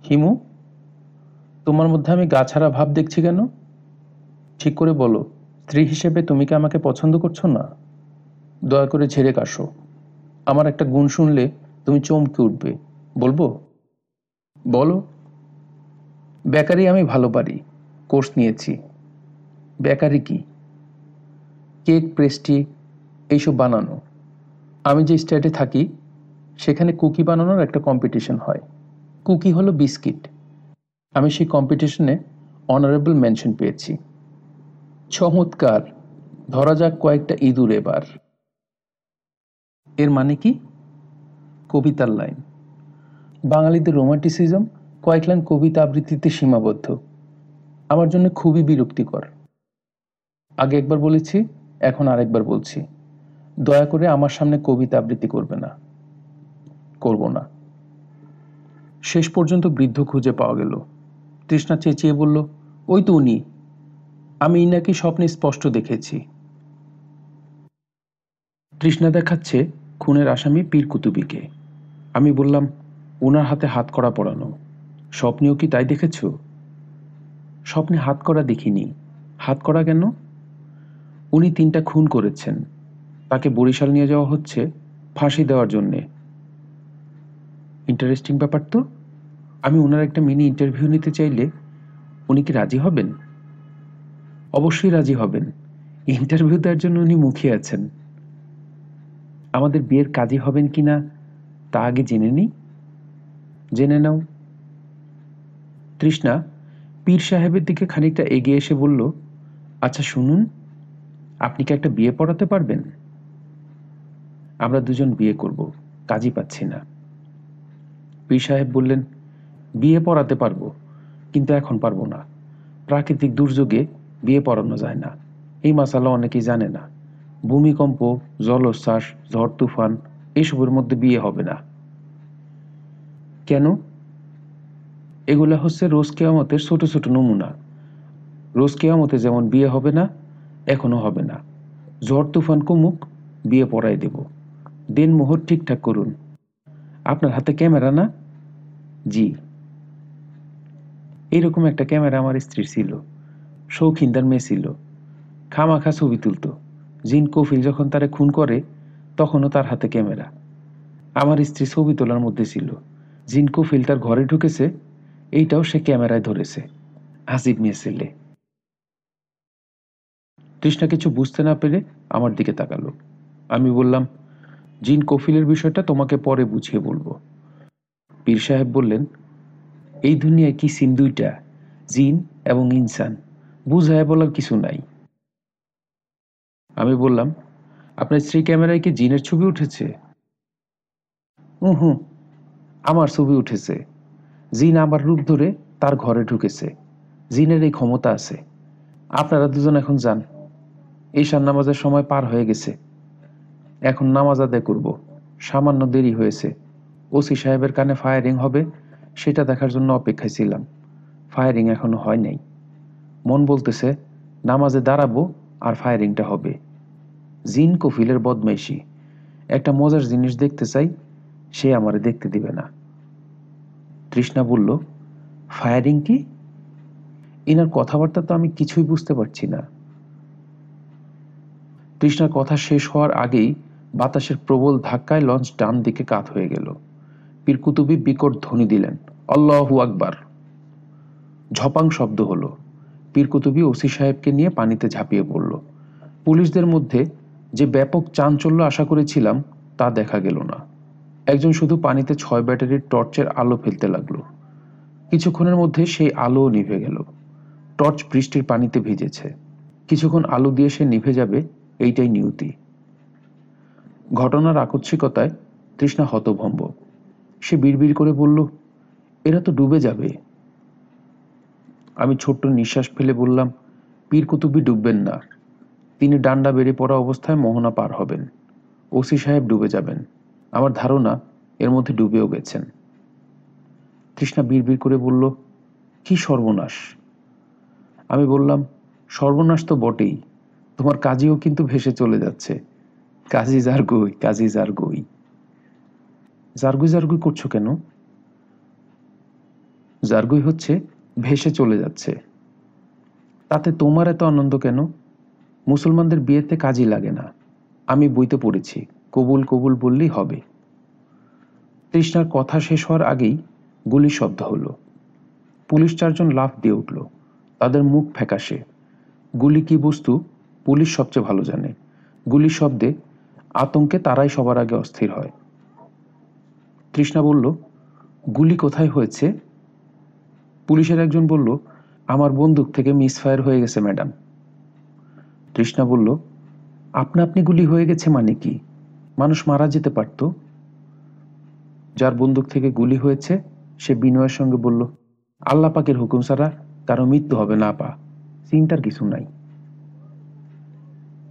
হিমু, তোমার মধ্যে আমি গা ছাড়া ভাব দেখছি কেন? ঠিক করে বলো, স্ত্রী হিসেবে তুমি কি আমাকে পছন্দ করছ? না। দয়া করে ঝেড়ে কাশো। আমার একটা গুণ শুনলে তুমি চমকে উঠবে। বলব? বলো। বেকারি আমি ভালো পারি। কোর্স নিয়েছি। বেকারি কি? কেক প্রেস্টি এইসব বানানো। আমি যে স্টেটে থাকি, সেখানে কুকি বানানোর একটা কম্পিটিশন হয়। কুকি হলো বিস্কিট। আমি সেই কম্পিটিশনে অনারেবল মেনশন পেয়েছি। চমৎকার! ধরা যাক কয়েকটা ইঁদুর এবার। এর মানে কি? কবিতার লাইন। বাঙালিদের রোমান্টিসিজম কয়েক লাইন কবিতা আবৃত্তিতে সীমাবদ্ধ। আমার জন্য খুবই বিরক্তিকর। আগে একবার বলেছি, এখন আরেকবার বলছি। দয়া করে আমার সামনে কবিতা আবৃত্তি করবে না। করব না। শেষ পর্যন্ত বৃদ্ধ খুঁজে পাওয়া গেল। তৃষ্ণা চেঁচিয়ে বলল, ওই তো উনি। আমি ইনাকে স্বপ্নে স্পষ্ট দেখেছি। তৃষ্ণা দেখাচ্ছে খুনের আসামি পীর কুতুবিকে। আমি বললাম ওনার হাতে হাত করা পড়ানো স্বপ্নেও কি তাই দেখেছ? স্বপ্নে হাত করা দেখিনি। হাত করা কেন? উনি তিনটা খুন করেছেন। তাকে বরিশাল নিয়ে যাওয়া হচ্ছে ফাঁসি দেওয়ার জন্যে। ইন্টারেস্টিং ব্যাপার তো? আমি ওনার একটা মিনি ইন্টারভিউ নিতে চাইলে উনি কি রাজি হবেন? অবশ্যই রাজি হবেন। ইন্টারভিউ দেওয়ার জন্য উনি মুখিয়ে আছেন। আমাদের বিয়ের কাজী হবেন কি না, তা আগে জেনে নিই। জেনে নাও। তৃষ্ণা, পীর সাহেবের দিকে খানিকটা এগিয়ে এসে বলল আচ্ছা শুনুন, আপনি কি একটা বিয়ে পড়াতে পারবেন? আমরা দুজন বিয়ে করব, কাজই পাচ্ছি না। পীর সাহেব বললেন, বিয়ে পড়াতে পারব, কিন্তু এখন পারব না। প্রাকৃতিক দুর্যোগে বিয়ে পড়ানো যায় না। এই মাসালা অনেকেই জানে না। ভূমিকম্প, জলোচ্ছ্বাস, ঝড় তুফান, এসবের মধ্যে বিয়ে হবে না। কেন? এগুলা হচ্ছে রোজ কেয়ামতের ছোট ছোট নমুনা। রোজ কেয়ামতে যেমন বিয়ে হবে না, এখনও হবে না। ঝড় তুফান কমুক, বিয়ে পড়াই দেব। দিন মোহর ঠিকঠাক করুন। আপনার হাতে ক্যামেরা না? জি। এইরকম একটা ক্যামেরা আমার স্ত্রীর ছিল। শৌখিনদার মেয়ে ছিল। খামাখা ছবি তুলত। জিন কফিল যখন তারে খুন করে, তখনও তার হাতে ক্যামেরা। আমার স্ত্রী ছবি তোলার মধ্যে ছিল। জিন কফিল তার ঘরে ঢুকেছে, এইটাও সে ক্যামেরায় ধরেছে। আজিব মেয়ে ছেলে। তৃষ্ণা কিছু বুঝতে না পেরে আমার দিকে তাকালো। আমি বললাম জিন কফিলের বিষয়টা তোমাকে পরে বুঝিয়ে বলব। পীর সাহেব বললেন, এই দুনিয়ায় কি সিন দুইটা, জিন এবং ইনসান? বুঝায় বলার কিছু নাই। আমি বললাম, আপনার স্ত্রী ক্যামেরায় কি জিনের ছবি উঠেছে? হুম আমার ছবি উঠেছে। জিন আমার রূপ ধরে তার ঘরে ঢুকেছে। জিনের এই ক্ষমতা আছে। আপনারা দুজন এখন যান। এই নামাজের সময় পার হয়ে গেছে। এখন নামাজ আদায় করব। সামান্য দেরি হয়েছে। ওসি সাহেবের কানে ফায়ারিং হবে, সেটা দেখার জন্য অপেক্ষায় ছিলাম। ফায়ারিং এখনও হয় নাই। মন বলতেছে, নামাজে দাঁড়াবো আর ফায়ারিংটা হবে। জিন কফিলের বদমাইশি। একটা মজার জিনিস দেখতে চাই, সে আমারে দেখতে দিবে না। তৃষ্ণা বলল ফায়ারিং কি? ইনার কথাবার্তা তো আমি কিছুই বুঝতে পারছি না। তৃষ্ণার কথা শেষ হওয়ার আগেই বাতাসের প্রবল ধাক্কায় লঞ্চ ডান দিকে কাত হয়ে গেল। পীর কুতুবি বিকট ধ্বনি দিলেন, আল্লাহু আকবার! ঝপাং শব্দ হলো। পীর কুতুবি ওসি সাহেবকে নিয়ে পানিতে ঝাঁপিয়ে পড়ল। পুলিশদের মধ্যে যে ব্যাপক চাঞ্চল্য আশা করেছিলাম, তা দেখা গেল না। একজন শুধু পানিতে ছয় ব্যাটারির টর্চের আলো ফেলতে লাগল। কিছুক্ষণের মধ্যে সেই আলোও নিভে গেল। টর্চ বৃষ্টির পানিতে ভিজেছে। কিছুক্ষণ আলো দিয়ে সে নিভে যাবে, এইটাই নিয়তি। ঘটনার আকস্মিকতায় তৃষ্ণা হতভম্ব। সে বিড়বিড় করে বলল, এরা তো ডুবে যাবে। আমি ছোট্ট নিঃশ্বাস ফেলে বললাম পীর কুতুবি ডুববেন না। তিনি ডান্ডা বেড়ে পড়া অবস্থায় মোহনা পার হবেন। ওসি সাহেব ডুবে যাবেন। আমার ধারণা এর মধ্যে ডুবেও গেছেন। তৃষ্ণা বিড়বিড় করে বলল, কি সর্বনাশ? আমি বললাম, সর্বনাশ তো বটেই। তোমার কাজীও কিন্তু ভেসে চলে যাচ্ছে। কাজী জারগুই কাজী জারগুই। জারগুই জারগুই করছ কেন? জারগুই হচ্ছে ভেসে চলে যাচ্ছে। তাতে তোমার এত আনন্দ কেন? মুসলমানদের বিয়েতে কাজই লাগে না। আমি বইতে পড়েছি, কবুল কবুল বললেই হবে। তৃষ্ণার কথা শেষ হওয়ার আগেই গুলির শব্দ হলো। পুলিশ চারজন লাফ দিয়ে উঠল। তাদের মুখ ফ্যাকাশে। গুলি কি বস্তু? পুলিশ সবচেয়ে ভালো জানে। গুলির শব্দে আতঙ্কে তারাই সবার আগে অস্থির হয়। তৃষ্ণা বলল, গুলি কোথায় হয়েছে? পুলিশের একজন বলল, আমার বন্দুক থেকে মিসফায়ার হয়ে গেছে, ম্যাডাম। তৃষ্ণা বলল, আপনা আপনি গুলি হয়ে গেছে মানে কি? মানুষ মারা যেতে পারত? যার বন্দুক থেকে গুলি হয়েছে, সে বিনয়ের সঙ্গে বলল, আল্লাহ পাকের হুকুম ছাড়া কারও মৃত্যু হবে না পা চিন্তার কিছু নাই।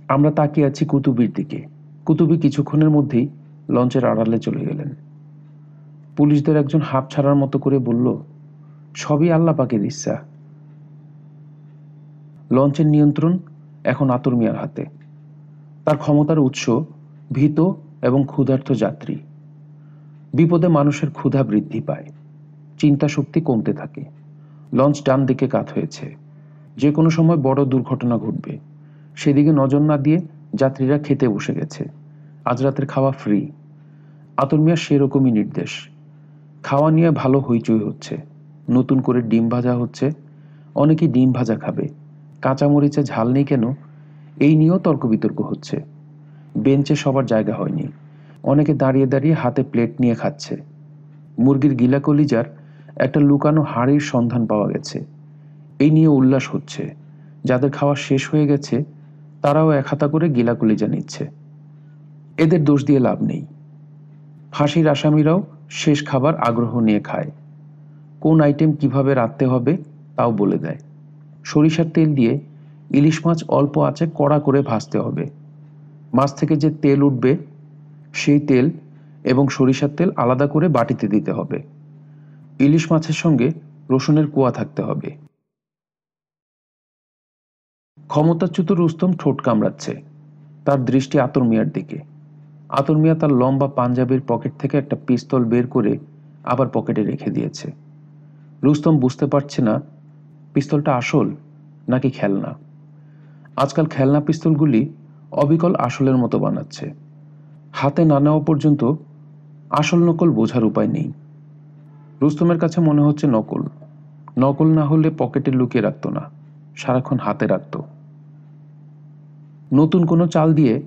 আমরা তাকিয়ে আছি কুতুবির দিকে। কুতুবি কিছুক্ষণের মধ্যেই লঞ্চের আড়ালে চলে গেলেন। পুলিশদের একজন হাফ ছাড়ার মতো করে বলল, সবই আল্লাহ পাকের ইচ্ছা। লঞ্চের নিয়ন্ত্রণ এখন আতর মিয়ার হাতে। তার ক্ষমতার উৎস ভীত এবং ক্ষুধার্ত যাত্রী। বিপদে মানুষের ক্ষুধা বৃদ্ধি পায়। চিন্তা শক্তি কমতে থাকে। লঞ্চ ডান দিকে কাত হয়েছে। যে কোনো সময় বড় দুর্ঘটনা ঘটবে। সেদিকে নজর না দিয়ে যাত্রীরা খেতে বসে গেছে। আজ রাতের খাওয়া ফ্রি আতর মিয়া সেরকমই নির্দেশ। খাওয়া নিয়ে ভালো হইচই হচ্ছে। নতুন করে ডিম ভাজা হচ্ছে। অনেকেই ডিম ভাজা খাবে। কাঁচামরিচে ঝাল নেই কেন? এই নিয়েও তর্ক বিতর্ক হচ্ছে। বেঞ্চে সবার জায়গা হয়নি। অনেকে দাঁড়িয়ে দাঁড়িয়ে হাতে প্লেট নিয়ে খাচ্ছে। মুরগির গিলা কলিজার একটা লুকানো হাড়ির সন্ধান পাওয়া গেছে। এই নিয়ে উল্লাস হচ্ছে। যাদের খাওয়া শেষ হয়ে গেছে তারাও এক হাতা করে গিলা কলিজা নিচ্ছে। এদের দোষ দিয়ে লাভ নেই। ফাঁসির আসামিরাও শেষ খাবার আগ্রহ নিয়ে খায়। কোন আইটেম কীভাবে রাখতে হবে তাও বলে দেয়। সরিষার তেল দিয়ে ইলিশ মাছ অল্প আছে কড়া করে ভাজতে হবে। মাছ থেকে যে তেল উঠবে, সেই তেল এবং সরিষার তেল আলাদা করে বাটিতে দিতে হবে। ইলিশ মাছের সঙ্গে রসুনের কুয়া থাকতে হবে। ক্ষমতাচ্যুত রুস্তম ঠোঁট কামড়াচ্ছে। তার দৃষ্টি আতর মিয়ার দিকে। আতর মিয়া তার লম্বা পাঞ্জাবের পকেট থেকে একটা পিস্তল বের করে আবার পকেটে রেখে দিয়েছে। রুস্তম বুঝতে পারছে না, পিস্তলটা আসল নাকি খেলনা? আজকাল খেলনা পিস্তলগুলি অবিকল আসলের মতো বানাচ্ছে। হাতে না নেওয়া পর্যন্ত আসল নকল বোঝার উপায় নেই। রুস্তমের কাছে মনে হচ্ছে নকল। নকল না হলে পকেটে লুকিয়ে রাখতো না, সারাক্ষণ হাতে রাখত। নতুন কোনো চাল দিয়ে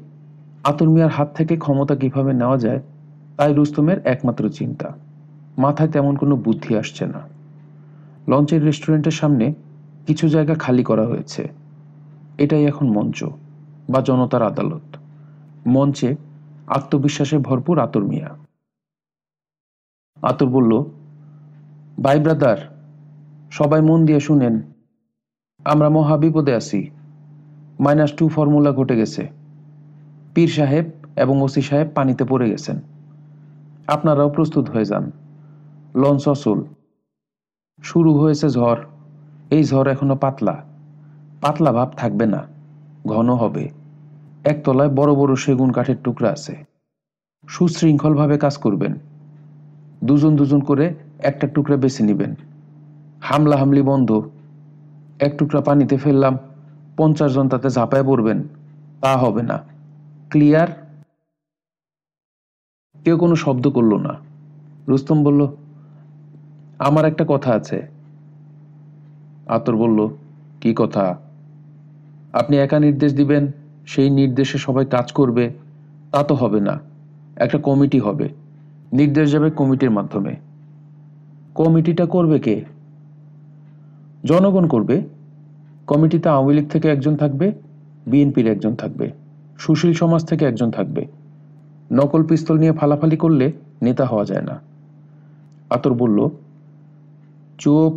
আতর মিয়ার হাত থেকে ক্ষমতা কীভাবে নেওয়া যায়, তাই রুস্তমের একমাত্র চিন্তা। মাথায় তেমন কোনো বুদ্ধি আসছে না। লঞ্চের রেস্টুরেন্টের সামনে কিছু জায়গা খালি করা হয়েছে। এটাই এখন মঞ্চ বা জনতার আদালত। মঞ্চে আত্মবিশ্বাসে ভরপুর আতর মিয়া। আতর বলল, ভাই ব্রাদার, সবাই মন দিয়ে শুনেন। আমরা মহা বিপদে আছি। মাইনাস টু ফর্মুলা ঘটে গেছে। পীর সাহেব এবং ওসি সাহেব পানিতে পড়ে গেছেন। আপনারাও প্রস্তুত হয়ে যান। লঞ্চ অসল। শুরু হয়েছে ঝড়। এই ঝড় এখনও পাতলা। পাতলা ভাব থাকবে না। ঘন হবে। একতলায় বড় বড় সেগুন কাঠের টুকরা আছে। সুশৃঙ্খলভাবে কাজ করবেন। দুজন দুজন করে একটা টুকরা বেছে নেবেন। হামলা হামলি বন্ধ। এক টুকরা পানিতে ফেললাম। পঞ্চাশ জন তাতে ঝাঁপায় পড়বেন, তা হবে না। ক্লিয়ার? কেউ কোনো শব্দ করল না। রুস্তম বলল, আমার একটা কথা আছে। আতর বলল, কি কথা? আপনি একা নির্দেশ দিবেন, সেই নির্দেশে সবাই কাজ করবে, তা তো হবে না। একটা কমিটি হবে। নির্দেশ যাবে কমিটির মাধ্যমে। কমিটিটা করবে কে? জনগণ করবে। কমিটিতে আওয়ামী লীগ থেকে একজন থাকবে, বিএনপির একজন থাকবে, সুশীল সমাজ থেকে একজন থাকবে। নকল পিস্তল নিয়ে ফালাফালি করলে নেতা হওয়া যায় না। আতর বলল চুপ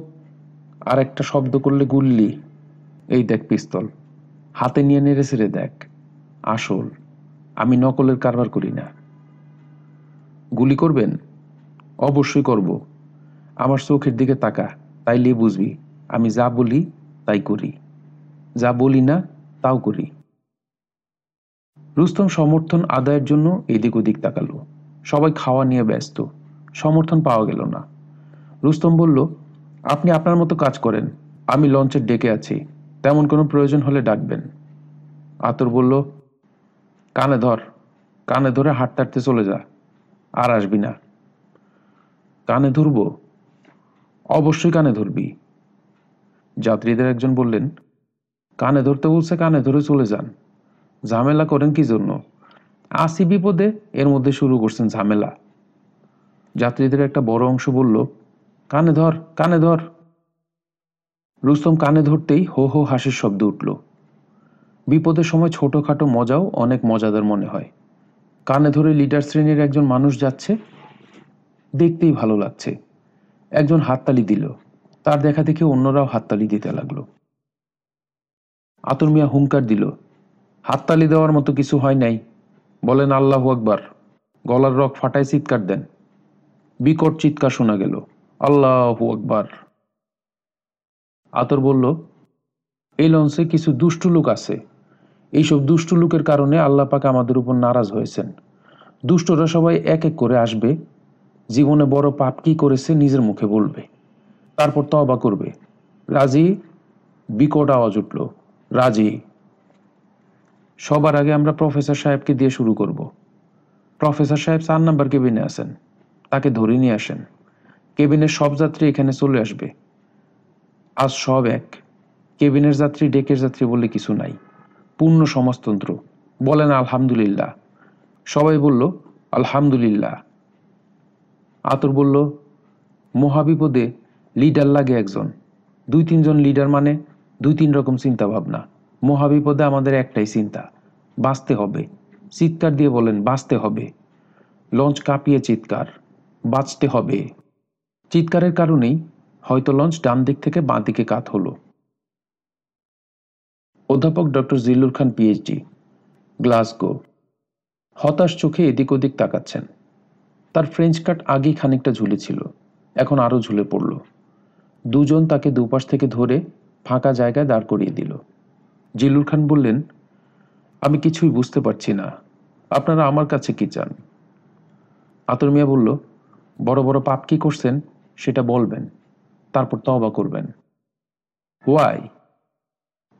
আর একটা শব্দ করলে গুল্লি। এই দেখ পিস্তল, হাতে নিয়ে নেড়ে ছেড়ে দেখ। আসল, আমি নকলের কারবার করি না। গুলি করবেন? অবশ্যই করব। আমার চোখের দিকে তাকা তাইলে বুঝবি। আমি যা বলি তাই করি। যা বলি না, তাও করি। রুস্তম সমর্থন আদায়ের জন্য এদিক ওদিক তাকালো। সবাই খাওয়া নিয়ে ব্যস্ত। সমর্থন পাওয়া গেল না। রুস্তম বলল, আপনি আপনার মতো কাজ করেন। আমি লঞ্চের ডেকে আছি। তেমন কোনো প্রয়োজন হলে ডাকবেন। আতর বলল, কানে ধর। কানে ধরে হাঁটতে হাঁটতে চলে যা। আর আসবি না। কানে ধরব? অবশ্যই কানে ধরবি। যাত্রীদের একজন বললেন, কানে ধরতে বলছে, কানে ধরে চলে যান। ঝামেলা করেন কি জন্য? আসি বিপদে, এর মধ্যে শুরু করছেন ঝামেলা। যাত্রীদের একটা বড় অংশ বলল, কানে ধর কানে ধর। রুস্তম কানে ধরতেই হো হো হাসির শব্দ উঠল। বিপদের সময় ছোটখাটো মজাও অনেক মজাদার মনে হয়। কানে ধরে লিডার শ্রেণির একজন মানুষ যাচ্ছে, দেখতেই ভালো লাগছে। একজন হাততালি দিল। তার দেখা দেখে অন্যরাও হাততালি দিতে লাগল। আতর মিয়া হুঙ্কার দিল, হাততালি দেওয়ার মতো কিছু হয় নাই। বলেন আল্লাহ আকবার, গলার রক ফাটায় চিৎকার দেন। বিকট চিৎকার শোনা গেল, আল্লাহু আকবার। আতর বলল, এই লঞ্চে কিছু দুষ্টু লোক আছে। এইসব দুষ্টু লোকের কারণে আল্লাহ পাক আমাদের উপর নারাজ হয়েছেন। দুষ্টরা সবাই এক এক করে আসবে। জীবনে বড় পাপ কি করেছে নিজের মুখে বলবে। তারপর তবা করবে। রাজি? বিকট আওয়াজ উঠল। রাজি? সবার আগে আমরা প্রফেসর সাহেবকে দিয়ে শুরু করব। প্রফেসর সাহেব চার নাম্বার কেবিনে আছেন। তাকে ধরে নিয়ে আসেন। কেবিনের সব যাত্রী এখানে চলে আসবে। আজ সব এক। কেবিনের যাত্রী, ডেকের যাত্রী বলে কিছু নাই। পূর্ণ সমাজতন্ত্র। বলেন আলহামদুলিল্লাহ। সবাই বলল, আলহামদুলিল্লাহ। আতর বলল, মহাবিপদে লিডার লাগে একজন। দুই তিনজন লিডার মানে দুই তিন রকম চিন্তা ভাবনা মহাবিপদে আমাদের একটাই চিন্তা, বাঁচতে হবে। চিৎকার দিয়ে বলেন, বাঁচতে হবে। লঞ্চ কাঁপিয়ে চিৎকার, বাঁচতে হবে। চিৎকারের কারণেই হয়তো লঞ্চ ডান দিক থেকে বাঁ দিকে কাত হলো। অধ্যাপক doctor Zillur Khan PhD Glasgow. হতাশ চোখে এদিক ওদিক তাকাচ্ছেন। তার ফ্রেঞ্চ কাট আগেই খানিকটা ঝুলেছিল, এখন আরও ঝুলে পড়ল। দুজন তাকে দুপাশ থেকে ধরে ফাঁকা জায়গায় দাঁড় করিয়ে দিল। জিল্লুর খান বললেন, আমি কিছুই বুঝতে পারছি না। আপনারা আমার কাছে কি চান? আতর মিয়া বলল, বড় বড় পাপ কি করছেন সেটা বলবেন, তারপর তবা করবেন। ওয়াই?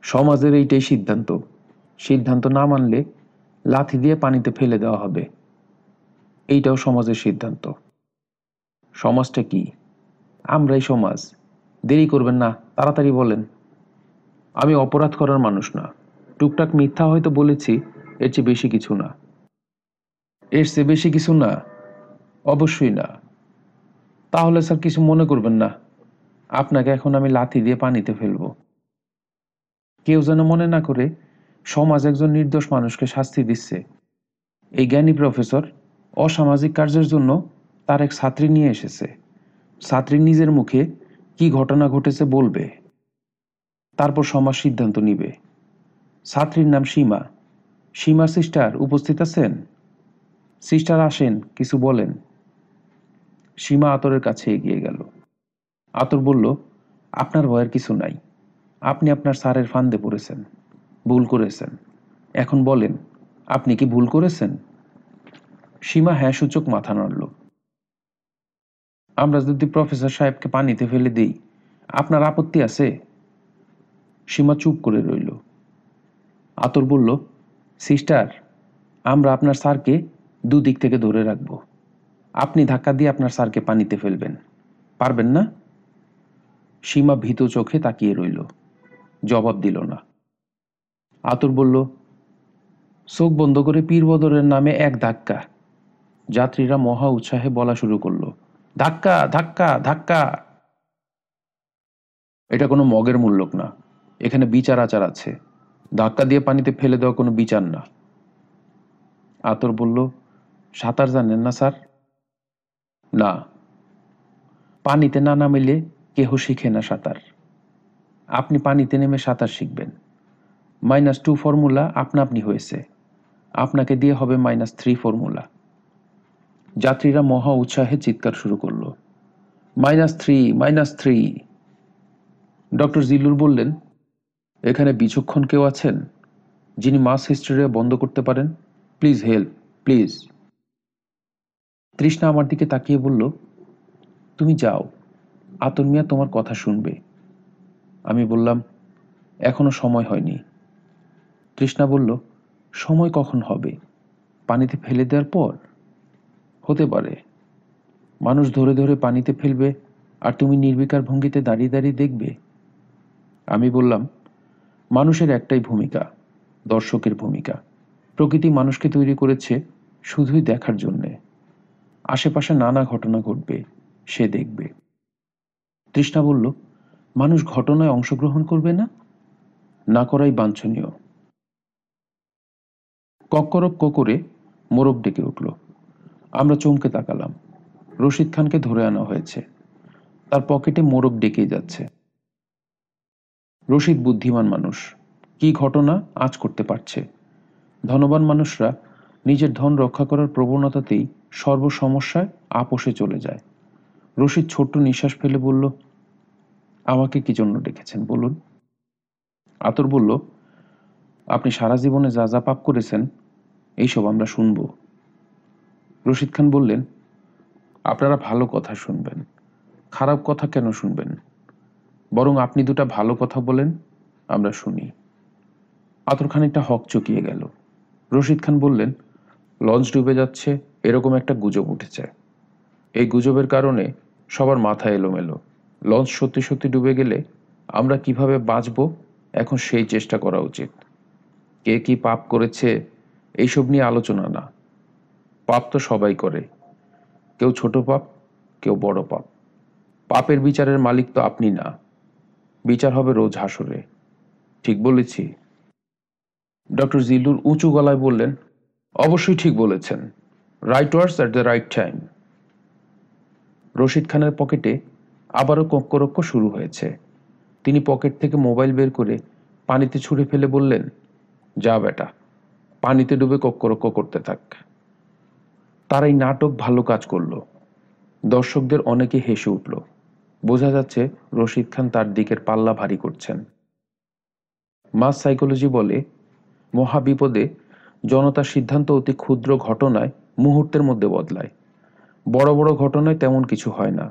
সমাজের এইটাই সিদ্ধান্ত। সিদ্ধান্ত না মানলে লাথি দিয়ে পানিতে ফেলে দেওয়া হবে। এইটাও সমাজের সিদ্ধান্ত। সমাজটা কি? আমরাই সমাজ। দেরি করবেন না, তাড়াতাড়ি বলেন। আমি অপরাধ করার মানুষ না। টুকটাক মিথ্যা হয়তো বলেছি, এর চেয়ে বেশি কিছু না। এর চেয়ে বেশি কিছু না? অবশ্যই না। তাহলে স্যার কিছু মনে করবেন না। আপনাকে এখন আমি লাথি দিয়ে পানিতে ফেলব। কেউ যেন মনে না করে, সমাজ একজন নির্দোষ মানুষকে শাস্তি দিচ্ছে। এই জ্ঞানী প্রফেসর অসামাজিক কার্যের জন্য তার এক ছাত্রী নিয়ে এসেছে। ছাত্রী নিজের মুখে কি ঘটনা ঘটেছে বলবে? তারপর সমাজ সিদ্ধান্ত নিবে। ছাত্রীর নাম সীমা। সীমা সিস্টার উপস্থিত আছেন? সিস্টার আসেন, কিছু বলেন। সীমা আতরের কাছে এগিয়ে গেল। আতর বলল, আপনার ভয়ের কিছু নাই। আপনি আপনার স্যারের ফান্দে পড়েছেন। ভুল করেছেন। এখন বলেন, আপনি কি ভুল করেছেন? সীমা হ্যাঁ সূচক মাথা নাড়ল। আমরা যদি প্রফেসর সাহেবকে পানিতে ফেলে দিই, আপনার আপত্তি আছে? সীমা চুপ করে রইল। আতর বলল, সিস্টার, আমরা আপনার স্যারকে দুদিক থেকে ধরে রাখব। আপনি ধাক্কা দিয়ে আপনার স্যারকে পানিতে ফেলবেন। পারবেন না? সীমা ভীত চোখে তাকিয়ে রইল। জবাব দিল না। আতর বলল, চোখ বন্ধ করে পীরবদরের নামে এক ধাক্কা। যাত্রীরা মহা উৎসাহে বলা শুরু করল। ধাক্কা ধাক্কা ধাক্কা। এটা কোনো মগের মূল্যক না। এখানে বিচার আচার আছে। ধাক্কা দিয়ে পানিতে ফেলে দেওয়া কোনো বিচার না। আতর বলল, সাঁতার জানেন না, স্যার? না। পানিতে না নামিলে কেহ শিখে না সাঁতার। আপনি পানিতে নেমে সাঁতার শিখবেন। মাইনাস টু ফর্মুলা আপনা আপনি হয়েছে। আপনাকে দিয়ে হবে মাইনাস থ্রি ফর্মুলা। যাত্রীরা মহা উৎসাহে চিৎকার শুরু করল। Minus three minus three. Doctor Zillur বললেন, এখানে বিচক্ষণ কেউ আছেন? যিনি মাস হিস্ট্রি বন্ধ করতে পারেন? Please help, please. তৃষ্ণা আমার দিকে তাকিয়ে বলল, তুমি যাও, আতর মিয়া তোমার কথা শুনবে। আমি বললাম, এখনও সময় হয়নি। তৃষ্ণা বলল, সময় কখন হবে? পানিতে ফেলে দেওয়ার পর? হতে পারে। মানুষ ধরে ধরে পানিতে ফেলবে আর তুমি নির্বিকার ভঙ্গিতে দাঁড়িয়ে দাঁড়িয়ে দেখবে। আমি বললাম, মানুষের একটাই ভূমিকা, দর্শকের ভূমিকা। প্রকৃতি মানুষকে তৈরি করেছে শুধুই দেখার জন্যে। আশেপাশে নানা ঘটনা ঘটবে, সে দেখবে। তৃষ্ণা বলল, মানুষ ঘটনায় অংশগ্রহণ করবে না? না করাই বাঞ্ছনীয়। কক্করক্ক করে মোরগ ডেকে উঠল। আমরা চমকে তাকালাম। রশিদ খানকে ধরে আনা হয়েছে। তার পকেটে মোরগ ডেকে যাচ্ছে। রশিদ বুদ্ধিমান মানুষ। কি ঘটনা আজ করতে পারছে? ধনবান মানুষরা নিজের ধন রক্ষা করার প্রবণতাতেই সর্বসমস্যায় আপোষে চলে যায়। রশিদ ছোট্ট নিঃশ্বাস ফেলে বলল, আমাকে কি জন্য ডেকেছেন, বলুন? আতর বলল, আপনি সারা জীবনে যা যা পাপ করেছেন, এইসব আমরা শুনব। রশিদ খান বললেন, আপনারা ভালো কথা শুনবেন। খারাপ কথা কেন শুনবেন? বরং আপনি দুটা ভালো কথা বলেন, আমরা শুনি। আতর খানিকটা হক চকিয়ে গেল। রশিদ খান বললেন, লঞ্চ ডুবে যাচ্ছে, এরকম একটা গুজব উঠেছে। এই গুজবের কারণে সবার মাথা এলোমেলো। লঞ্চ সত্যি সত্যি ডুবে গেলে আমরা কীভাবে বাঁচব, এখন সেই চেষ্টা করা উচিত। কে কি পাপ করেছে, এইসব নিয়ে আলোচনা না। পাপ তো সবাই করে। কেউ ছোট পাপ, কেউ বড় পাপ। পাপের বিচারের মালিক তো আপনি না। বিচার হবে রোজ হাসরে। ঠিক বলেছি? ডক্টর জিল্লুর উঁচু গলায় বললেন, অবশ্যই ঠিক বলেছেন। Right words at the right time Rashid খানের পকেটে আবারও কক্করক্ষ শুরু হয়েছে। তিনি পকেট থেকে মোবাইল বের করে পানিতে ছুঁড়ে ফেলে বললেন, যা বেটা, পানিতে ডুবে কক্করক্ষ করতে থাক। তার এই নাটক ভালো কাজ করল। দর্শকদের অনেকে হেসে উঠল। বোঝা যাচ্ছে রশিদ খান তার দিকের পাল্লা ভারী করছেন। মাস সাইকোলজি বলে, মহাবিপদে জনতার সিদ্ধান্ত অতি ক্ষুদ্র ঘটনায় মুহূর্তের মধ্যে বদলায়। বড় বড় ঘটনায় তেমন কিছু হয় না।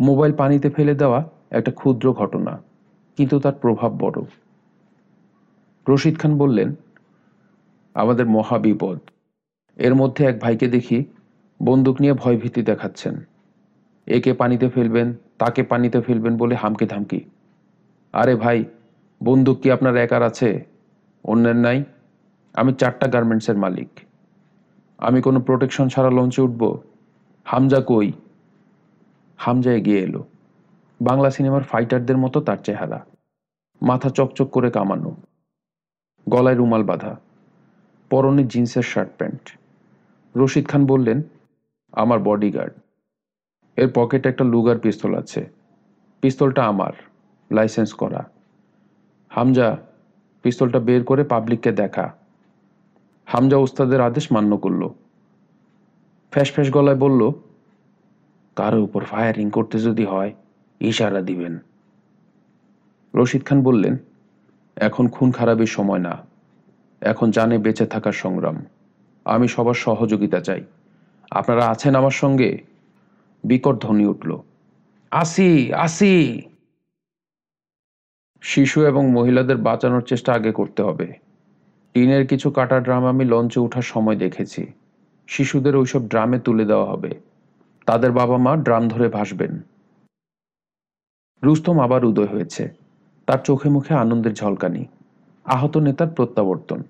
মোবাইল পানিতে ফেলে দেওয়া একটা ক্ষুদ্র ঘটনা, কিন্তু তার প্রভাব বড়। রশিদ খান বললেন, আমাদের মহাবিপদ এর মধ্যে এক ভাইকে দেখি বন্দুক নিয়ে ভয়ভীতি দেখাচ্ছেন। একে পানিতে ফেলবেন, তাকে পানিতে ফেলবেন বলে হামকে ধামকি। আরে ভাই, বন্দুক কি আপনার একার আছে? অন্যের নাই। আমি চারটা গার্মেন্টসের মালিক। আমি কোনো প্রোটেকশন ছাড়া লঞ্চে উঠব। হামজা কই? হামজা এগিয়ে এলো। বাংলা সিনেমার ফাইটারদের মতো তার চেহারা। মাথা চকচক করে কামানো। গলায় রুমাল বাঁধা। পরনে জিন্সের শার্ট প্যান্ট। রশিদ খান বললেন, আমার বডিগার্ড এর পকেটে একটা লুগার পিস্তল আছে। পিস্তলটা আমার লাইসেন্স করা। হামজা পিস্তলটা বের করে পাবলিককে দেখা। হামজা ওস্তাদের আদেশ মান্য করল। ফ্যাস ফ্যাস গলায় বলল, কারও উপর ফায়ারিং করতে যদি হয়, ইশারা দিবেন। রশিদ খান বললেন, এখন খুন খারাপের সময় না। এখন জানে বেঁচে থাকার সংগ্রাম। আমি সবার সহযোগিতা চাই। আপনারা আছেন আমার সঙ্গে? বিকট ধ্বনি উঠল। আসি আসি। শিশু এবং মহিলাদের বাঁচানোর চেষ্টা আগে করতে হবে। টিনের কিছু কাটা ড্রাম আমি লঞ্চে ওঠার সময় দেখেছি। শিশুদের ওইসব ড্রামে তুলে দেওয়া হবে। তাদের বাবা মা ড্রাম ধরে ভাসবেন। রুস্তম আবার উদয় হয়েছে। তার চোখে মুখে আনন্দের ঝলকানি। আহত নেতার প্রত্যাবর্তন।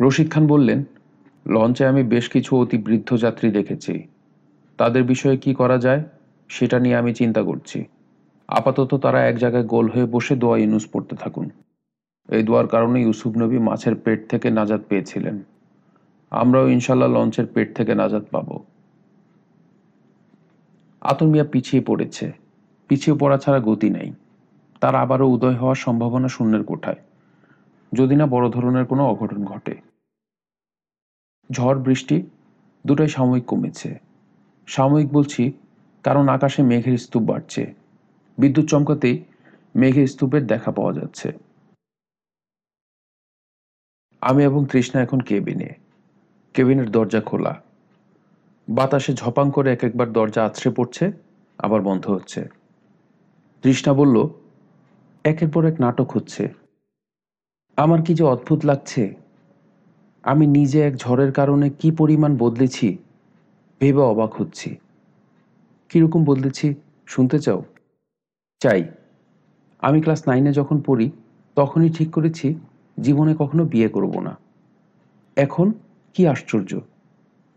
রশিদ খান বললেন, লঞ্চে আমি বেশ কিছু অতি বৃদ্ধ যাত্রী দেখেছি। তাদের বিষয়ে কি করা যায় সেটা নিয়ে আমি চিন্তা করছি। আপাতত তারা এক জায়গায় গোল হয়ে বসে দোয়া ইউনুস পড়তে থাকুন। এই দোয়ার কারণে ইউসুফ নবী মাছের পেট থেকে নাজাদ পেয়েছিলেন। আমরাও ইনশাল্লাহ লঞ্চের পেট থেকে নাজাদ পাব। আতর মিয়া পিছিয়ে পড়েছে। পিছিয়ে পড়া ছাড়া গতি নেই। তার আবারও উদয় হওয়ার সম্ভাবনা শূন্যের কোঠায়। যদি না বড় ধরনের কোনো অঘটন ঘটে। ঝড়, বৃষ্টি দুটোই সাময়িক কমেছে। সাময়িক বলছি কারণ আকাশে মেঘের স্তূপ বাড়ছে। বিদ্যুৎ চমকাতেই মেঘের স্তূপের দেখা পাওয়া যাচ্ছে। আমি এবং তৃষ্ণা এখন কেবিনে। কেবিনের দরজা খোলা। বাতাসে ঝপাং করে এক একবার দরজা আছড়ে পড়ছে, আবার বন্ধ হচ্ছে। তৃষ্ণা বলল, একের পর এক নাটক হচ্ছে। আমার কি যে অদ্ভুত লাগছে। আমি নিজে এক ঝড়ের কারণে কি পরিমাণ বদলেছি ভেবে অবাক হচ্ছি। কীরকম বদলেছি শুনতে চাও? চাই। আমি ক্লাস নাইনে যখন পড়ি, তখনই ঠিক করেছি জীবনে কখনো বিয়ে করব না। এখন কি আশ্চর্য।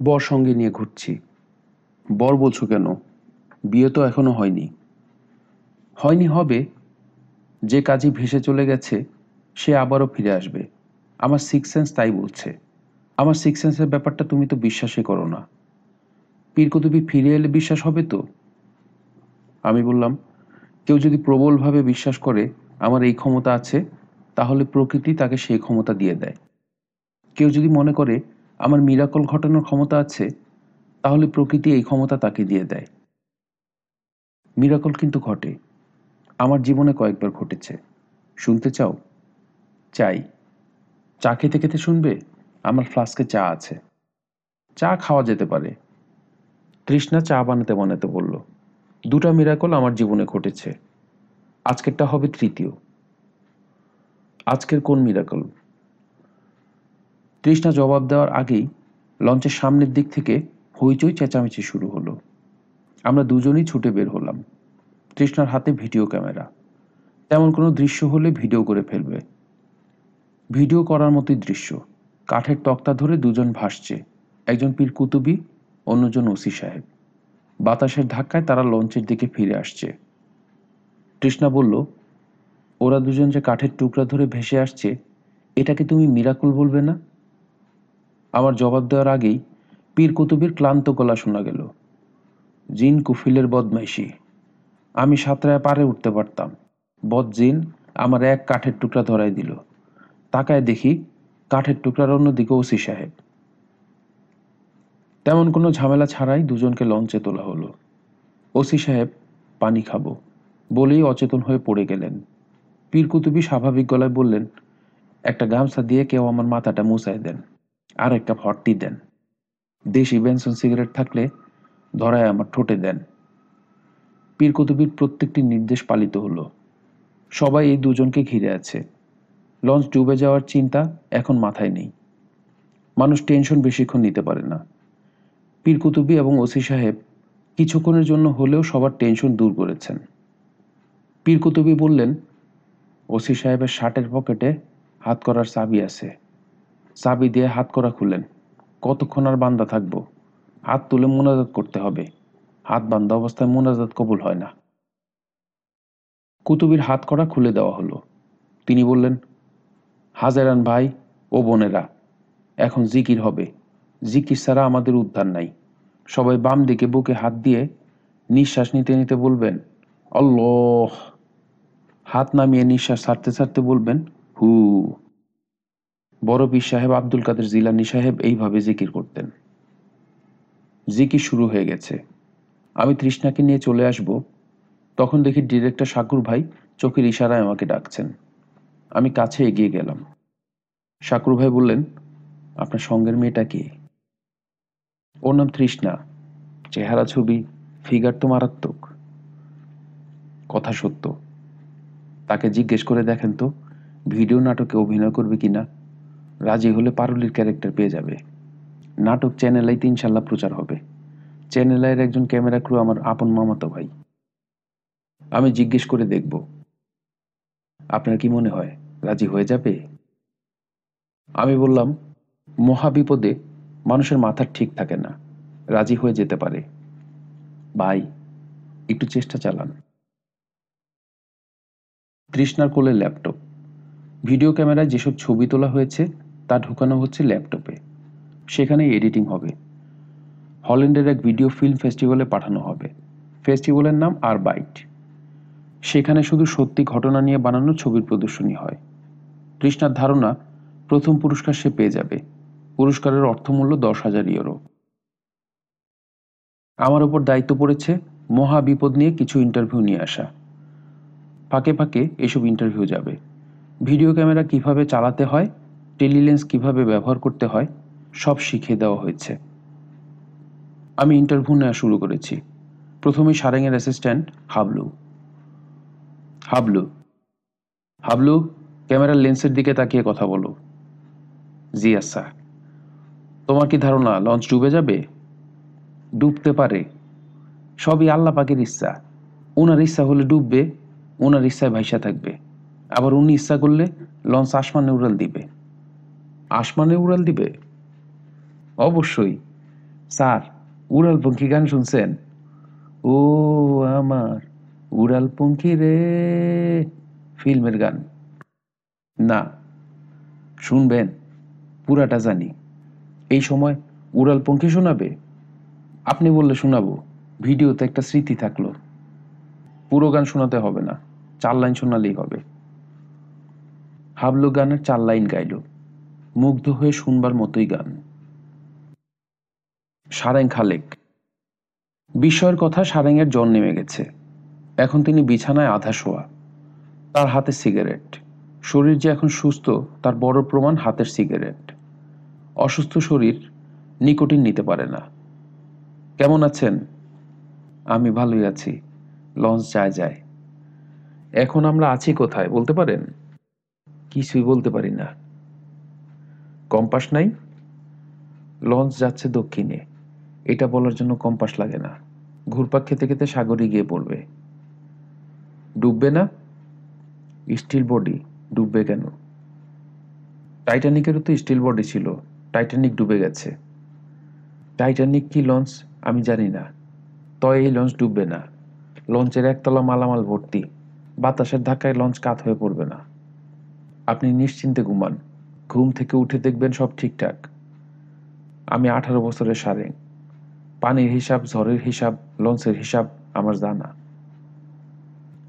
বর সঙ্গে নিয়ে ঘুরছি। বর বলছো কেন? বিয়ে তো এখনও হয়নি। হয়নি হবে। যে কাজই ভেসে চলে গেছে, সে আবারও ফিরে আসবে। আমার সিক্স সেন্স তাই বলছে। আমার সিক্স সেন্সের ব্যাপারটা তুমি তো বিশ্বাসই করো না। পীরকুতুবি ফিরে এলে বিশ্বাস হবে তো? আমি বললাম, কেউ যদি প্রবলভাবে বিশ্বাস করে আমার এই ক্ষমতা আছে, তাহলে প্রকৃতি তাকে সেই ক্ষমতা দিয়ে দেয়। কেউ যদি মনে করে আমার মিরাকল ঘটানোর ক্ষমতা আছে, তাহলে প্রকৃতি এই ক্ষমতা তাকে দিয়ে দেয়। মিরাকল কিন্তু ঘটে। আমার জীবনে কয়েকবার ঘটেছে। শুনতে চাও? চাই। চা খেতে খেতে শুনবে আমার ফ্লাস্কে চা আছে। চা খাওয়া যেতে পারে। তৃষ্ণা চা বানাতে বানাতে বলল, দুটা মিরাকল আমার জীবনে ঘটেছে। আজকেরটা হবে তৃতীয়। আজকের কোন মিরাকল তৃষ্ণা জবাব দেওয়ার আগেই লঞ্চের সামনের দিক থেকে হইচই চেঁচামেচি শুরু হলো। আমরা দুজনেই ছুটে বের হলাম। তৃষ্ণার হাতে ভিডিও ক্যামেরা। তেমন কোনো দৃশ্য হলে ভিডিও করে ফেলবে। ভিডিও করার মতোই দৃশ্য। কাঠের তক্তা ধরে দুজন ভাসছে। একজন পীর কুতুবি, অন্যজন ওসি সাহেব। বাতাসের ধাক্কায় তারা লঞ্চের দিকে ফিরে আসছে। তৃষ্ণা বলল, ওরা দুজন যে কাঠের টুকরা ধরে ভেসে আসছে এটাকে তুমি মিরাকুল বলবে না? আমার জবাব দেওয়ার আগেই পীর কুতুবির ক্লান্ত গলা শোনা গেল। জিন কুফিলের বদমাইশি। আমি সাঁতরায় পারে উঠতে পারতাম। বদ জিন আমার এক কাঠের টুকরা ধরাই দিল। তাকায় দেখি কাঠের টুকরার অন্যদিকে ওসি সাহেব। তেমন কোনো ঝামেলা ছাড়াই দুজনকে লঞ্চে তোলা হলো। ওসি সাহেব, পানি খাব। বলেই অচেতন হয়ে পড়ে গেলেন। পীরকুতুবি স্বাভাবিক গলায় বললেন, একটা গামছা দিয়ে কেউ আমার মাথাটা মুছায় দেন, আর একটা ফটটি দেন। দেশি বেনসন সিগারেট থাকলে ধরায় আমার ঠোঁটে দেন। পীরকুতুবির প্রত্যেকটি নির্দেশ পালিত হলো। সবাই এই দুজনকে ঘিরে আছে। লঞ্চ ডুবে যাওয়ার চিন্তা এখন মাথায় নেই। মানুষ টেনশন বেশিক্ষণ নিতে পারে না। পীর কুতুবি এবং ওসি সাহেব কিছুক্ষণের জন্য হলেও সবার টেনশন দূর করেছেন। পীর কুতুবি বললেন, ওসি সাহেবের শার্টের পকেটে হাত করার চাবি আছে। চাবি দিয়ে হাত করা খুলেন কতক্ষণ আর বান্দা থাকব? হাত তুলে মোনাজাত করতে হবে। হাত বান্ধা অবস্থায় মোনাজাত কবুল হয় না। কুতুবির হাত করা খুলে দেওয়া হলো। তিনি বললেন হাজারান ভাই ও বোনেরা, এখন জিকির হবে। জিকির ছাড়া আমাদের উদ্ধার নাই। সবাই বাম দিকে বুকে হাত দিয়ে নিঃশ্বাস নিতে নিতে বলবেন অল্লাহ হাত নামিয়ে নিঃশ্বাস ছাড়তে ছাড়তে বলবেন, হু। বড় পীর সাহেব আব্দুল কাদের জিলানি সাহেব এইভাবে জিকির করতেন। জিকির শুরু হয়ে গেছে। আমি তৃষ্ণাকে নিয়ে চলে আসব, তখন দেখি ডিরেক্টর শাকুর ভাই চোখের ইশারায় আমাকে ডাকছেন। আমি কাছে এগিয়ে গেলাম। শাকুর ভাই বললেন, আপনার সঙ্গের মেয়েটা কে? ওর নাম তৃষ্ণা। চেহারা, ছবি ফিগার তো মারাত্মক। কথা সত্য। তাকে জিজ্ঞেস করে দেখেন তো, ভিডিও নাটকে অভিনয় করবে কিনা? রাজি হলে পারুলির ক্যারেক্টার পেয়ে যাবে। নাটক চ্যানেলেই ইনশাল্লাহ প্রচার হবে। চ্যানেলের একজন ক্যামেরা ক্রু আমার আপন মামাতো ভাই। আমি জিজ্ঞেস করে দেখব। আপনার কি মনে হয়? রাজি হয়ে যাবে? আমি বললাম, মহাবিপদে মানুষের মাথার ঠিক থাকে না, রাজি হয়ে যেতে পারে। ভাই, একটু চেষ্টা চালান। তৃষ্ণার কোলে ল্যাপটপ। ভিডিও ক্যামেরায় যেসব ছবি তোলা হয়েছে, তা ঢুকানো হচ্ছে ল্যাপটপে। সেখানে এডিটিং হবে। হল্যান্ডের এক ভিডিও ফিল্ম ফেস্টিভ্যালে পাঠানো হবে। ফেস্টিভ্যালের নাম আর বাইট সেখানে শুধু সত্যি ঘটনা নিয়ে বানানো ছবির প্রদর্শনী হয়। তৃষ্ণার ধারণা প্রথম পুরস্কার সে পেয়ে যাবে। পুরস্কারের অর্থমূল্য দশ হাজার ইউরো। আমার উপর দায়িত্ব পড়েছে মহা বিপদ নিয়ে কিছু ইন্টারভিউ নিয়ে আসা। ফাঁকে ফাঁকে এসব ইন্টারভিউ যাবে। ভিডিও ক্যামেরা কীভাবে চালাতে হয়, টেলিলেন্স কীভাবে ব্যবহার করতে হয়, সব শিখিয়ে দেওয়া হয়েছে। আমি ইন্টারভিউ নেওয়া শুরু করেছি। প্রথমে সারেংয়ের অ্যাসিস্ট্যান্ট হাবলু। হাবলু। হাবলু ক্যামেরার লেন্সের দিকে তাকিয়ে কথা বলো। জি আচ্ছা তোমার কি ধারণা, লঞ্চ ডুবে যাবে? ডুবতে পারে। সবই আল্লাহ পাকের ইচ্ছা। ওনার ইচ্ছা হলে ডুববে ওনার ইচ্ছায় ভাইসা থাকবে। আবার উনি ইচ্ছা করলে লঞ্চ আসমানে উড়াল দিবে। আসমানে উড়াল দিবে? অবশ্যই। স্যার উড়াল পঙ্খী গান শুনছেন? ও আমার উড়াল পঙ্খী রে, ফিল্মের গান। না, শুনবেন, পুরাটা জানি। এই সময় উড়াল পঙ্খী শোনাবে? আপনি বললে শোনাবো, ভিডিওতে একটা স্মৃতি থাকল। পুরো গান শোনাতে হবে না, চার লাইন শোনালেই হবে। হাবলু গানের চার লাইন গাইল, মুগ্ধ হয়ে শুনবার মতোই গান। সারেং খালেক। বিস্ময়ের কথা সারেংয়ের জ্বর নেমে গেছে। এখন তিনি বিছানায় আধা শোয়া, তার হাতে সিগারেট। শরীর যে এখন সুস্থ, তার বড় প্রমাণ হাতের সিগারেট। অসুস্থ শরীর নিকোটিন নিতে পারে না। কেমন আছেন? আমি ভালোই আছি। লঞ্চ যায় যায়। এখন আমরা আছি কোথায়, বলতে পারেন? কিছুই বলতে পারি না। কম্পাস নাই? লঞ্চ যাচ্ছে দক্ষিণে। এটা বলার জন্য কম্পাস লাগে না। ঘুরপাক খেতে খেতে সাগরে গিয়ে পড়বে। ডুববে না? Steel body. ডুববে কেন? টাইটানিকেরও তো স্টিল বডি ছিল। টাইটানিক ডুবে গেছে। টাইটানিক কি লঞ্চ আমি জানি না। তয় এই লঞ্চ ডুববে না। লঞ্চের একতলা মালামাল ভর্তি। বাতাসের ধাক্কায় লঞ্চ কাত হয়ে পড়বে না। আপনি নিশ্চিন্তে ঘুমান। ঘুম থেকে উঠে দেখবেন সব ঠিকঠাক। আমি আঠারো বছরের সারেং। পানির হিসাব, ঝড়ের হিসাব লঞ্চের হিসাব, আমার জানা।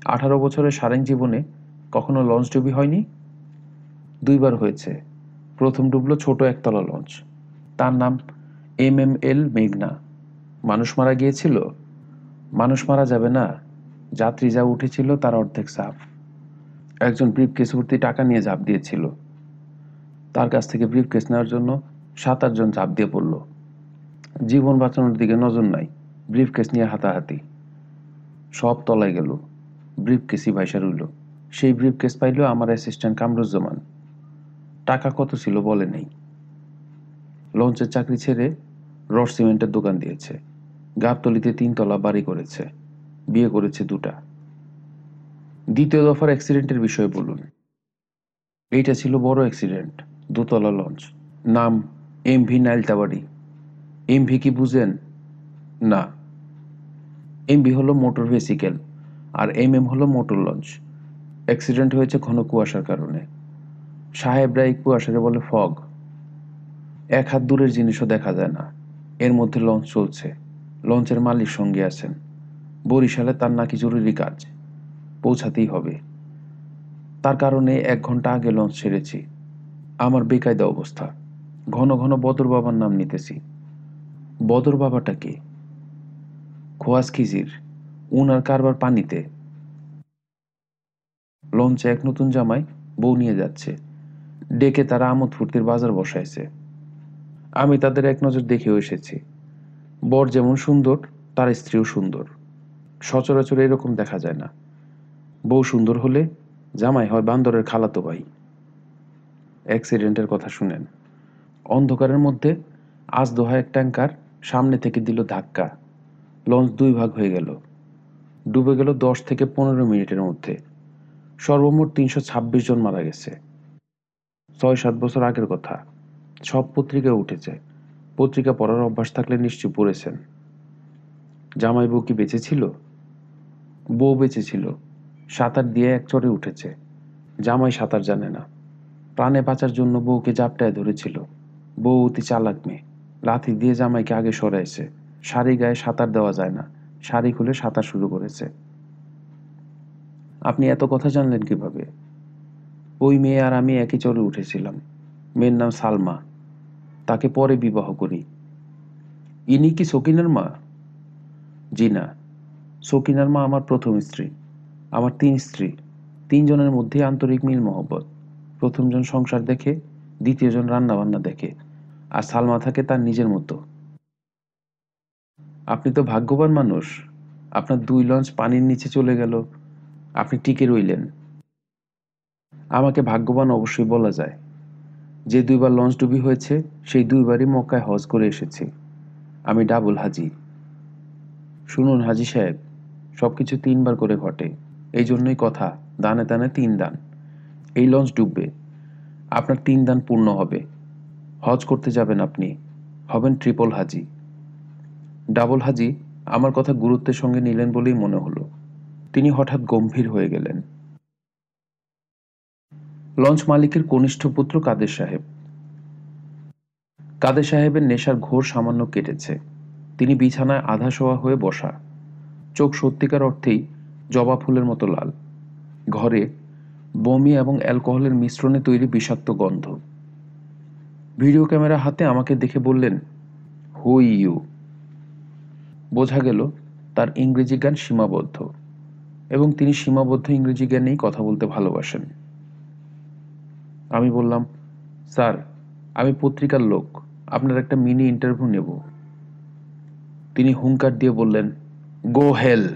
আঠারো বছরের সারেং জীবনে কখনো লঞ্চ ডুবি হয়নি? দুইবার হয়েছে। প্রথম ডুবলো ছোট একতলা লঞ্চ তার নাম এম এম এল মেঘনা। মানুষ মারা গিয়েছিল? মানুষ মারা যাবে না। যাত্রী যা উঠেছিল তার অর্ধেক সাফ একজন ব্রিফকেস ভর্তি টাকা নিয়ে ঝাঁপ দিয়েছিল। তার কাছ থেকে ব্রিফকেস নেওয়ার জন্য সাত আটজন ঝাঁপ দিয়ে পড়ল। জীবন বাঁচানোর দিকে নজর নাই। ব্রিফকেস নিয়ে হাতাহাতি। সব তলায় গেল। ব্রিফকেসই ভাইসা রইল। সেই ব্রিফকেস পাইল আমার অ্যাসিস্ট্যান্ট কামরুজ্জামান। টাকা কত ছিল বলে নেই। লঞ্চের চাকরি ছেড়ে রড সিমেন্টের দোকান দিয়েছে। গাবতলিতে তিনতলা বাড়ি করেছে। বিয়ে করেছে দুটা। দ্বিতীয় দফার অ্যাক্সিডেন্টের বিষয়ে বলুন। এইটা ছিল বড় অ্যাক্সিডেন্ট দোতলা লঞ্চ। নাম M V Nailtabari. M V কি বুঝেন? না। এম ভি হলো মোটর ভেসিকেল আর এম এম হলো মোটর লঞ্চ। অ্যাক্সিডেন্ট হয়েছে ঘন কুয়াশার কারণে। সাহেবরা এই কুয়াশাকে বলে ফগ। এক হাত দূরের জিনিসও দেখা যায় না। এর মধ্যে লঞ্চ চলছে। লঞ্চের মালিক সঙ্গে আছেন। বরিশালে তার নাকি জরুরি কাজ? পৌঁছাতেই হবে। তার কারণে এক ঘণ্টা আগে লঞ্চ ছেড়েছি। আমার বেকায়দা অবস্থা। ঘন ঘন বদর বাবার নাম নিতেছি। বদর বাবাটা কে? খোয়াজ খিজির। উনার কারবার পানিতে। লঞ্চে এক নতুন জামাই বউ নিয়ে যাচ্ছে। ডেকে তারা আমোদ ফুর্তির বাজার বসাইছে। আমি তাদের এক নজর দেখেও এসেছি। বর যেমন সুন্দর, তার স্ত্রীও সুন্দর। সচরাচর এরকম দেখা যায় না। বউ সুন্দর হলে জামাই হয় বান্দরের খালাতো ভাই। অ্যাক্সিডেন্টের কথা শুনেন। অন্ধকারের মধ্যে আজ দোহা এক ট্যাঙ্কার সামনে থেকে দিল ধাক্কা। লঞ্চ দুই ভাগ হয়ে গেল। ডুবে গেল দশ থেকে পনেরো মিনিটের মধ্যে। সর্বমোট তিনশো ছাব্বিশ জন মারা গেছে। ছয় সাত বছর আগের কথা। সব পত্রিকায় উঠেছে। পত্রিকা পড়ার অভ্যাস থাকলে নিশ্চয় পড়েছেন। জামাই বউ কি বেঁচে ছিল? বউ বেঁচে ছিল। সাঁতার দিয়ে এক চরে উঠেছে। জামাই সাঁতার জানে না। প্রাণে বাঁচার জন্য বউকে জাপটায় ধরেছিল। বউ অতি চালাক মেয়ে। লাথি দিয়ে জামাইকে আগে সরাইছে। শাড়ি গায়ে সাঁতার দেওয়া যায় না। শাড়ি খুলে সাঁতার শুরু করেছে। আপনি এত কথা জানলেন কীভাবে? ওই মেয়ে আর আমি একই চরে উঠেছিলাম। মেয়ের নাম সালমা। তাকে পরে বিবাহ করি। ইনি কি সকিনার মা? জি না। সকিনার মা আমার প্রথম স্ত্রী। আমার তিন স্ত্রী। তিনজনের মধ্যে আন্তরিক মিল মহব্বত। প্রথমজন সংসার দেখে দ্বিতীয়জন রান্না বান্না দেখে। আর সালমা থাকে তার নিজের মতো। আপনি তো ভাগ্যবান মানুষ। আপনার দুই লঞ্চ পানির নিচে চলে গেল। আপনি টিকে রইলেন। আমাকে ভাগ্যবান অবশ্যই বলা যায়, যে দুইবার লঞ্চ ডুবি হয়েছে, সেই দুইবারই মক্কায় হজ করে এসেছি। আমি ডাবল হাজি। শুনুন হাজি সাহেব, সবকিছু তিনবার করে ঘটে। এই জন্যই কথা, দানে দানে তিন দান। এই লঞ্চ ডুববে। আপনার তিন দান পূর্ণ হবে। হজ করতে যাবেন আপনি। হবেন ট্রিপল হাজি। ডাবল হাজি আমার কথা গুরুত্বের সঙ্গে নিলেন বলেই মনে হলো। তিনি হঠাৎ গম্ভীর হয়ে গেলেন। লঞ্চ মালিকের কনিষ্ঠ পুত্র কাদের সাহেব? কাদের সাহেবের নেশার ঘোর সামান্য কেটেছে। তিনি বিছানায় আধা শোয়া হয়ে বসা। চোখ সত্যিকার অর্থেই জবা ফুলের মতো লাল। ঘরে বমি এবং অ্যালকোহলের মিশ্রণে তৈরি বিষাক্ত গন্ধ। ভিডিও ক্যামেরা হাতে আমাকে দেখে বললেন হুই ইউ। বোঝা গেল, তার ইংরেজি জ্ঞান সীমাবদ্ধ। এবং তিনি সীমাবদ্ধ ইংরেজি জ্ঞানেই কথা বলতে ভালোবাসেন। আমি বললাম, স্যার, আমি পত্রিকার লোক, আপনার একটা মিনি ইন্টারভিউ নেব। তিনি হুঙ্কার দিয়ে বললেন, গো হেল!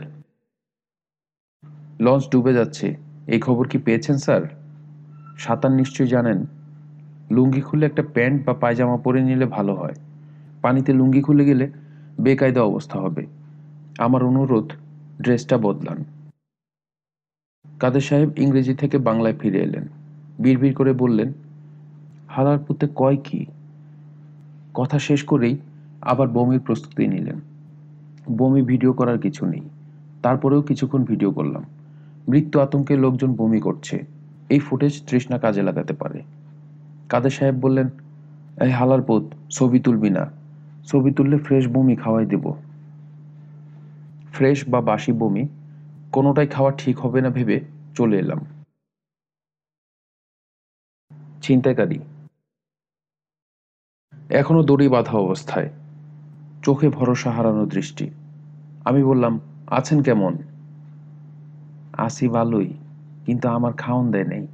লঞ্চ ডুবে যাচ্ছে। এই খবর কি পেয়েছেন, স্যার? সাঁতার নিশ্চয়ই জানেন। লুঙ্গি খুলে একটা প্যান্ট বা পায়জামা পরে নিলে ভালো হয়। পানিতে লুঙ্গি খুলে গেলে বেকায়দা অবস্থা হবে। আমার অনুরোধ, ড্রেসটা বদলান। কাদের সাহেব ইংরেজি থেকে বাংলায় ফিরে এলেন। বিড়বিড় করে বললেন, হালার পুতে কয় কি? কথা শেষ করেই আবার বমির প্রস্তুতি নিলেন। বমি ভিডিও করার কিছু নেই। তারপরেও কিছুক্ষণ ভিডিও করলাম। মৃত্যু আতঙ্কে লোকজন বমি করছে। এই ফুটেজ তৃষ্ণা কাজে লাগাতে পারে। কাদের সাহেব বললেন, এই হালার পোত, ছবি তুলবি না। ছবি তুললে ফ্রেশ বমি খাওয়াই দেব। ফ্রেশ বা বাসি বমি কোনোটাই খাওয়া ঠিক হবে না ভেবে চলে এলাম। ছিনতাইকারী। এখনও দড়ি বাঁধা অবস্থায়। চোখে ভরসা হারানো দৃষ্টি। আমি বললাম, আছেন কেমন? আসি ভালোই, কিন্তু আমার খাওন দেয় নেই।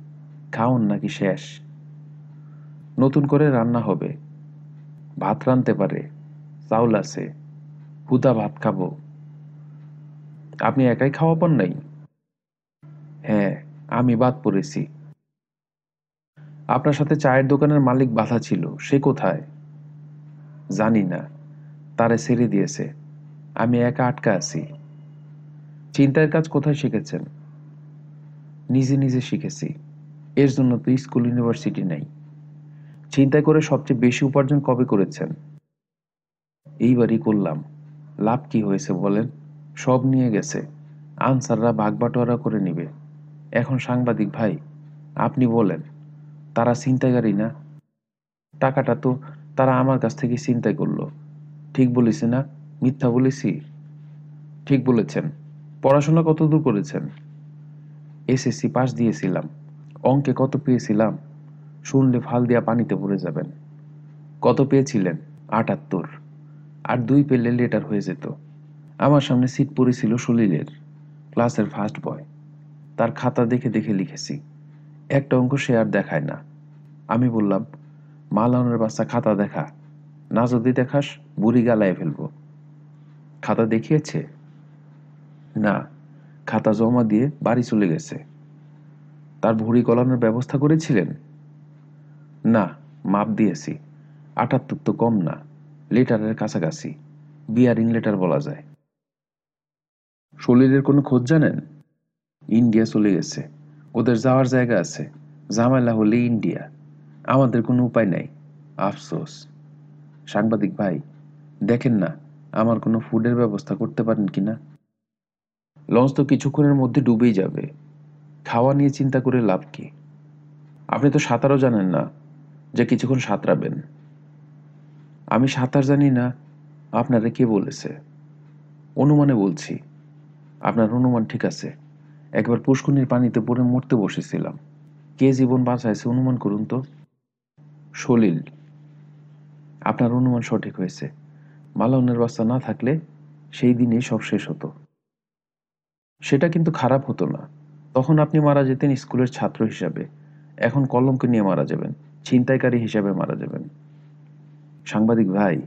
খাওন নাকি শেষ? নতুন করে রান্না হবে। ভাত রানতে পারে। চাউল আছে। হুদা ভাত খাব। আপনি একাই খাওয়া পান নাই? হ্যাঁ আমি বাদ পড়েছি। আপনার সাথে চায়ের দোকানের মালিক বাধা ছিল, সে কোথায়? জানি না, তারে ছেড়ে দিয়েছে। আমি একা আটকা আছি। চিন্তার কাজ কোথায় শিখেছেন? নিজে নিজে শিখেছি। এর জন্য তো স্কুল, ইউনিভার্সিটি নেই। চিন্তা করে সবচেয়ে বেশি উপার্জন কবে করেছেন? এইবারই করলাম। লাভ কি হয়েছে বলেন? সব নিয়ে গেছে। আনসাররা ভাগ বাটোয়ারা করে নিবে। এখন সাংবাদিক ভাই, আপনি বলেন, তারা চিন্তাকারী না? টাকাটা তো তারা আমার কাছ থেকে চিন্তাই করল। ঠিক বলিছে না? মিথ্যা বলেছি? ঠিক বলেছেন। পড়াশোনা কত দূর করেছেন এসএসসি পাস দিয়েছিলাম। অঙ্কে কত পেয়েছিলাম? শুনলে ফাল দিয়া পানিতে পড়ে যাবেন। কত পেয়েছিলেন? আটাত্তর। আর দুই পেলে লেটার হয়ে যেত। আমার সামনে সিট পড়েছিল সলিলের, ক্লাসের ফার্স্ট বয় তার খাতা দেখে দেখে লিখেছি। একটা অঙ্ক সে আর দেখায় না। আমি বললাম, মালানোর বাচ্চা খাতা দেখা। না যদি দেখাস, বুড়ি গালায় ফেলব। খাতা দেখিয়েছে? না, খাতা জমা দিয়ে বাড়ি চলে গেছে। তার ভুড়ি গলানোর ব্যবস্থা করেছিলেন? না, মাপ দিয়েছি। আটাত্তর তো কম না, লেটারের কাছাকাছি। বিয়ারিং লেটার বলা যায়। শরীরের কোনো খোঁজ জানেন? ইন্ডিয়া চলে গেছে। ওদের যাওয়ার জায়গা আছে। ঝামেলা হলে ইন্ডিয়া। আমাদের কোনো উপায় নাই। আফসোস। সাংবাদিক ভাই, দেখেন না, আমার কোনো ফুডের ব্যবস্থা করতে পারেন কিনা? লঞ্চ তো কিছুক্ষণের মধ্যে ডুবেই যাবে। খাওয়া নিয়ে চিন্তা করে লাভ কি? আপনি তো সাঁতারও জানেন না যে কিছুক্ষণ সাঁতরাবেন। আমি সাঁতার জানি না, আপনারা কে বলেছে? অনুমানে বলছি। আপনার অনুমান ঠিক আছে। একবার পুষ্কুনির পানিতে পড়ে মরতে বসেছিলাম। কে জীবন বাঁচাইছে অনুমান করুন তো? সলিল, আপনার অনুমান সঠিক হয়েছে। মালাউনের বাস্তা না থাকলে সেই দিনেই সব শেষ হতো। সেটা কিন্তু খারাপ হতো না। তখন আপনি মারা যেতেন স্কুলের ছাত্র হিসাবে। এখন কলঙ্ক নিয়ে মারা যাবেন, ছিনতাইকারী হিসাবে মারা যাবেন। সাংবাদিক ভাই,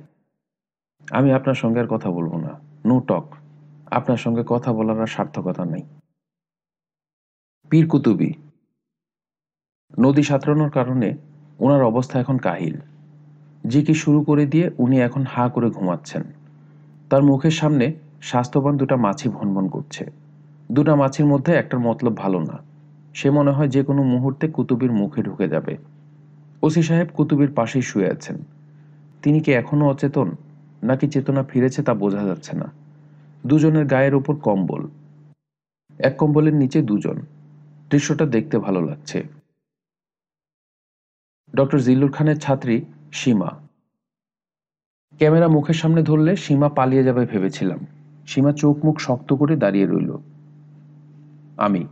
আমি আপনার সঙ্গে আর কথা বলব না। No talk. আপনার সঙ্গে কথা বলার আর সার্থকতা নেই। পীর কুতুবি নদী সাঁতরানোর কারণে ওনার অবস্থা এখন কাহিল। জিকি শুরু করে দিয়ে উনি এখন হা করে ঘুমাচ্ছেন। তার মুখের সামনে স্বাস্থ্যবান দুটা মাছি ভনভন করছে। দুটা মাছির মধ্যে একটার মতলব ভালো না। সে মনে হয় যে কোনো মুহূর্তে কুতুবির মুখে ঢুকে যাবে। ওসি সাহেব কুতুবির পাশেই শুয়ে আছেন। তিনি কি এখনও অচেতন, নাকি চেতনা ফিরেছে তা বোঝা যাচ্ছে না। দুজনের গায়ের ওপর কম্বল। এক কম্বলের নিচে দুজন। দৃশ্যটা দেখতে ভালো লাগছে। ডক্টর জিল্লুর খানের ছাত্রী সীমা। ক্যামেরা মুখের সামনে ধরলে সীমা পালিয়ে যাবে ভেবেছিলাম। সীমা চোখ মুখ শক্ত করে দাঁড়িয়ে রইল। আমি।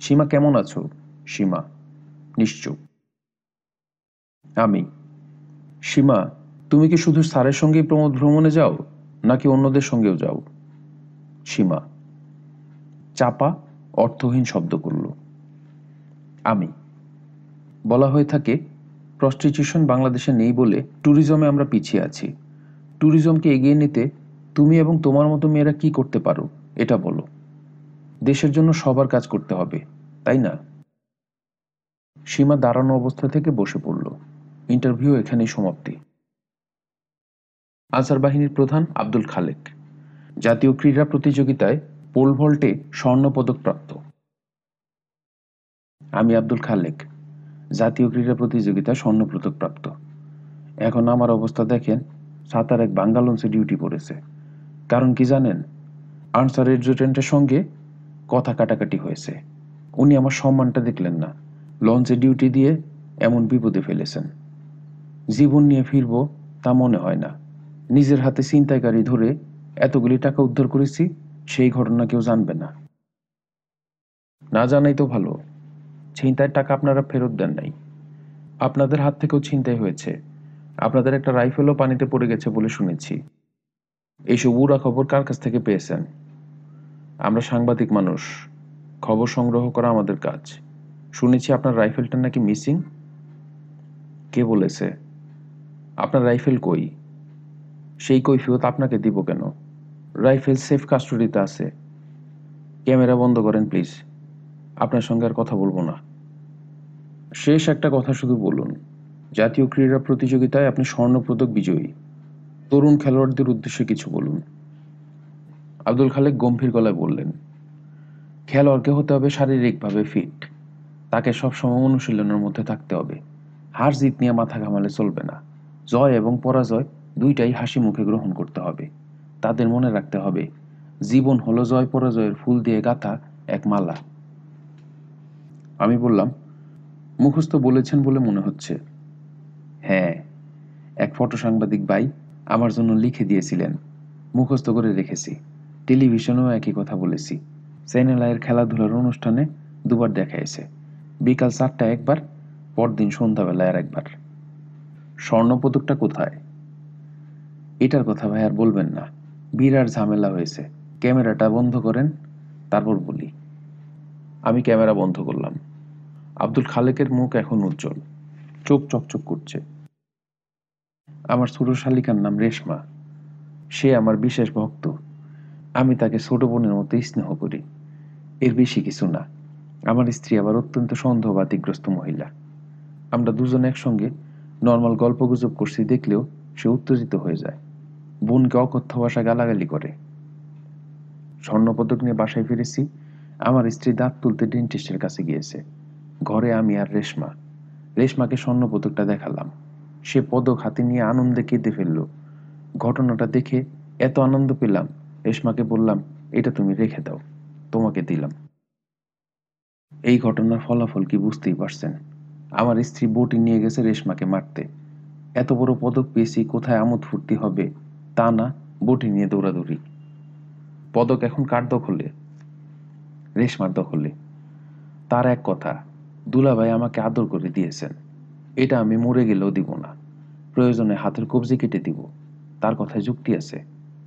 সীমা, কেমন আছো? সীমা। নিশ্চুপ। আমি। সীমা, তুমি কি শুধু স্যারের সঙ্গেই প্রমোদ ভ্রমণে যাও, নাকি অন্যদের সঙ্গেও যাও? সীমা। চাপা, অর্থহীন শব্দ করল। আমি। বলা হয়ে থাকে, প্রস্টিটিউশন বাংলাদেশে নেই বলে ট্যুরিজমে আমরা পিছিয়ে আছি। ট্যুরিজমকে এগিয়ে নিতে তুমি এবং তোমার মতো মেয়েরা কি করতে পারো, এটা বলো। দেশের জন্য সবার কাজ করতে হবে, তাই না? সীমা দাঁড়ানো অবস্থা থেকে বসে পড়ল। ইন্টারভিউ এখানেই সমাপ্তি। আনসার বাহিনীর প্রধান আব্দুল খালেক। জাতীয় ক্রীড়া প্রতিযোগিতায় পোল ভল্টে স্বর্ণপদক প্রাপ্ত। আমি আব্দুল খালেক, জাতীয় ক্রীড়া প্রতিযোগিতায় স্বর্ণপদক প্রাপ্ত। এখন আমার অবস্থা দেখেন, সাঁতার এক বাঙ্গালন্সে ডিউটি পড়েছে। কারণ কি জানেন? আনসার এডজুটেন্টের সঙ্গে কথা কাটাকাটি হয়েছে। উনি আমার সম্মানটা দেখলেন না। লঞ্চে ডিউটি দিয়ে এমন বিপদে ফেলেছেন। জীবন নিয়ে ফিরবো তা মনে হয় না। নিজের হাতে ছিনতাইকারী ধরে এতগুলি টাকা উদ্ধার করেছি, সেই ঘটনা কেউ জানবে না। না জানাই তো ভালো, ছিনতাইয়ের টাকা আপনারা ফেরত দেন নাই। আপনাদের হাত থেকেও ছিনতাই হয়েছে। আপনাদের একটা রাইফেলও পানিতে পড়ে গেছে বলে শুনেছি। এইসব উড়া খবর কার কাছ থেকে পেয়েছেন? আমরা সাংবাদিক মানুষ, খবর সংগ্রহ করা আমাদের কাজ। শুনেছি আপনার রাইফেলটা নাকি মিসিং? কে বলেছে? আপনার রাইফেল কই? সেই কৈফিয়ত আপনাকে দিব কেন? রাইফেল সেফ কাস্টডিতে আছে। ক্যামেরা বন্ধ করেন, প্লিজ। আপনার সঙ্গে আর কথা বলব না। শেষ একটা কথা শুধু বলুন। জাতীয় ক্রীড়া প্রতিযোগিতায় আপনি স্বর্ণপদক বিজয়ী। তরুণ খেলোয়াড়দের উদ্দেশ্যে কিছু বলুন। আব্দুল খালেক গম্ভীর গলায় বললেন, খেলোয়াড়কে হতে হবে শারীরিকভাবে ফিট। তাকে সবসময় অনুশীলনের মধ্যে থাকতে হবে। হার জিত নিয়ে মাথা ঘামালে চলবে না। জয় এবং পরাজয় দুইটাই হাসি মুখে গ্রহণ করতে হবে। তাদের মনে রাখতে হবে, জীবন হলো জয় পরাজয়ের ফুল দিয়ে গাথা এক মালা। আমি বললাম, মুখস্থ বলেছেন বলে মনে হচ্ছে। হ্যাঁ এক ফটো সাংবাদিক ভাই আমার জন্য লিখে দিয়েছিলেন। মুখস্থ করে রেখেছি। টেলিভিশনেও একই কথা বলেছি। চ্যানেল আয়ের খেলাধুলার অনুষ্ঠানে দুবার দেখাইছে বিকাল চারটা একবার, পরদিন সন্ধ্যাবেলায় আর একবার স্বর্ণপদকটা কোথায়? এটার কথা ভাই আর বলবেন না। বিরাট ঝামেলা হয়েছে। ক্যামেরাটা বন্ধ করেন, তারপর বলি। আমি ক্যামেরা বন্ধ করলাম। আব্দুল খালেকের মুখ এখন উজ্জ্বল। চোখ চকচক করছে। আমার ছোট শালিকার নাম রেশমা। সে আমার বিশেষ ভক্ত। আমি তাকে ছোট বোনের মতো স্নেহ করি। এর বেশি কিছু না। আমার স্ত্রী আবার অত্যন্ত সন্দেহবাতিগ্রস্ত মহিলা। আমরা দুজন একসঙ্গে নর্মাল গল্পগুজব করছি, দেখলেও সে উত্তেজিত হয়ে যায়। বোনকে অকথ্য ভাষা গালাগালি করে। স্বর্ণপদক নিয়ে বাসায় ফিরেছি। আমার স্ত্রী দাঁত তুলতে ডেন্টিস্টের কাছে গিয়েছে। ঘরে আমি আর রেশমা। রেশমাকে স্বর্ণপদকটা দেখালাম। সে পদক হাতে নিয়ে আনন্দে কেঁদে ফেলল। ঘটনাটা দেখে এত আনন্দ পেলাম। রেশমাকে বললাম, এটা তুমি রেখে দাও। তোমাকে দিলাম। এই ঘটনার ফলাফল কি বুঝতেই পারছেন? আমার স্ত্রী বটি নিয়ে গেছে রেশমাকে মারতে। এত বড় পদক পেয়েছি, কোথায় আমোদ ফুর্তি হবে? তা না, বটি নিয়ে দৌড়াদৌড়ি। পদক এখন কার দখলে? রেশমার দখলে। তার এক কথা, দুলাভাই আমাকে আদর করে দিয়েছেন। এটা আমি মরে গেলেও দিব না। প্রয়োজনে হাতের কবজি কেটে দিব। তার কথায় যুক্তি আছে।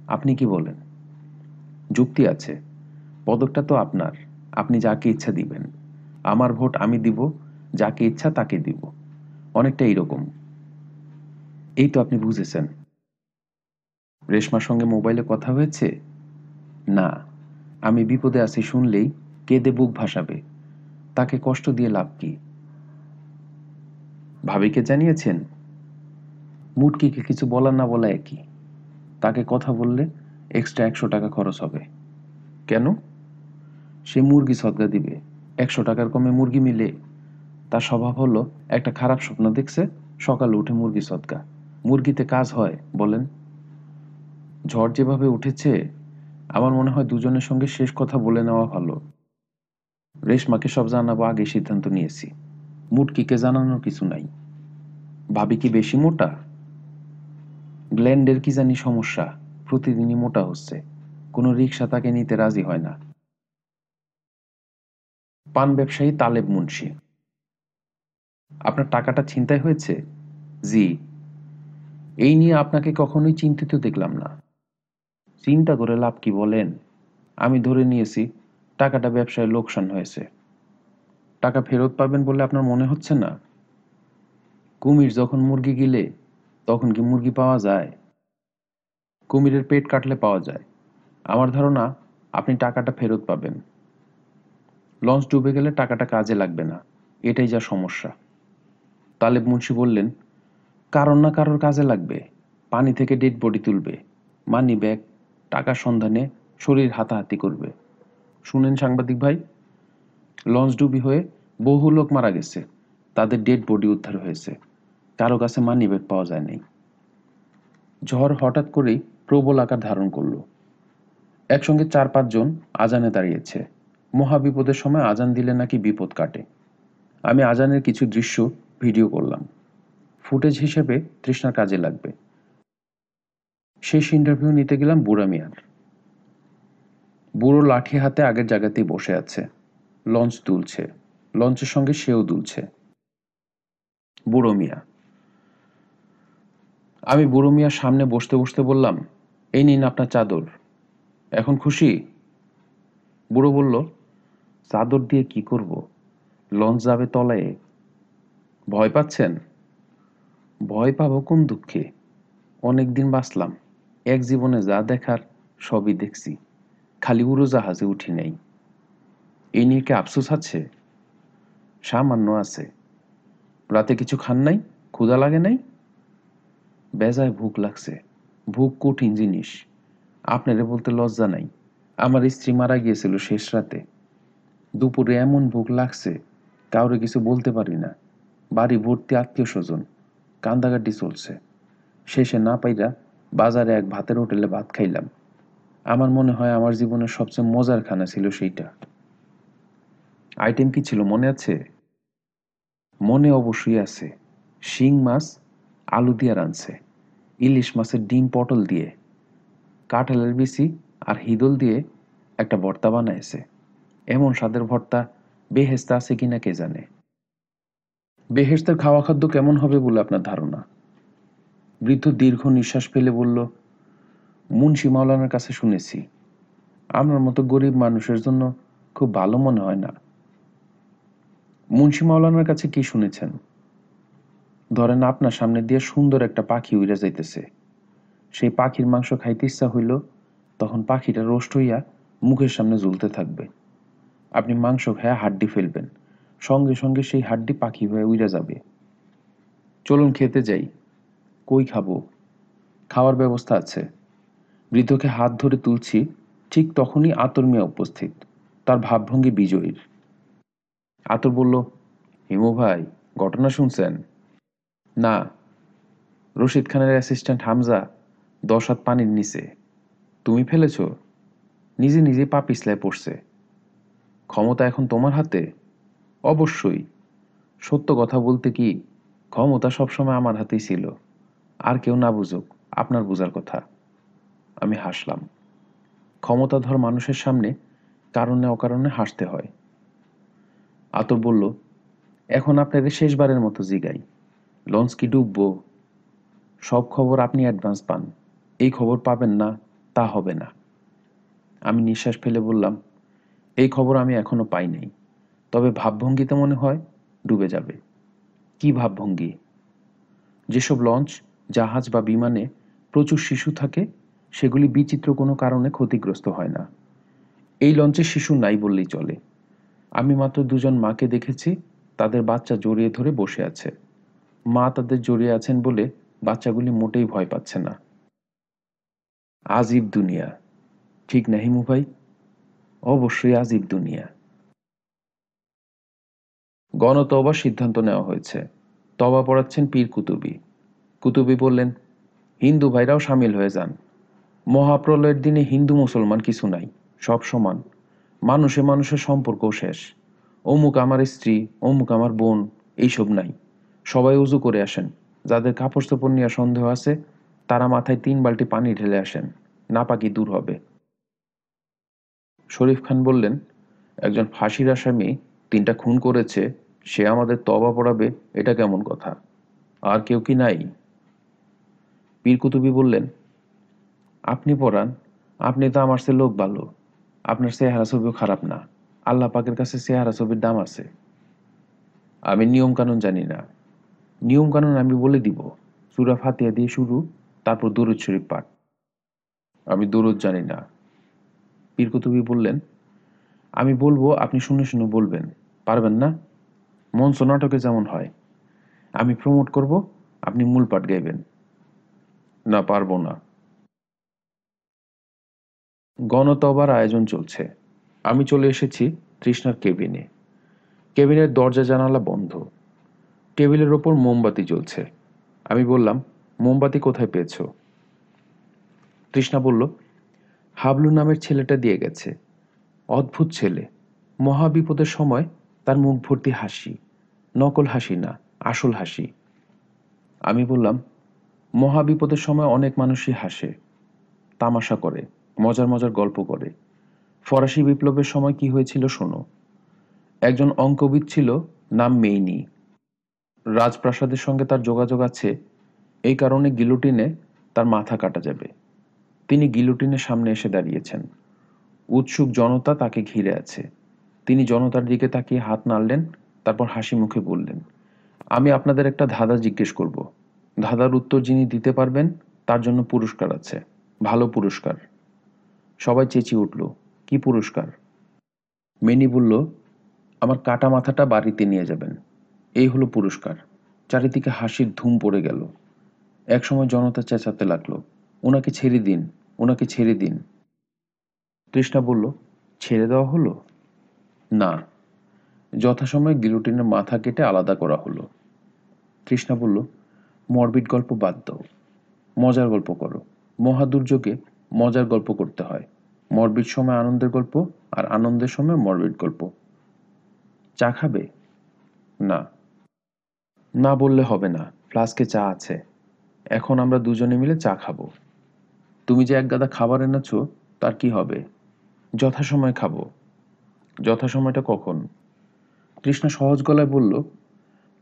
আপনি কি বলেন? যুক্তি আছে। পদকটা তো আপনার। আপনি যাকে ইচ্ছা দিবেন। আমার ভোট আমি দিব, যাকে ইচ্ছা তাকে দিব। অনেকটা এইরকম। এই তো আপনি বুঝেছেন। রেশমার সঙ্গে মোবাইলে কথা হয়েছে? না। আমি বিপদে আছি শুনলেই কেঁদে বুক ভাসাবে। তাকে কষ্ট দিয়ে লাভ কি? ভাবিকে জানিয়েছেন? মুটকিকে কিছু বলার না বলা একই। তাকে কথা বললে এক্সট্রা একশো টাকা খরচ হবে। কেন? সে মুরগি সদগা দিবে। একশো টাকার কমে মুরগি মিলে। তার স্বভাব হলো, একটা খারাপ স্বপ্ন দেখছে, সকালে উঠে মুরগি সদগা মুরগিতে কাজ হয়, বলেন। ঝড় যেভাবে উঠেছে, আমার মনে হয় দুজনের সঙ্গে শেষ কথা বলে নেওয়া ভালো। রেশমাকে সব জানাব আগে সিদ্ধান্ত নিয়েছি। মুটকিকে জানানোর কিছু নাই। ভাবি কি বেশি মোটা? গ্ল্যান্ডের কি জানি সমস্যা, প্রতিদিনই মোটা হচ্ছে। কোনো রিক্সা তাকে নিতে রাজি হয় না। পান ব্যবসায়ী তালেব মুন্সি। আপনার টাকাটা ছিনতাই হয়েছে? জি। এই নিয়ে আপনাকে কখনোই চিন্তিত দেখলাম না। চিন্তা করে লাভ কি বলেন? আমি ধরে নিয়েছি, টাকাটা ব্যবসায় লোকসান হয়েছে। টাকা ফেরত পাবেন বলে আপনার মনে হচ্ছে না? কুমির যখন মুরগি গিলে, তখন কি মুরগি পাওয়া যায়? কুমিরের পেট কাটলে পাওয়া যায়। আমার ধারণা, আপনি টাকাটা ফেরত পাবেন। লঞ্চ ডুবে গেলে টাকাটা কাজে লাগবে না। এটাই যা সমস্যা। তালেব মুন্সি বললেন, কারণ না কারোর কাজে লাগবে। পানি থেকে ডেড বডি তুলবে। মানি ব্যাগ টাকার সন্ধানে শরীর হাতাহাতি করবে। শুনেন সাংবাদিক ভাই লঞ্চ ডুবি হয়ে বহু লোক মারা গেছে। তাদের ডেড বডি উদ্ধার হয়েছে। কারও কাছে মানি ব্যাগ পাওয়া যায় নাই ঝড় হঠাৎ করেই প্রবল আকার ধারণ করল। একসঙ্গে চার পাঁচজন আজানে দাঁড়িয়েছে। মহাবিপদের সময় আজান দিলে নাকি বিপদ কাটে। আমি আজানের কিছু দৃশ্য ভিডিও করলাম। ফুটেজ হিসেবে তৃষ্ণার কাজে লাগবে। শেষ ইন্টারভিউ নিতে গেলাম বুড়া মিয়ার। বুড়ো লাঠি হাতে আগের জায়গাতেই বসে আছে। লঞ্চ দুলছে। লঞ্চের সঙ্গে সেও দুলছে। বুড়ো মিয়া। আমি বুড়ো মিয়ার সামনে বসতে বসতে বললাম, এই নিন আপনার চাদর। এখন খুশি? বুড়ো বলল, চাদর দিয়ে কি করব? লঞ্চ যাবে তলায়। ভয় পাচ্ছেন? ভয় পাবো কোন দুঃখে? অনেক দিন বাঁচলাম। এক জীবনে যা দেখার সবই দেখছি। খালি উড়োজাহাজে উঠি নেই। এ নিয়ে কি আফসোস আছে? সামান্য আছে। রাতে কিছু খান নাই? ক্ষুধা লাগে নাই? বেজায় ভুক লাগছে। ভুক কঠিন জিনিস। আপনারে বলতে লজ্জা নাই। আমার স্ত্রী মারা গিয়েছিল শেষ রাতে। দুপুরে এমন ভুক লাগছে, কাউরে কিছু বলতে পারি না। বাড়ি ভর্তি আত্মীয় স্বজন। কান্দাকাটি চলছে। শেষে না পাইরা বাজারে এক ভাতের হোটেলে ভাত খাইলাম। আমার মনে হয় আমার জীবনের সবচেয়ে মজার খানা ছিল সেইটা। আইটেম কি ছিল মনে আছে? মনে অবশ্যই আছে। শিং মাছ, আলু দিয়ে রানছে ইলিশ মাছের ডিম পটল দিয়ে। কাঁঠালের বিচি আর হিদল দিয়ে একটা ভর্তা বানাইছে। এমন স্বাদের ভর্তা বেহেস্তা আছে কিনা কে জানে? বেহেস্তের খাওয়া খাদ্য কেমন হবে বলে আপনার ধারণা? বৃদ্ধ দীর্ঘ নিঃশ্বাস ফেলে বলল, মুন্সি মাওলানার কাছে শুনেছি। আপনার মতো গরিব মানুষের জন্য খুব ভালো মনে হয় না। মুন্সি মাওলানার কাছে কি শুনেছেন? ধরেন আপনার সামনে দিয়ে সুন্দর একটা পাখি উড়ে যাইতেছে। সেই পাখির মাংস খাইতে ইচ্ছা হইল, তখন পাখিটা রোস্ট হইয়া মুখের সামনে ঝুলতে থাকবে। আপনি মাংস খায়া হাড্ডি ফেলবেন। সঙ্গে সঙ্গে সেই হাড্ডি পাখি হয়ে উড়ে যাবে। চলুন খেতে যাই। কই খাব? খাওয়ার ব্যবস্থা আছে। বৃদ্ধকে হাত ধরে তুলছি, ঠিক তখনই আতর মিয়া উপস্থিত। তার ভাবভঙ্গি বিজয়ীর। আতর বলল, হিমু ভাই, ঘটনা শুনছেন? না। রশিদ খানের অ্যাসিস্ট্যান্ট হামজা দশ হাত পানির নিচে, তুমি ফেলেছ। নিজে নিজে পা পিছলায় পড়ছে। ক্ষমতা এখন তোমার হাতে? অবশ্যই। সত্য কথা বলতে কি, ক্ষমতা সবসময় আমার হাতেই ছিল। আর কেউ না বুঝুক, আপনার বোঝার কথা। আমি হাসলাম। ক্ষমতাধর মানুষের সামনে কারণে অকারণে হাসতে হয়। আতর বলল, এখন আপনাকে শেষবারের মতো জিগাই। লঞ্চ কি ডুববো। সব খবর আপনি অ্যাডভান্স পান। এই খবর পাবেন না, তা হবে না। আমি নিঃশ্বাস ফেলে বললাম, এই খবর আমি এখনও পাই নাই। তবে ভাবভঙ্গিতে মনে হয় ডুবে যাবে। কি ভাবভঙ্গি? যেসব লঞ্চ জাহাজ বা বিমানে প্রচুর শিশু থাকে, সেগুলি বিচিত্র কোনো কারণে ক্ষতিগ্রস্ত হয় না। এই লঞ্চে শিশু নাই বললেই চলে। আমি মাত্র দুজন মাকে দেখেছি, তাদের বাচ্চা জড়িয়ে ধরে বসে আছে। মা তাদের জড়িয়ে আছেন বলে বাচ্চাগুলি মোটেই ভয় পাচ্ছে না। আজীব দুনিয়া। ঠিক না হিমু ভাই অবশ্যই আজীব দুনিয়া। গণতবার সিদ্ধান্ত নেওয়া হয়েছে। তবা পড়াচ্ছেন পীর কুতুবি কুতুবি বললেন, হিন্দু ভাইরাও সামিল হয়ে যান। মহাপ্রলয়ের দিনে হিন্দু মুসলমান কিছু নাই, সব সমান। মানুষে মানুষের সম্পর্কও শেষ। অমুক আমার স্ত্রী, অমুক আমার বোন, এইসব নাই। সবাই উজু করে আসেন। যাদের কাপড় চোপড় নিয়ে সন্দেহ আছে, তারা মাথায় তিন বালতি পানি ঢেলে আসেন। নাপাকি দূর হবে। শরীফ খান বললেন, একজন ফাঁসির আসামি তিনটা খুন করেছে, সে আমাদের তবা পড়াবে, এটা কেমন কথা? আর কেউ কি নাই? পীর কুতুবি বললেন, আপনি পড়ান আপনি তো আমার সে লোক ভালো আপনার চেহারা ছবিও খারাপ না। আল্লাহ পাকের কাছে চেহারা ছবির দাম আছে। আমি নিয়ম কানুন জানি না। নিয়ম কানুন আমি বলে দিব। সুরা ফাতিয়া দিয়ে শুরু, তারপর দরুদ শরীফ পাঠ। আমি দরুদ জানি না। পীর কুতুবি বললেন, আমি বলব, আপনি শুনে শুনে বলবেন। পারবেন না? মঞ্চ নাটকে যেমন হয়। আমি প্রমোট করব, আপনি মূল পাঠ গাইবেন। না পারব না। গণতবার আয়োজন চলছে। আমি চলে এসেছি তৃষ্ণার কেবিনে। কেবিনের দরজা জানালা বন্ধ। টেবিলের ওপর মোমবাতি জ্বলছে। আমি বললাম, মোমবাতি কোথায় পেয়েছ? তৃষ্ণা বলল, হাবলু নামের ছেলেটা দিয়ে গেছে। অদ্ভুত ছেলে। মহাবিপদের সময় তার মুখ ভর্তি হাসি। নকল হাসি না, আসল হাসি। আমি বললাম মহা বিপদের সময় অনেক মানুষই হাসে, তামাশা করে, মজার মজার গল্প করে। ফরাসি বিপ্লবের সময় কি হয়েছিল শোনো। একজন অঙ্কবিদ ছিল, নাম মেইনি। রাজপ্রাসাদের সঙ্গে তার যোগাযোগ আছে, এই কারণে গিলোটিনে তার মাথা কাটা যাবে। তিনি গিলোটিনের সামনে এসে দাঁড়িয়েছেন। উৎসুক জনতা তাকে ঘিরে আছে। তিনি জনতার দিকে তাকিয়ে হাত নাড়লেন, তারপর হাসি মুখে বললেন, আমি আপনাদের একটা ধাঁধা জিজ্ঞেস করব। ধাঁধার উত্তর যিনি দিতে পারবেন, তার জন্য পুরস্কার আছে। ভালো পুরস্কার। সবাই চেঁচিয়ে উঠল, কি পুরস্কার? মেনি বলল, আমার কাটা মাথাটা বাড়িতে নিয়ে যাবেন। এই হলো পুরস্কার। চারিদিকে হাসির ধুম পড়ে গেল। একসময় জনতা চেঁচাতে লাগল, ওনাকে ছেড়ে দিন, ওনাকে ছেড়ে দিন। তৃষ্ণা বলল, ছেড়ে দেওয়া হলো? না। যথাসময়ে গিলোটিনের মাথা কেটে আলাদা করা হলো। তৃষ্ণা বলল মরবিট গল্প বাদ দাও। মজার গল্প করো। মহাদুর্যোগে মজার গল্প করতে হয়। মরবিট সময় আনন্দের গল্প আর আনন্দের সময় মরবিট গল্প। চা খাবে? না। না বললে হবে না। ফ্লাস্কে চা আছে। এখন আমরা দুজনে মিলে চা খাব। তুমি যে এক গাদা খাবার এনেছো, তার কি হবে? যথাসময়ে খাব। যথাসময়টা কখন? তৃষ্ণা সহজ গলায় বলল,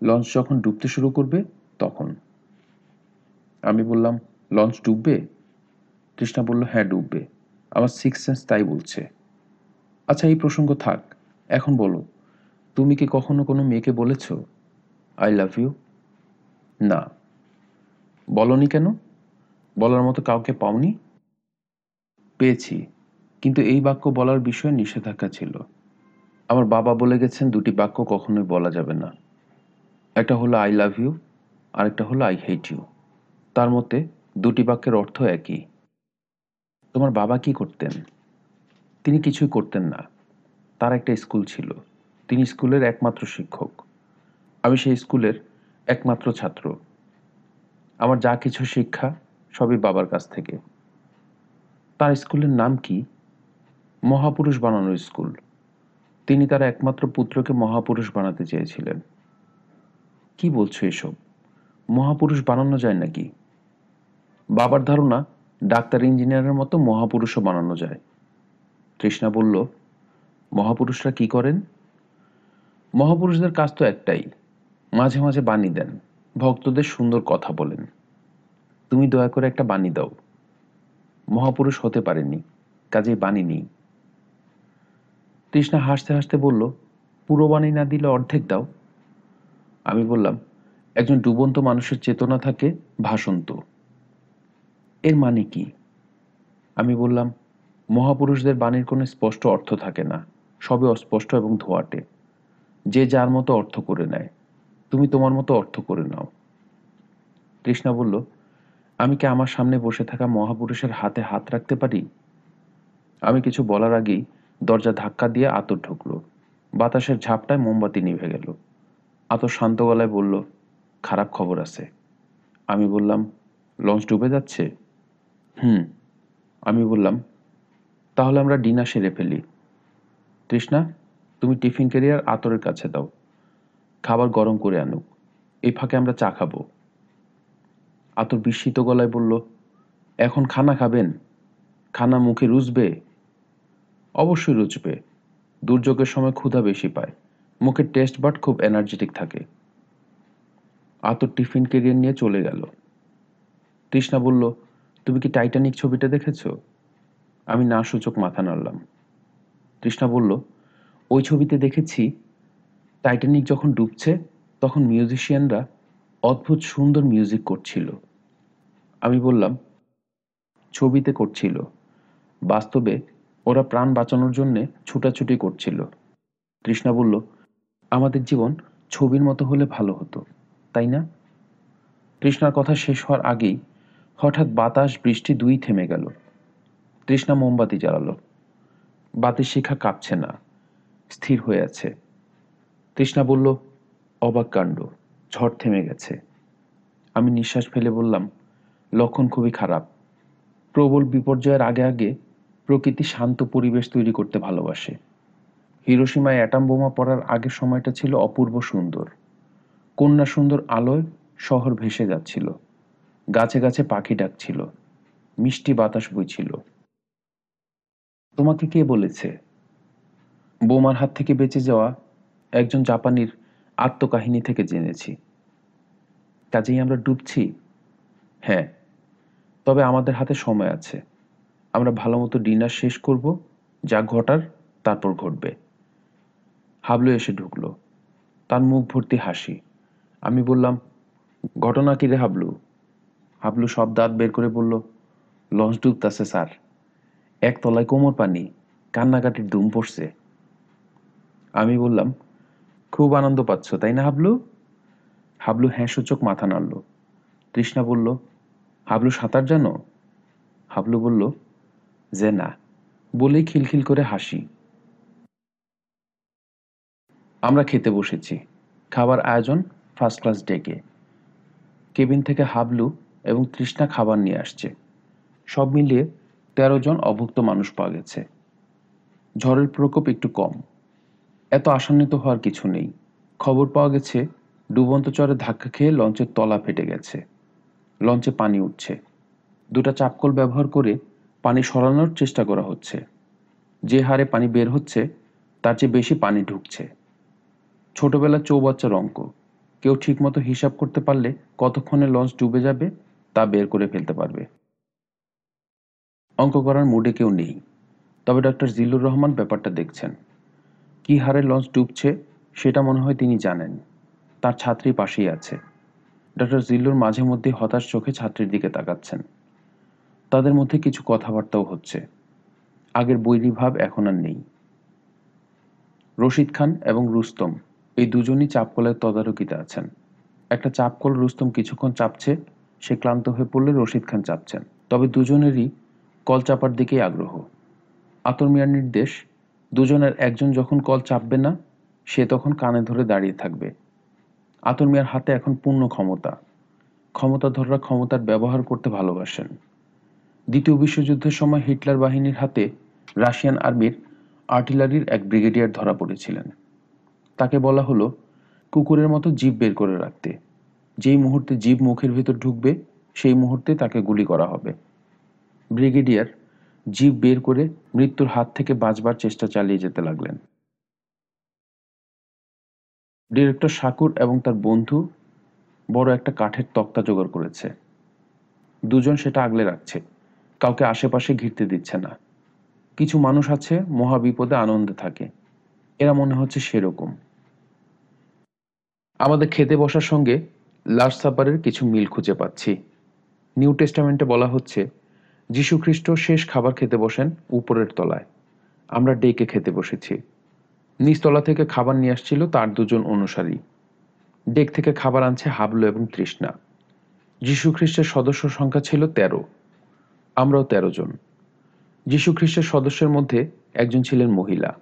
লঞ্চ যখন ডুবতে শুরু করবে, তখন। আমি বললাম, লঞ্চ ডুববে? কৃষ্ণা বলল হ্যাঁ ডুববে। আমার সিক্স সেন্স তাই বলছে। আচ্ছা এই প্রসঙ্গ থাক। এখন বলো, তুমি কি কখনো কোনো মেয়েকে বলেছ, আই লাভ ইউ না। বলনি কেন? বলার মতো কাউকে পাওনি? পেয়েছি, কিন্তু এই বাক্য বলার বিষয়ে নিষেধাজ্ঞা ছিল। আমার বাবা বলে গেছেন, দুটি বাক্য কখনোই বলা যাবে না। একটা হলো, আই লাভ ইউ আরেকটা হলো, আই হেট ইউ তার মতে দুটি বাক্যের অর্থ একই। তোমার বাবা কি করতেন? তিনি কিছুই করতেন না। তার একটা স্কুল ছিল। তিনি স্কুলের একমাত্র শিক্ষক। আমি সেই স্কুলের একমাত্র ছাত্র। আমার যা কিছু শিক্ষা সবই বাবার কাছ থেকে। তার স্কুলের নাম কি? মহাপুরুষ বানানোর স্কুল। তিনি তার একমাত্র পুত্রকে মহাপুরুষ বানাতে চেয়েছিলেন। কি বলছো এসব? মহাপুরুষ বানানো যায় নাকি? বাবার ধারণা, ডাক্তার, ইঞ্জিনিয়ারের মতো মহাপুরুষও বানানো যায়। তৃষ্ণা বলল, মহাপুরুষরা কি করেন? মহাপুরুষদের কাজ তো একটাই, মাঝে মাঝে বাণী দেন, ভক্তদের সুন্দর কথা বলেন। তুমি দয়া করে একটা বাণী দাও। মহাপুরুষ হতে পারেনি কাজেই বাণী নেই। তৃষ্ণা হাসতে হাসতে বলল, পুরো বাণী না দিলে অর্ধেক দাও। আমি বললাম, একজন ডুবন্ত মানুষের চেতনা থাকে ভাসন্ত। এর মানে কি? আমি বললাম, মহাপুরুষদের বাণীর কোনো স্পষ্ট অর্থ থাকে না সবে অস্পষ্ট এবং ধোয়াটে। যে যার মতো অর্থ করে নেয়, তুমি তোমার মতো অর্থ করে নাও। কৃষ্ণা বলল, আমি কি আমার সামনে বসে থাকা মহাপুরুষের হাতে হাত রাখতে পারি? আমি কিছু বলার আগেই দরজা ধাক্কা দিয়ে আতর ঢুকলো। বাতাসের ঝাপটায় মোমবাতি নিভে গেল। আতর শান্ত গলায় বলল, খারাপ খবর আছে। আমি বললাম, লঞ্চ ডুবে যাচ্ছে? হুম, আমি বললাম, তাহলে আমরা ডিনার সেরে ফেলি। তৃষ্ণা, তুমি টিফিন ক্যারিয়ার আতরের কাছে দাও। খাবার গরম করে আনুক। এই ফাঁকে আমরা চা খাব। আতর বিস্মিত গলায় বলল, এখন খানা খাবেন? খানা মুখে রুচবে অবশ্যই রুচবে দুর্যোগের সময় ক্ষুধা বেশি পায়। মুখের টেস্ট বাট খুব এনার্জেটিক থাকে। আতর টিফিন কেরিয়ার নিয়ে চলে গেল। তৃষ্ণা বলল তুমি কি টাইটানিক ছবিটা দেখেছ? আমি না সূচক মাথা নাড়লাম। তৃষ্ণা বলল, ওই ছবিতে দেখেছি টাইটানিক যখন ডুবছে, তখন মিউজিশিয়ানরা অদ্ভুত সুন্দর মিউজিক করছিল। আমি বললাম, ছবিতে করছিল। বাস্তবে ওরা প্রাণ বাঁচানোর জন্য ছুটাছুটি করছিল। তৃষ্ণা বলল, আমাদের জীবন ছবির মতো হলে ভালো হতো, তাই না? তৃষ্ণার কথা শেষ হওয়ার আগেই হঠাৎ বাতাস, বৃষ্টি দুই থেমে গেল। তৃষ্ণা মোমবাতি জ্বালালো। বাতির শিখা কাঁপছে না, স্থির হয়ে আছে। তৃষ্ণা বলল, অবাক কাণ্ড, ঝড় থেমে গেছে। আমি নিঃশ্বাস ফেলে বললাম, লক্ষণ খুবই খারাপ। প্রবল বিপর্যয়ের আগে আগে প্রকৃতি শান্ত পরিবেশ তৈরি করতে ভালোবাসে। হিরোসীমায় অ্যাটাম বোমা পড়ার আগের সময়টা ছিল অপূর্ব সুন্দর। কন্যা সুন্দর আলোয় শহর ভেসে যাচ্ছিল। গাছে গাছে পাখি ডাকছিল। মিষ্টি বাতাস বইছিল। তোমাকে কে বলেছে? বোমার হাত থেকে বেঁচে যাওয়া একজন জাপানির আত্মকাহিনী থেকে জেনেছি। কাজেই আমরা ডুবছি? হ্যাঁ তবে আমাদের হাতে সময় আছে। আমরা ভালো মতো ডিনার শেষ করব, যা ঘটার তারপর ঘটবে। হাবলু এসে ঢুকলো। তার মুখ ভর্তি হাসি। আমি বললাম, ঘটনা কি রে হাবলু? হাবলু সব দাঁত বের করে বলল, লঞ্চ ডুবতাছে স্যার। এক তলায় কোমর পানি, কান্নাকাটির দুম পড়ছে। আমি বললাম, খুব আনন্দ পাচ্ছ, তাই না হাবলু? হাবলু হ্যাঁ সূচক মাথা নাড়ল। তৃষ্ণা বলল, হাবলু সাঁতার জানো? হাবলু বলল, যে না। বলেই খিলখিল করে হাসি। আমরা খেতে বসেছি। খাবার আয়োজন ফার্স্ট ক্লাস ডেকে। কেবিন থেকে হাবলু এবং তৃষ্ণা খাবার নিয়ে আসছে। সব মিলিয়ে তেরো জন অভুক্ত মানুষ পাওয়া গেছে। ঝড়ের প্রকোপ একটু কম। এত আশান্বিত হওয়ার কিছু নেই। খবর পাওয়া গেছে, ডুবন্ত চরে ধাক্কা খেয়ে লঞ্চের তলা ফেটে গেছে। লঞ্চে পানি উঠছে। দুটা চাপকল ব্যবহার করে পানি সরানোর চেষ্টা করা হচ্ছে। যে হারে পানি বের হচ্ছে, তার চেয়ে বেশি পানি ঢুকছে। ছোটবেলার চৌবাচ্চার অঙ্ক। কেউ ঠিকমতো হিসাব করতে পারলে কতক্ষণে লঞ্চ ডুবে যাবে তা বের করে ফেলতে পারবে। অঙ্ক করার মুডে কেউ নেই। তবে ডক্টর জিল্লুর রহমান ব্যাপারটা দেখছেন। কি হারে লঞ্চ ডুবছে, সেটা মনে হয় তিনি জানেন। তার ছাত্রী পাশেই আছে। ডক্টর জিল্লুর মাঝে মধ্যে হতাশ চোখে ছাত্রীর দিকে তাকাচ্ছেন। তাদের মধ্যে কিছু কথাবার্তাও হচ্ছে। আগের বৈরী ভাব এখন আর নেই। রশিদ খান এবং রুস্তম, এই দুজনই চাপকলের তদারকিতে আছেন। একটা চাপকল রুস্তম কিছুক্ষণ চাপছে সে ক্লান্ত হয়ে পড়লে রশিদ খান চাপছেন। তবে দুজনেরই কল চাপার দিকেই আগ্রহ। আতর মিয়ার নির্দেশ, দুজনের একজন যখন কল চাপবে না, সে তখন কানে ধরে দাঁড়িয়ে থাকবে। আতর মিয়ার হাতে এখন পূর্ণ ক্ষমতা। ক্ষমতাধররা ক্ষমতার ব্যবহার করতে ভালোবাসেন। দ্বিতীয় বিশ্বযুদ্ধের সময় হিটলার বাহিনীর হাতে রাশিয়ান আর্মির আর্টিলারির এক ব্রিগেডিয়ার ধরা পড়েছিলেন। তাকে বলা হলো, কুকুরের মতো জীব বের করে রাখতে। যেই মুহূর্তে জীব মুখের ভিতর ঢুকবে, সেই মুহূর্তে তাকে গুলি করা হবে। ব্রিগেডিয়ার জীব বের করে মৃত্যুর হাত থেকে বাঁচবার চেষ্টা চালিয়ে যেতে লাগলেন। ডিরেক্টর শাকুর এবং তার বন্ধু বড় একটা কাঠের তক্তা জোগাড় করেছে। দুজন সেটা আগলে রাখছে, কাউকে আশেপাশে ঘিরতে দিচ্ছে না। কিছু মানুষ আছে, মহাবিপদে আনন্দে থাকে। এরা মনে হচ্ছে সেরকম। আমাদের খেতে বসার সঙ্গে লাস্ট সাপারের কিছু মিল খুঁজে পাচ্ছি। নিউ টেস্টামেন্টে বলা হচ্ছে যীশু খ্রিস্ট শেষ খাবার খেতে বসেন উপরের তলায়। আমরা ডেকে খেতে বসেছি। নিচতলা থেকে খাবার নিয়ে আসছিল তার দুজন অনুসারী। ডেক থেকে খাবার আনছে হাবলু এবং তৃষ্ণা। যীশু খ্রিস্টের সদস্য সংখ্যা ছিল তেরো। আমরাও তেরো জন। যীশু খ্রিস্টের সদস্যের মধ্যে একজন ছিলেন মহিলা।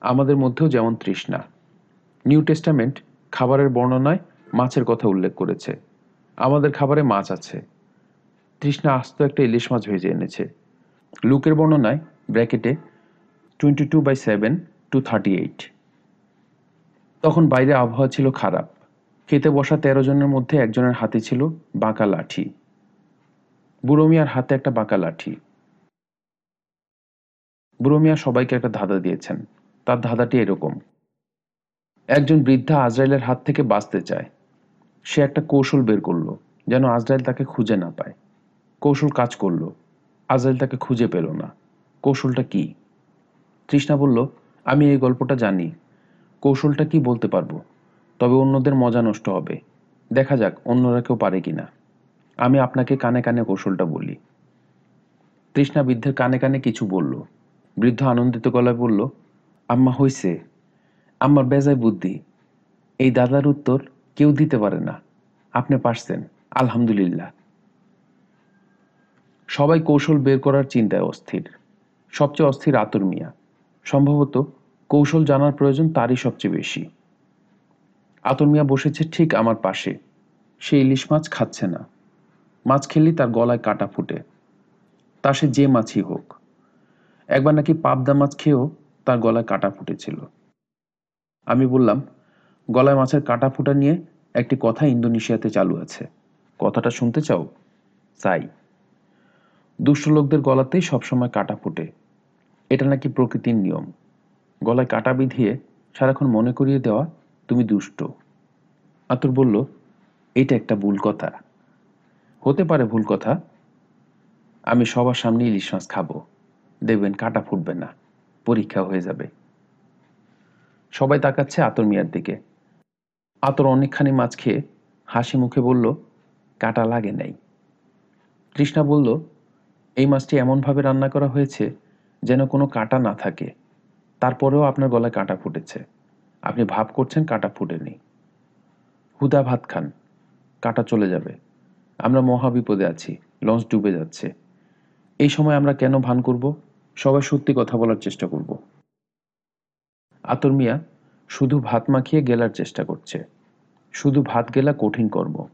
আমাদের মধ্যেও যেমন তৃষ্ণা। নিউ টেস্টামেন্ট খাবারের বর্ণনায় মাছের কথা উল্লেখ করেছে। আমাদের খাবারে মাছ আছে। তৃষ্ণা আস্ত একটা ইলিশ মাছ ভেজে এনেছে। লুকের বর্ণনায় ব্র্যাকেটে twenty two by seven two thirty eight তখন বাইরে আবহাওয়া ছিল খারাপ। খেতে বসা তেরো জনের মধ্যে একজনের হাতে ছিল বাঁকা লাঠি। বুড়ো মিয়ার হাতে একটা বাঁকা লাঠি। বুড়ো মিয়া সবাইকে একটা ধাঁধা দিয়েছেন। তার ধাঁধাটি এরকম। একজন বৃদ্ধা আজরাইলের হাত থেকে বাঁচতে চায়। সে একটা কৌশল বের করল, যেন আজরাইল তাকে খুঁজে না পায়। কৌশল কাজ করল, আজরাইল তাকে খুঁজে পেল না। কৌশলটা কি? তৃষ্ণা বলল, আমি এই গল্পটা জানি। কৌশলটা কি বলতে পারব? তবে অন্যদের মজা নষ্ট হবে। দেখা যাক অন্যরা কেউ পারে কিনা। আমি আপনাকে কানে কানে কৌশলটা বলি। তৃষ্ণা বৃদ্ধের কানে কানে কিছু বলল। বৃদ্ধ আনন্দিত গলায় বলল, আম্মা হইছে। আমার বেজায় বুদ্ধি। এই দাদার উত্তর কেউ দিতে পারে না। আপনি পারছেন, আলহামদুলিল্লাহ। সবাই কৌশল বের করার চিন্তায় অস্থির। সবচেয়ে অস্থির আতর মিয়া। সম্ভবত কৌশল জানার প্রয়োজন তারই সবচেয়ে বেশি। আতর মিয়া বসেছে ঠিক আমার পাশে। সে ইলিশ মাছ খাচ্ছে না। মাছ খেলেই তার গলায় কাটা ফুটে। তা সে যে মাছই হোক। একবার নাকি পাবদা মাছ খেয়েও তার গলায় কাটা ফুটেছিল। আমি বললাম গলায় মাছের কাটা ফুটা নিয়ে একটি কথা ইন্দোনেশিয়াতে চালু আছে। কথাটা শুনতে চাও? চাই। দুষ্ট লোকদের গলাতেই সবসময় কাটা ফুটে। এটা নাকি প্রকৃতির নিয়ম। গলায় কাটা বিধিয়ে সারাক্ষণ মনে করিয়ে দেওয়া তুমি দুষ্ট। আতুর বলল, এটা একটা ভুল কথা। হতে পারে ভুল কথা। আমি সবার সামনে ইলিশ মাছ খাব। দেখবেন কাটা ফুটবে না। পরীক্ষা হয়ে যাবে। সবাই তাকাচ্ছে আতর মিয়ার দিকে। আতর অনেকখানি মাছ খেয়ে হাসি মুখে বলল, কাটা লাগে নাই। তৃষ্ণা বলল, এই মাছটি এমনভাবে রান্না করা হয়েছে যেন কোনো কাটা না থাকে। তারপরেও আপনার গলায় কাটা ফুটেছে। আপনি ভাব করছেন কাটা ফুটেনি। হুদা ভাত খান। কাটা চলে যাবে। আমরা মহাবিপদে আছি। লঞ্চ ডুবে যাচ্ছে। এই সময় আমরা কেন ভান করব? সবাই সত্যি কথা বলার চেষ্টা করব। আতর মিয়া শুধু ভাত মাখিয়ে গেলার চেষ্টা করছে। শুধু ভাত গেলা কঠিন কর্ম।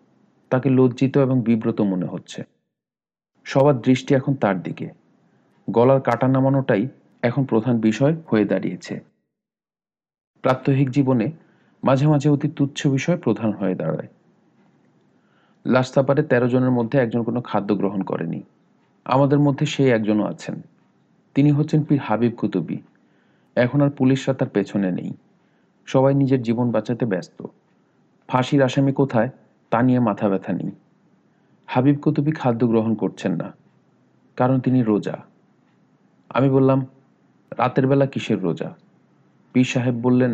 তাকে লজ্জিত এবং বিব্রত মনে হচ্ছে। সবার দৃষ্টি এখন তার দিকে। গলার কাটা নামানোটাই এখন প্রধান বিষয় হয়ে দাঁড়িয়েছে। প্রাত্যহিক জীবনে মাঝে মাঝে অতি তুচ্ছ বিষয় প্রধান হয়ে দাঁড়ায়। লাস্তাপারে তেরো জনের মধ্যে একজন কোনো খাদ্য গ্রহণ করেনি। আমাদের মধ্যে সেই একজনও আছেন। তিনি হচ্ছেন পীর হাবিব কুতুবি। এখন আর পুলিশরা তার পেছনে নেই। সবাই নিজের জীবন বাঁচাতে ব্যস্ত। ফাঁসির আসামি কোথায় তা নিয়ে মাথা ব্যথা নেই। হাবিব কুতুবি খাদ্য গ্রহণ করছেন না, কারণ তিনি রোজা। আমি বললাম, রাতের বেলা কিসের রোজা? পীর সাহেব বললেন,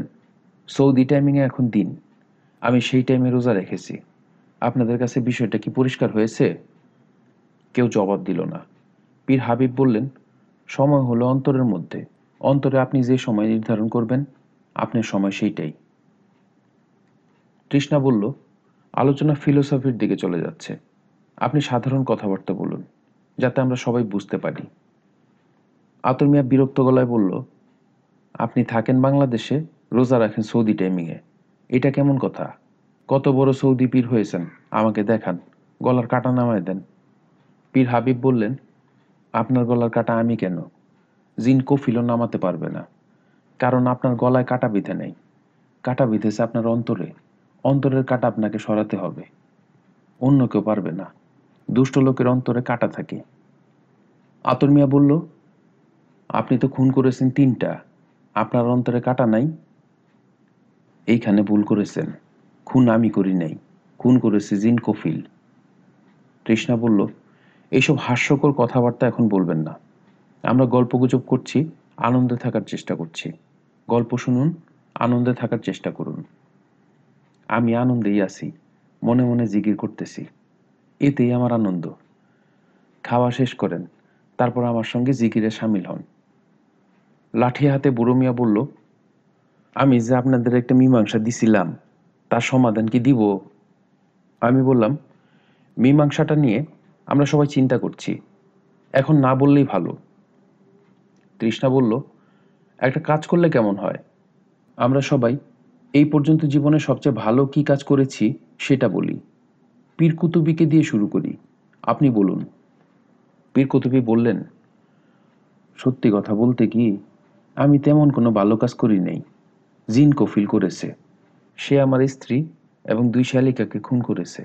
সৌদি টাইমিংয়ে এখন দিন। আমি সেই টাইমে রোজা রেখেছি। আপনাদের কাছে বিষয়টা কি পরিষ্কার হয়েছে? কেউ জবাব দিল না। পীর হাবিব বললেন, সময় হলো অন্তরের মধ্যে। অন্তরে আপনি যে সময় নির্ধারণ করবেন আপনার সময় সেইটাই। তৃষ্ণা বলল, আলোচনা ফিলোসফির দিকে চলে যাচ্ছে। আপনি সাধারণ কথাবার্তা বলুন, যাতে আমরা সবাই বুঝতে পারি। আতর মিয়া বিরক্ত গলায় বলল, আপনি থাকেন বাংলাদেশে, রোজা রাখেন সৌদি টাইমিংয়ে। এটা কেমন কথা? কত বড় সৌদি পীর হয়েছেন, আমাকে দেখান, গলার কাটা নামায় দেন। পীর হাবিব বললেন, আপনার গলার কাটা আমি কেন? জিন কফিলও নামাতে পারবে না। কারণ আপনার গলায় কাটা বিধে নেই। কাটা বিধেছে আপনার অন্তরে। অন্তরের কাটা আপনাকে সরাতে হবে। অন্য কেউ পারবে না। দুষ্ট লোকের অন্তরে কাটা থাকে। আতর মিয়া বলল, আপনি তো খুন করেছেন তিনটা। আপনার অন্তরে কাটা নাই। এইখানে ভুল করেছেন। খুন আমি করি নাই। খুন করেছে জিন কফিল। তৃষ্ণা বলল এইসব হাস্যকর কথাবার্তা এখন বলবেন না। আমরা গল্পগুজব করছি। আনন্দে থাকার চেষ্টা করছি। গল্প শুনুন, আনন্দে থাকার চেষ্টা করুন। আমি আনন্দেই আছি, মনে মনে জিগির করতেছি। এতেই আমার আনন্দ। খাওয়া শেষ করেন, তারপর আমার সঙ্গে জিকিরে সামিল হন। লাঠি হাতে বুড়ো মিয়া বলল, আমি যে আপনাদের একটা মীমাংসা দিছিলাম, তার সমাধান কি দিব? আমি বললাম, মীমাংসাটা নিয়ে আমরা সবাই চিন্তা করছি। এখন না বললেই ভালো। তৃষ্ণা বলল, একটা কাজ করলে কেমন হয়? আমরা সবাই এই পর্যন্ত জীবনে সবচেয়ে ভালো কি কাজ করেছি সেটা বলি। পীর কুতুবিকে দিয়ে শুরু করি। আপনি বলুন। পীর কুতুবি বললেন, সত্যি কথা বলতে কি, আমি তেমন কোনো ভালো কাজ করি নাই। জিন কফিল করেছে। সে আমার স্ত্রী এবং দুই শালিকাকে খুন করেছে।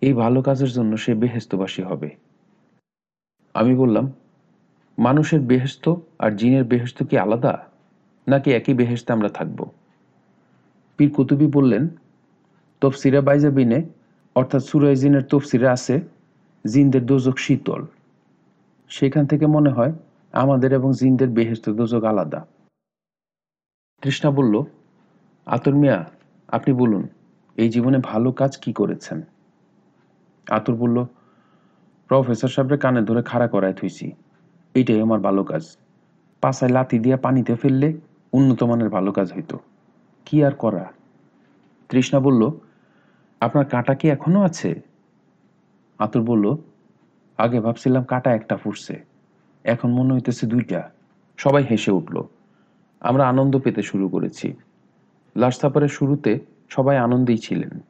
এই ভালো কাজের জন্য সে বেহেস্তবাসী হবে। আমি বললাম মানুষের বেহেস্ত আর জিনের বেহেস্ত কি আলাদা? নাকি একই বেহেস্তে আমরা থাকব? পীর কুতুবি বললেন, তফসিরা বাইজাবিনে, অর্থাৎ সুরাই জিনের তফসিরে আছে, জিনদের দোজক শীতল। সেখান থেকে মনে হয় আমাদের এবং জিনদের বেহেস্ত দোজক আলাদা। তৃষ্ণা বলল, আতর মিয়া, আপনি বলুন, এই জীবনে ভালো কাজ কি করেছেন? আতর বলল, প্রফেসর সাহেবের কানে ধরে খাড়া করায় থুইছি। এইটাই আমার ভালো কাজ। পাশায় লাতি দিয়া পানিতে ফেললে উন্নত মানের ভালো কাজ হইতো। কি আর করা? তৃষ্ণা বলল, আপনার কাঁটা কি এখনও আছে? আতুর বলল, আগে ভাবছিলাম কাঁটা একটা ফুটছে। এখন মনে হইতেছে দুইটা। সবাই হেসে উঠল। আমরা আনন্দ পেতে শুরু করেছি। লাস্ট সাপারের শুরুতে সবাই আনন্দেই ছিলেন।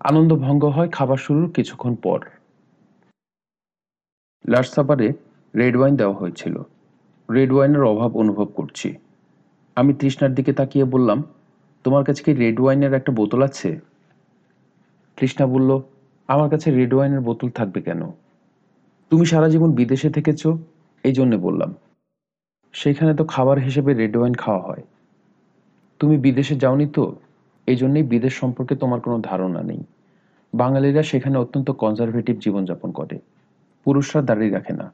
আনন্দ ভঙ্গ হয় খাবার শুরুর কিছুক্ষণ পর। লাস্ট সাপারে রেড ওয়াইন দেওয়া হয়েছিল। রেড ওয়াইনের অভাব অনুভব করছি। আমি তৃষ্ণার দিকে তাকিয়ে বললাম, তোমার কাছে কি রেড ওয়াইনের একটা বোতল আছে? তৃষ্ণা বলল, আমার কাছে রেড ওয়াইনের বোতল থাকবে কেন? তুমি সারা জীবন বিদেশে থেকেছ, এই জন্যে বললাম। সেখানে তো খাবার হিসেবে রেড ওয়াইন খাওয়া হয়। তুমি বিদেশে যাওনি তো, এই জন্যেই বিদেশ সম্পর্কে তোমার কোনো ধারণা নেই। বাঙালিরা সেখানে অত্যন্ত কনজারভেটিভ জীবনযাপন করে। পুরুষরা দাঁড়িয়ে রাখে না।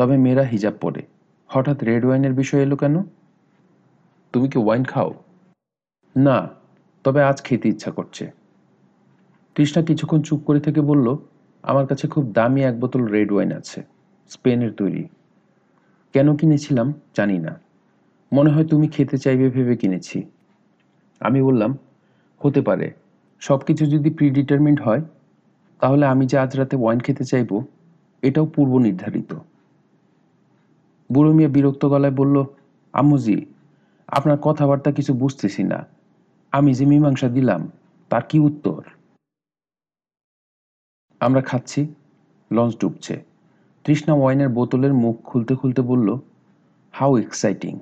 তবে মেয়েরা হিজাব পরে। হঠাৎ রেড ওয়াইনের বিষয় এলো কেন? তুমি কি ওয়াইন খাও? না, তবে আজ খেতে ইচ্ছা করছে। তৃষ্ণা কিছুক্ষণ চুপ করে থেকে বলল, আমার কাছে খুব দামি এক বোতল রেড ওয়াইন আছে, স্পেনের তৈরি। কেন কিনেছিলাম জানি না। মনে হয় তুমি খেতে চাইবে ভেবে কিনেছি। আমি বললাম, হতে পারে। সব কিছু যদি প্রিডিটারমেন্ট হয়, তাহলে আমি যে আজ রাতে ওয়াইন খেতে চাইব, এটাও পূর্ব নির্ধারিত বুড়ো মিয়া বিরক্ত গলায় বলল, আম্মুজি, আপনার কথাবার্তা কিছু বুঝতেছি না। আমি যে মীমাংসা দিলাম, তার কি উত্তর? আমরা খাচ্ছি, লঞ্চ ডুবছে। তৃষ্ণা ওয়াইনের বোতলের মুখ খুলতে খুলতে বলল, হাউ এক্সাইটিং।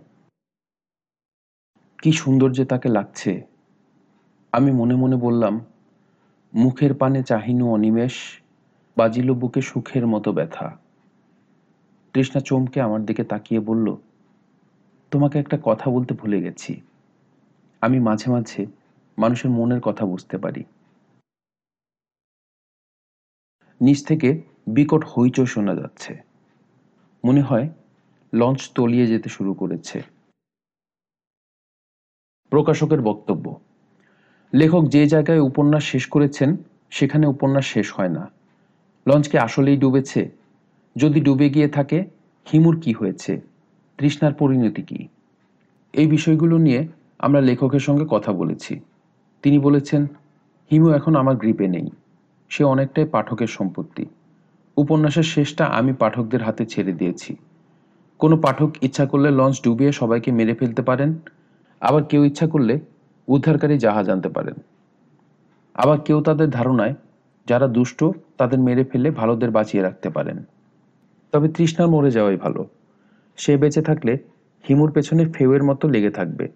কি সুন্দর যে তাকে লাগছে। আমি মনে মনে বললাম, মুখের পানে চাহিনু অনিমেষ, বাজিল বুকে সুখের মতো ব্যথা। তৃষ্ণা চমকে আমার দিকে তাকিয়ে বলল, তোমাকে একটা কথা বলতে ভুলে গেছি। আমি মাঝে মাঝে মানুষের মনের কথা বুঝতে পারি। নিচ থেকে বিকট হইচই শোনা যাচ্ছে। মনে হয় লঞ্চ তলিয়ে যেতে শুরু করেছে। প্রকাশকের বক্তব্য, লেখক যে জায়গায় উপন্যাস শেষ করেছেন, সেখানে উপন্যাস শেষ হয় না। লঞ্চ কি আসলেই ডুবেছে যদি ডুবে গিয়ে থাকে, হিমুর কি হয়েছে? তৃষ্ণার পরিণতি কি? এই বিষয়গুলো নিয়ে আমরা লেখকের সঙ্গে কথা বলেছি। তিনি বলেছেন, হিমু এখন আমার গ্রিপে নেই। সে অনেকটাই পাঠকের সম্পত্তি। উপন্যাসের শেষটা আমি পাঠকদের হাতে ছেড়ে দিয়েছি। কোনো পাঠক ইচ্ছা করলে লঞ্চ ডুবিয়ে সবাইকে মেরে ফেলতে পারেন, আবার কেউ ইচ্ছা করলে উদ্ধারকারী জাহাজ আনতে পারেন। আবার কেউ তাদের ধারণায়, যারা দুষ্ট, তাদের মেরে ফেলে ভালোদের বাঁচিয়ে রাখতে পারেন। তবে তৃষ্ণার মরে যাওয়াই ভালো। সে বেঁচে থাকলে হিমুর পেছনে ফেউয়ের মতো লেগে থাকবে।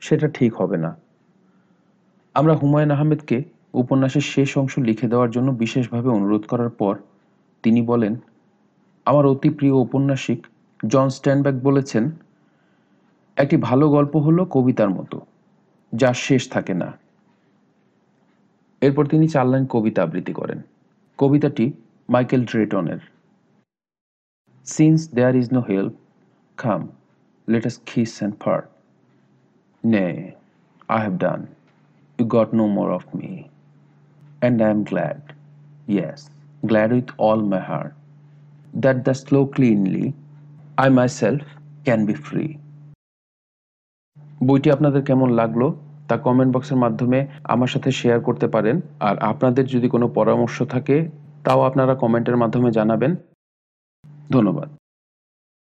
সেটা ঠিক হবে না। আমরা হুমায়ুন আহমেদকে উপন্যাসের শেষ অংশ লিখে দেওয়ার জন্য বিশেষভাবে অনুরোধ করার পর তিনি বলেন, আমার অতি প্রিয় ঔপন্যাসিক জন স্ট্যানব্যাক বলেছেন, একটি ভালো গল্প হলো কবিতার মতো যার শেষ থাকে না। এরপর তিনি চার লাইন কবিতা আবৃত্তি করেন। কবিতাটি মাইকেল ড্রেটনের। Since there is no help come let us kiss and part nay I have done you got no more of me. And I am glad yes glad with all my heart that the so cleanly I myself can be free বইটি আপনাদের কেমন লাগল তা comment বক্সের মাধ্যমে আমার সাথে share করতে পারেন। আর আপনাদের যদি কোনো পরামর্শ থাকে, তাও আপনারা কমেন্টের মাধ্যমে জানাবেন। ধন্যবাদ।